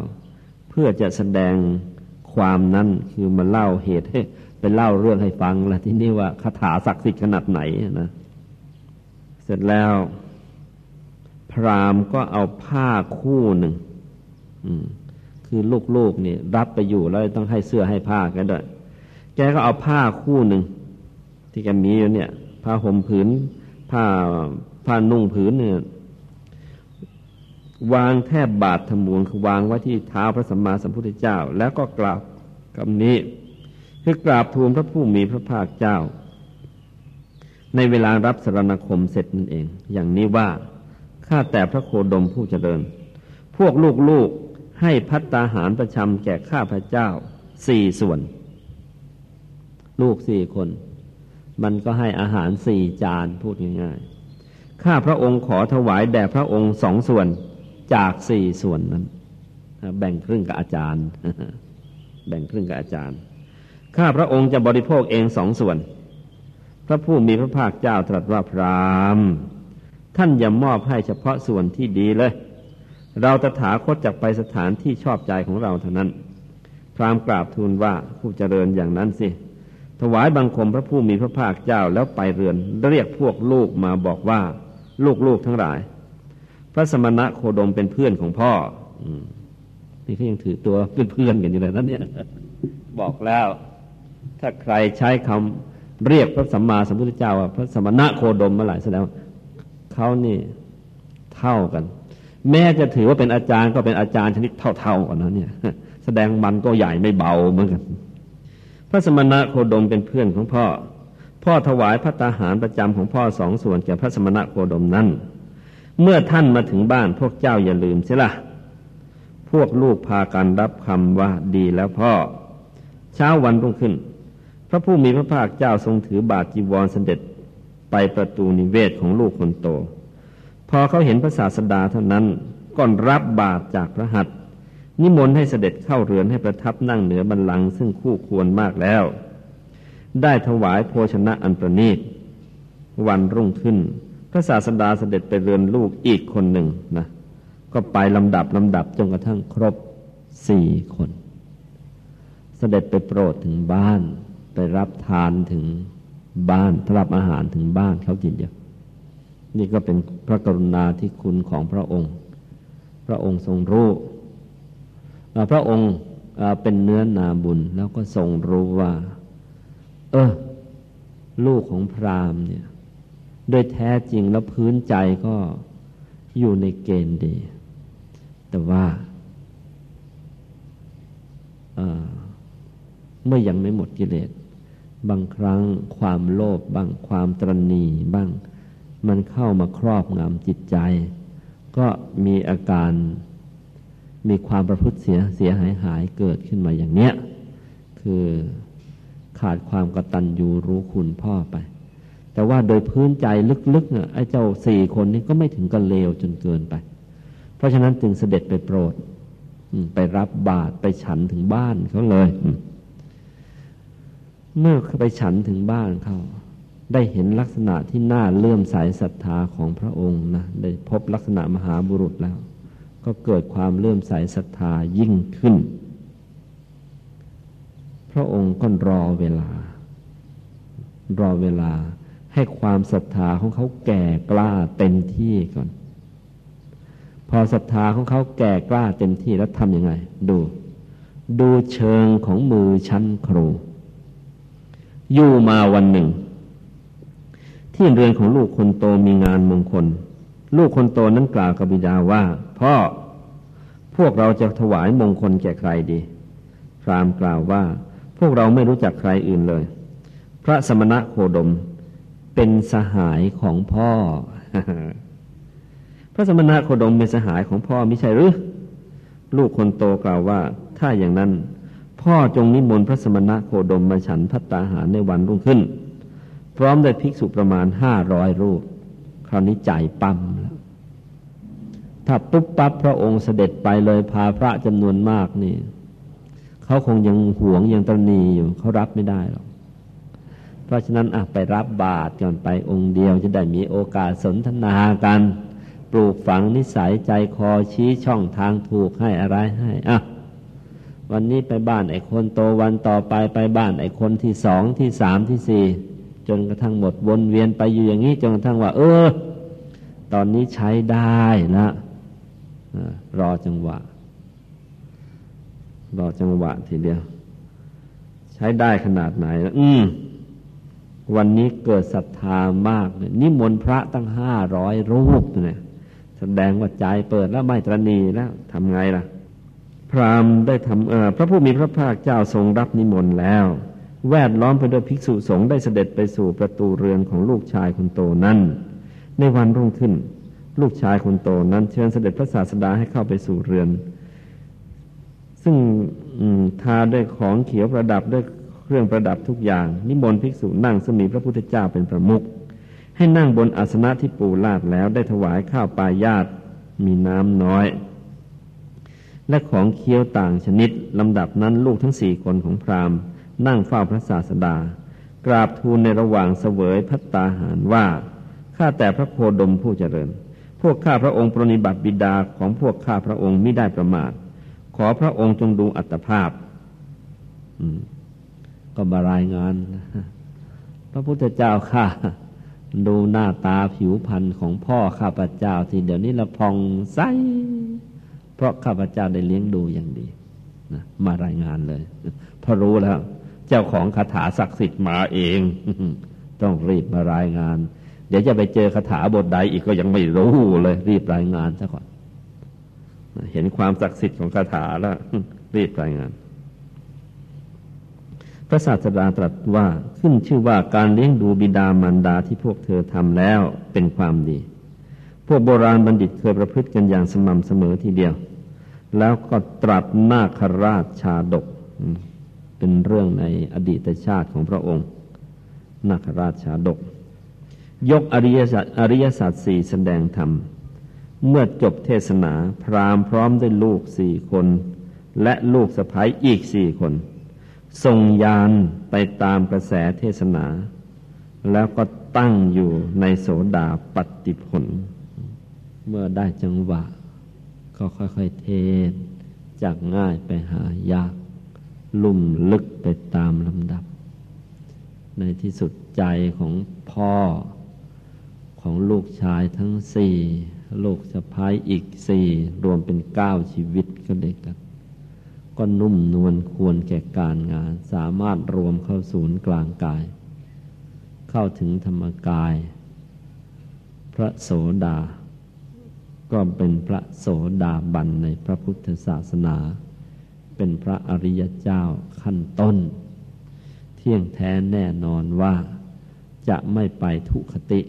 Speaker 1: เพื่อจะแสดงความนั้นคือมาเล่าเหตุให้ไปเล่าเรื่องให้ฟังละที่นี่ว่าคาถาศักดิ์สิทธิ์ขนาดไหนนะ เสร็จแล้ว พรามก็เอาผ้าคู่หนึ่ง คือลูกๆนี่รับไปอยู่แล้วต้องให้เสื้อให้ผ้ากันด้วย แกก็เอาผ้าคู่หนึ่ง ที่แกมีอยู่เนี่ย ผ้าห่มผืน ผ้าผ้านุ่งผืนเนี่ยวางแทบบาทธมูลคือวางไว้ที่เท้าพระสัมมาสัมพุทธเจ้า แล้วก็กราบคำนี้ คือกราบทูลพระผู้มีพระภาคเจ้า ในเวลารับสรณคมเสร็จนั่นเอง อย่างนี้ว่าข้าแต่พระโคดมผู้เจริญ พวกลูกๆ ให้พัตตาหารประชำแก่ข้าพระเจ้าสี่ส่วน ลูกสี่คน มันก็ให้อาหารสี่จานพูดง่ายๆ ข้าพระองค์ขอถวายแด่พระองค์สองส่วนจากสี่ส่วนนั้น แบ่งครึ่งกับอาจารย์ แบ่งครึ่งกับอาจารย์ ข้าพระองค์จะบริโภคเองสองส่วน พระผู้มีพระภาคเจ้าตรัสว่าพรามท่านอย่ามอบให้เฉพาะส่วนที่ดีเลย เราตถาคตจากไปสถานที่ชอบใจของเราเท่านั้น พรามกราบทูลว่าผู้เจริญอย่างนั้นสิ ถวายบังคมพระผู้มีพระภาคเจ้าแล้วไปเรือน เรียกพวกลูกมาบอกว่า ลูกๆทั้งหลาย พระสมณะโคดมเป็นเพื่อนของพ่ออนี่เขายังถือตัวเป็นเพื่อนกันอยู่เลยนั่นเนี่ย บอกแล้ว ถ้าใครใช้คำเรียกพระสัมมาสัมพุทธเจ้าว่าพระสมณะโคดมเมื่อไหร่แสดงเขานี่เท่ากัน แม้จะถือว่าเป็นอาจารย์ก็เป็นอาจารย์ชนิดเท่าๆกันนะเนี่ย แสดงมันก็ใหญ่ไม่เบาเหมือนกันพระสมณะโคดมเป็นเพื่อนของพ่อ พ่อถวายพระตาหารประจำของพ่อสองส่วนแก่พระสมณะโคดมนั้น เมื่อท่านมาถึงบ้านพวกเจ้าอย่าลืมเสียละพวกลูกพากันรับคำว่าดีแล้วพ่อ เช้าวันรุ่งขึ้น พระผู้มีพระภาคเจ้าทรงถือบาทจีวรเสด็จไปประตูนิเวศของลูกคนโต พอเขาเห็นพระศาสดาเท่านั้นก่อนรับบาตรจากพระหัตถ์นิมนต์ให้เสด็จเข้าเรือนให้ประทับนั่งเหนือบันลังซึ่งคู่ควรมากแล้ว ได้ถวายโภชนะอันประณีตวันรุ่งขึ้น พระศาสดาเสด็จไปเรือนลูกอีกคนหนึ่งนะก็ไปลำดับลำดับจนกระทั่งครบสี่คน เสด็จไปโปรดถึงบ้าน ไปรับทานถึงบ้านรับอาหารถึงบ้านเขาจริงเดียว นี่ก็เป็นพระกรุณาที่คุณของพระองค์ พระองค์ทรงรู้พระองค์เป็นเนื้อนาบุญแล้วก็ทรงรู้ว่า เออ ลูกของพราหมณ์เนี่ย โดยแท้จริงแล้วพื้นใจก็อยู่ในเกณฑ์ดี แต่ว่าเมื่อยังไม่หมดกิเลส บางครั้งความโลภบ้างความตรณีบ้าง มันเข้ามาครอบงำจิตใจ ก็มีอาการมีความประพฤติเสียเสียหายหายเกิดขึ้นมาอย่างเนี้ย คือขาดความกตัญญูรู้คุณพ่อไป แต่ว่าโดยพื้นใจลึกๆเนี่ยไอ้เจ้าสี่คนนี้ก็ไม่ถึงกับเลวจนเกินไป เพราะฉะนั้นจึงเสด็จไปโปรดไปรับบาตรไปฉันถึงบ้านเขาเลย เมื่อไปฉันถึงบ้านเขา ได้เห็นลักษณะที่น่าเลื่อมใสศรัทธาของพระองค์นะได้พบลักษณะมหาบุรุษแล้ว ก็เกิดความเลื่อมใสศรัทธายิ่งขึ้น พระองค์ก็รอเวลา รอเวลาให้ความศรัทธาของเขาแก่กล้าเต็มที่ก่อน พอศรัทธาของเขาแก่กล้าเต็มที่แล้วทำยังไง ดู ดูเชิงของมือชั้นครู อยู่มาวันหนึ่ง ที่เรือนของลูกคนโตมีงานมงคล ลูกคนโตนั้นกล่าวกับบิดาว่า พ่อพวกเราจะถวายมงคลแก่ใครดี พรามกล่าวว่า พวกเราไม่รู้จักใครอื่นเลย พระสมณะโคดมเป็นสหายของพ่อ พระสมณะโคดมเป็นสหายของพ่อไม่ใช่หรือลูกคนโตกล่าวว่า ถ้าอย่างนั้น พ่อจงนิมนต์พระสมณะโคดมมาฉันพัตตาหารในวันรุ่งขึ้น พร้อมด้วยภิกษุประมาณห้าร้อยรูป คราวนี้ใจปั๊มแล้วถ้าปุ๊บปั๊บพระองค์เสด็จไปเลยพาพระจำนวนมากนี่เขาคงยังหวงยังตรณีอยู่เขารับไม่ได้หรอกเพราะฉะนั้นอะไปรับบาตรก่อนไปองค์เดียวจะได้มีโอกาสสนทนากันปลูกฝังนิสัยใจคอชี้ช่องทางถูกให้อะไรให้อะวันนี้ไปบ้านไอ้คนโตวันต่อไปไปบ้านไอ้คนที่สองที่สามที่สี่ จนกระทั่งหมดวนเวียนไปอยู่อย่างนี้จนกระทั่งว่า เออ ตอนนี้ใช้ได้นะรอจังหวะ รอจังหวะทีเดียว ใช้ได้ขนาดไหนอืมวันนี้เกิดศรัทธามากเลยนิมนต์พระตั้งห้าร้อยรูปเนี่ยแสดงว่าใจเปิดแล้วไม่ตรณีแล้วทำไงล่ะ พราหมณ์ได้ทำพระผู้มีพระภาคเจ้าทรงรับนิมนต์แล้ว แวดล้อมไปด้วยภิกษุสงฆ์ได้เสด็จไปสู่ประตูเรือนของลูกชายคนโตนั้น ในวันรุ่งขึ้น ลูกชายคนโตนั้น เชิญเสด็จพระศาสดาให้เข้าไปสู่เรือน ซึ่งทาด้วยของเขียวประดับด้วยเครื่องประดับทุกอย่าง นิมนต์ภิกษุนั่งซึ่งมีพระพุทธเจ้าเป็นประมุขให้นั่งบนอาสนะที่ปูลาดแล้วได้ถวายข้าวปลายาตมีน้ำน้อย และของเคี้ยวต่างชนิดลำดับนั้นลูกทั้งสี่คนของพราหมณ์ นั่งเฝ้าพระศาสดา กราบทูลในระหว่างเสวยพัตตาหารว่า ข้าแต่พระโคดมผู้เจริญ พวกข้าพระองค์ปรนิบัติบิดาของพวกข้าพระองค์ไม่ได้ประมาท ขอพระองค์จงดูอัตภาพก็มารายงาน พระพุทธเจ้าข้าดูหน้าตาผิวพรรณของพ่อข้าพเจ้าที่เดี๋ยวนี้ละพองใสเพราะข้าพเจ้าได้เลี้ยงดูอย่างดีนะมารายงานเลยพอรู้แล้ว เจ้าของคาถาศักดิ์สิทธิ์มาเอง ต้องรีบมารายงาน เดี๋ยวจะไปเจอคาถาบทใดอีกก็ยังไม่รู้เลย รีบรายงานซะก่อน เห็นความศักดิ์สิทธิ์ของคาถาแล้วรีบรายงาน พระศาสดาตรัสว่าขึ้นชื่อว่าการเลี้ยงดูบิดามารดาที่พวกเธอทำแล้วเป็นความดี พวกโบราณบัณฑิตเคยประพฤติกันอย่างสม่ำเสมอทีเดียว แล้วก็ตรัสนาคราชชาดก เป็นเรื่องในอดีตชาติของพระองค์นาคราชชาดก ยกอริยสัจอริยสัจสี่แสดงธรรม เมื่อจบเทศนาพราหมณ์พร้อมด้วยลูกสี่คน และลูกสะพ้ยอีกสี่คนส่งยานไปตามกระแสเทศนา แล้วก็ตั้งอยู่ในโสดาปฏิผล เมื่อได้จังหวะ ก็ค่อยๆเทศ จากง่ายไปหายาก ลุ่มลึกไปตามลำดับ ในที่สุดใจของพ่อ ของลูกชายทั้งสี่ลูกสะพ้ายอีกสี่รวมเป็นเก้าชีวิตก็เด็กกันก็นุ่มนวลควรแก่การงาน สามารถรวมเข้าศูนย์กลางกาย เข้าถึงธรรมกาย พระโสดา ก็เป็นพระโสดาบันในพระพุทธศาสนา เป็นพระอริยเจ้าขั้นต้น เที่ยงแท้แน่นอนว่าจะไม่ไปทุคติ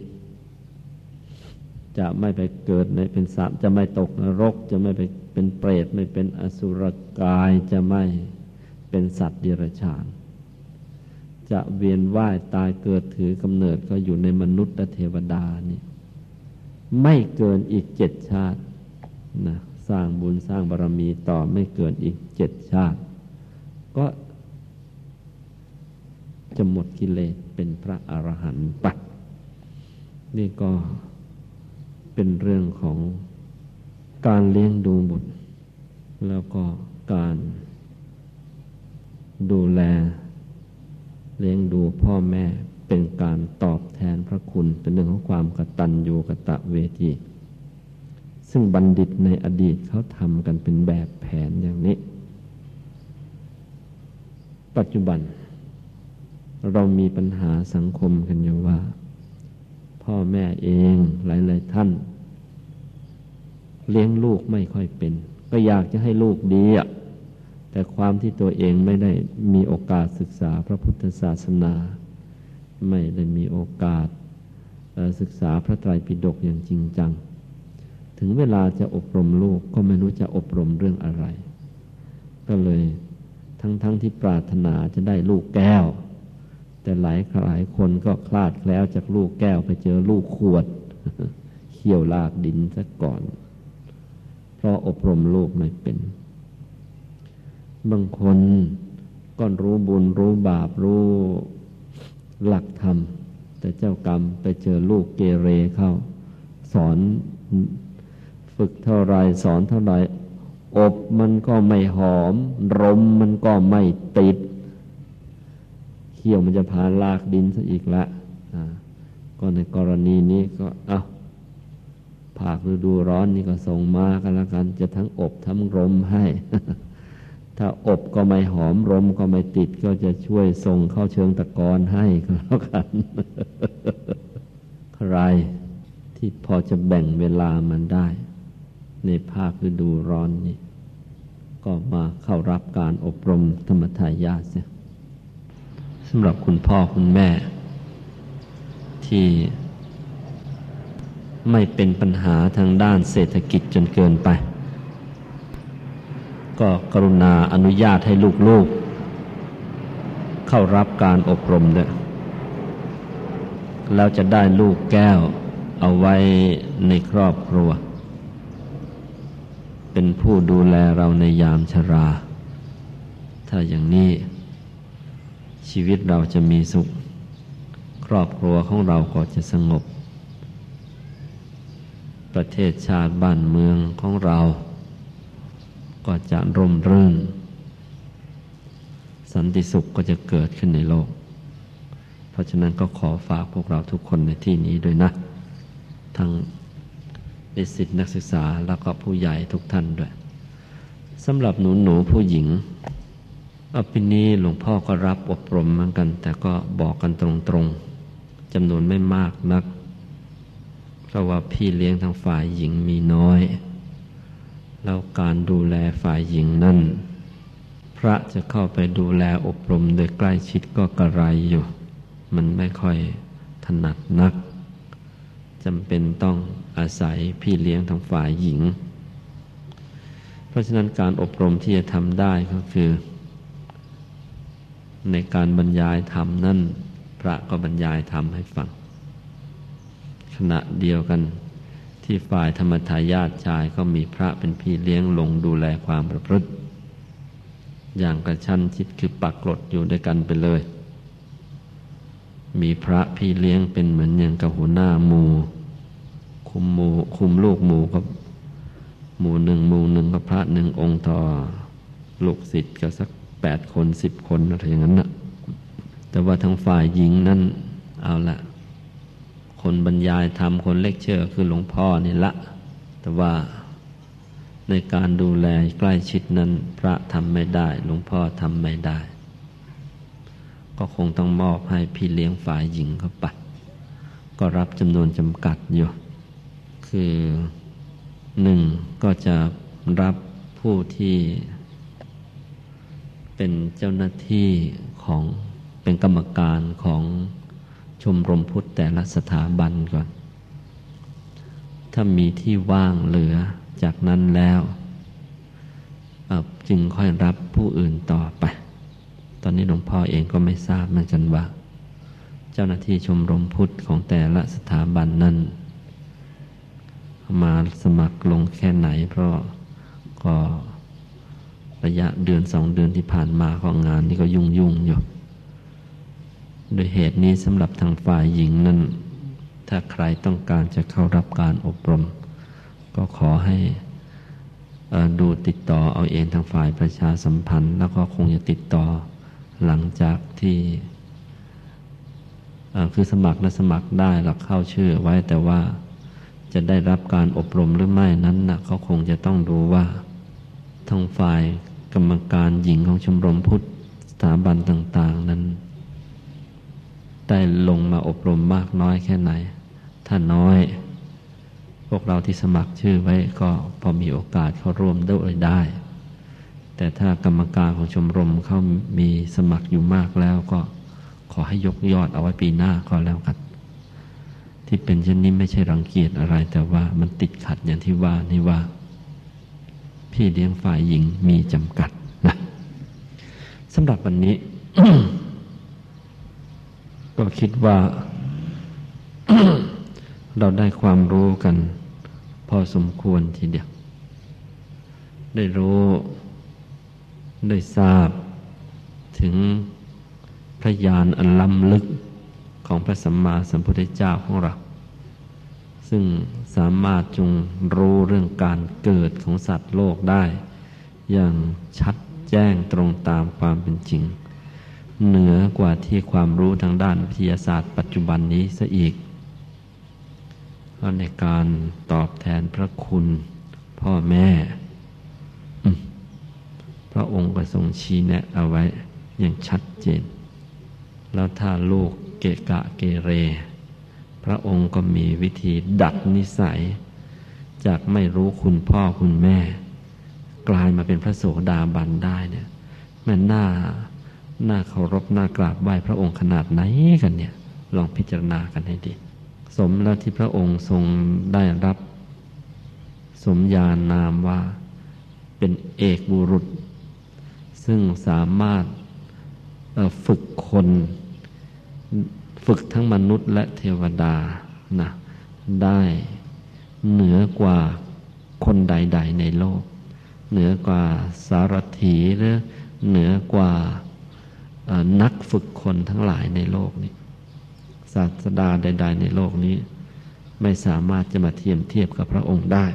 Speaker 1: จะไม่ไปเกิดในเป็นสัตว์จะไม่ตกนรก จะไม่ไปเป็นเปรตไม่เป็นอสุรกายจะไม่เป็นสัตว์เดรัจฉาน จะเวียนว่ายตายเกิดถือกำเนิดก็อยู่ในมนุษย์และเทวดานี่ไม่เกินอีกเจ็ดชาตินะ สร้างบุญสร้างบารรมีต่อไม่เกินอีกเจ็ดชาติ ก็จะหมดกิเลสเป็นพระอรหันต์ปัดนี่ก็เป็นเรื่องของการเลี้ยงดูบุตร แล้วก็การดูแล เลี้ยงดูพ่อแม่เป็นการตอบแทนพระคุณ เป็นเรื่องของความกตัญญูกะตะเวที ซึ่งบัณฑิตในอดีตเขาทำกันเป็นแบบแผนอย่างนี้ ปัจจุบัน เรามีปัญหาสังคมกันอยู่ว่า พ่อแม่เองหลาย ๆ ท่าน เลี้ยงลูกไม่ค่อยเป็น ก็อยากจะให้ลูกดีอะแต่ความที่ตัวเองไม่ได้มีโอกาสศึกษาพระพุทธศาสนา ไม่ได้มีโอกาสศึกษาพระไตรปิฎกอย่างจริงจัง ถึงเวลาจะอบรมลูกก็ไม่รู้จะอบรมเรื่องอะไร ก็เลยทั้งๆทที่ปรารถนาจะได้ลูกแก้ว แต่หลายหลายคนก็คลาดแล้วจากลูกแก้วไปเจอลูกขวดเขี่ยวลากดินซะก่อน เพราะอบรมลูกไม่เป็น บางคนก็รู้บุญรู้บาปรู้หลักธรรม แต่เจ้ากรรมไปเจอลูกเกเรเข้า สอน ฝึกเท่าไรสอนเท่าไรอบมันก็ไม่หอม รมมันก็ไม่ติดเขี้ยวมันจะพาลากดินซะอีกละก็ในกรณีนี้ก็เอาภาคฤดูร้อนนี่ก็ส่งมากันละกัน จะทั้งอบทั้งรมให้ ถ้าอบก็ไม่หอมรมก็ไม่ติด ก็จะช่วยส่งเข้าเชิงตะกอนให้ก็แล้วกันใครที่พอจะแบ่งเวลามันได้ ในภาคฤดูร้อนนี่ก็มาเข้ารับการอบรมธรรมทายาทเสียสำหรับคุณพ่อคุณแม่ ที่ไม่เป็นปัญหาทางด้านเศรษฐกิจจนเกินไป ก็กรุณาอนุญาตให้ลูกๆ เข้ารับการอบรมด้วยแล้วจะได้ลูกแก้วเอาไว้ในครอบครัว เป็นผู้ดูแลเราในยามชรา ถ้าอย่างนี้ ชีวิตเราจะมีสุข ครอบครัวของเราก็จะสงบ ประเทศชาติบ้านเมืองของเรา ก็จะร่มรื่น สันติสุขก็จะเกิดขึ้นในโลก เพราะฉะนั้นก็ขอฝากพวกเราทุกคนในที่นี้ด้วยนะ ทั้ง นิสิตนักศึกษาแล้วก็ผู้ใหญ่ทุกท่านด้วยสำหรับหนูหนูผู้หญิงอปีนี้หลวงพ่อก็รับอบรมเหมือนกัน แต่ก็บอกกันตรงๆจำนวนไม่มากนัก เพราะว่าพี่เลี้ยงทางฝ่ายหญิงมีน้อย แล้วการดูแลฝ่ายหญิงนั่น พระจะเข้าไปดูแลอบรมโดยใกล้ชิดก็กระไรอยู่ มันไม่ค่อยถนัดนักจำเป็นต้อง อาศัยพี่เลี้ยงทางฝ่ายหญิง เพราะฉะนั้นการอบรมที่จะทำได้ก็คือ ในการบรรยายธรรมนั่นพระก็บรรยายธรรมให้ฟัง ขณะเดียวกันที่ฝ่ายธรรมทายาทชายก็มีพระเป็นพี่เลี้ยงลงดูแลความประพฤติ อย่างกระชั้นชิดคือปักกรดอยู่ด้วยกันไปเลย มีพระพี่เลี้ยงเป็นเหมือนอย่างกับหัวหน้าหมู คุมหมูคุมลูกหมูก็หมูหนึ่งหมูหนึ่งก็พระหนึ่งองค์ต่อลูกศิษย์ก็สักแปดคนสิบคนอะไรอย่างนั้นนะแต่ว่าทางฝ่ายหญิงนั่นเอาละคนบรรยายทำคนเลคเชอร์คือหลวงพ่อนี่ละ แต่ว่าในการดูแลใกล้ชิดนั้นพระทำไม่ได้ หลวงพ่อทำไม่ได้ ก็คงต้องมอบให้พี่เลี้ยงฝ่ายหญิงเขาไปก็รับจำนวนจำกัดอยู่ คือหนึ่งก็จะรับผู้ที่ เป็นเจ้าหน้าที่ของเป็นกรรมการของชมรมพุทธแต่ละสถาบันก่อน ถ้ามีที่ว่างเหลือจากนั้นแล้ว จึงค่อยรับผู้อื่นต่อไป ตอนนี้หลวงพ่อเองก็ไม่ทราบเหมือนกันว่า เจ้าหน้าที่ชมรมพุทธของแต่ละสถาบันนั้น มาสมัครลงแค่ไหน เพราะก็ระยะเดือนสองเดือนที่ผ่านมาของงานนี่ก็ยุ่งยุ่งอยู่โดยเหตุนี้สำหรับทางฝ่ายหญิงนั้น ถ้าใครต้องการจะเข้ารับการอบรม ก็ขอให้ดูติดต่อเอาเองทางฝ่ายประชาสัมพันธ์ แล้วก็คงจะติดต่อหลังจากที่คือสมัครและสมัครได้เราเข้าชื่อไว้แต่ว่า จะได้รับการอบรมหรือไม่นั้นนะเขาคงจะต้องดูว่าทางฝ่ายกรรมการหญิงของชมรมพุทธสถาบันต่าง ๆ นั้น ได้ลงมาอบรมมากน้อยแค่ไหน ถ้าน้อย พวกเราที่สมัครชื่อไว้ก็พอมีโอกาสเข้าร่วมด้วยได้ แต่ถ้ากรรมการของชมรมเขามีสมัครอยู่มากแล้วก็ขอให้ยกยอดเอาไว้ปีหน้าก็แล้วกัน ที่เป็นเช่นนี้ไม่ใช่รังเกียจอะไร แต่ว่ามันติดขัดอย่างที่ว่านี่ว่า พี่เลี้ยงฝ่ายหญิงมีจำกัดนะสำหรับวันนี้ ก็คิดว่า เราได้ความรู้กัน พอสมควรทีเดียว ได้รู้ ได้ทราบ ถึงพระญาณอันล้ำลึกของพระสัมมาสัมพุทธเจ้าของเรา ซึ่งสามารถจงรู้เรื่องการเกิดของสัตว์โลกได้ อย่างชัดแจ้งตรงตามความเป็นจริง เหนือกว่าที่ความรู้ทางด้านวิทยาศาสตร์ปัจจุบันนี้ซะอีกเพราะในการตอบแทนพระคุณ พ่อแม่ พระองค์ก็ทรงชี้แนะเอาไว้อย่างชัดเจน แล้วถ้าลูกเกะกะเกเร พระองค์ก็มีวิธีดัดนิสัย จากไม่รู้คุณพ่อคุณแม่ กลายมาเป็นพระโสดาบันได้เนี่ยมันน่าน่าเคารพน่ากราบไหว้พระองค์ขนาดไหนกันเนี่ย ลองพิจารณากันให้ดี สมแล้วที่พระองค์ทรงได้รับ สมญานามว่าเป็นเอกบุรุษ ซึ่งสามารถฝึกคน ฝึกทั้งมนุษย์และเทวดานะได้เหนือกว่าคนใด ๆ ในโลก เหนือกว่าสารถีหรือเหนือกว่านักฝึกคนทั้งหลายในโลกนี้ ศาสดาใด ๆ ในโลกนี้ ไม่สามารถจะมาเทียมเทียบกับพระองค์ได้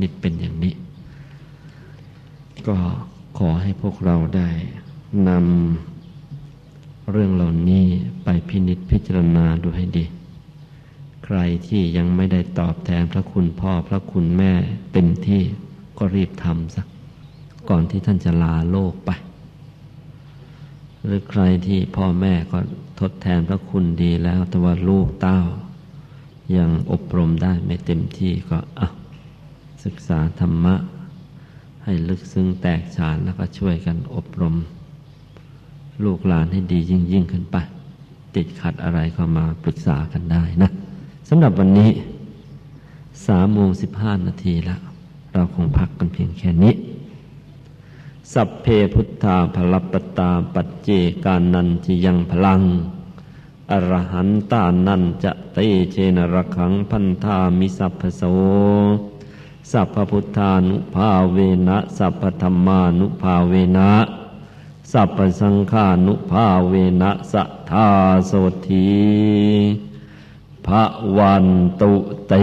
Speaker 1: นี่เป็นอย่างนี้ ก็ขอให้พวกเราได้นำ เรื่องเหล่านี้ไปพินิจพิจารณาดูให้ดี ใครที่ยังไม่ได้ตอบแทนพระคุณพ่อพระคุณแม่เต็มที่ก็รีบทำสักก่อนที่ท่านจะลาโลกไป หรือใครที่พ่อแม่ก็ทดแทนพระคุณดีแล้ว แต่ว่าลูกเต้า ยังอบรมได้ไม่เต็มที่ก็อะศึกษาธรรมะ ให้ลึกซึ้งแตกฉานแล้วก็ช่วยกันอบรม ลูกหลานให้ดียิ่งยิ่งขึ้นไป ติดขัดอะไรก็มาปรึกษากันได้นะสำหรับวันนี้สามโมงสิบห้านาทีแล้ว เราคงพักกันเพียงแค่นี้ สัพเพพุทธาพลปตาปัจเจกานันจิยังพลัง อรหันตานันจะเตเจนระขังพันธามิสัพพโสสัพพุทธานุภาเวนะ สัพพธรรมานุภาเวนะ สัพพสังฆานุภาเวนะสัทธาโสธีพระวันตุเต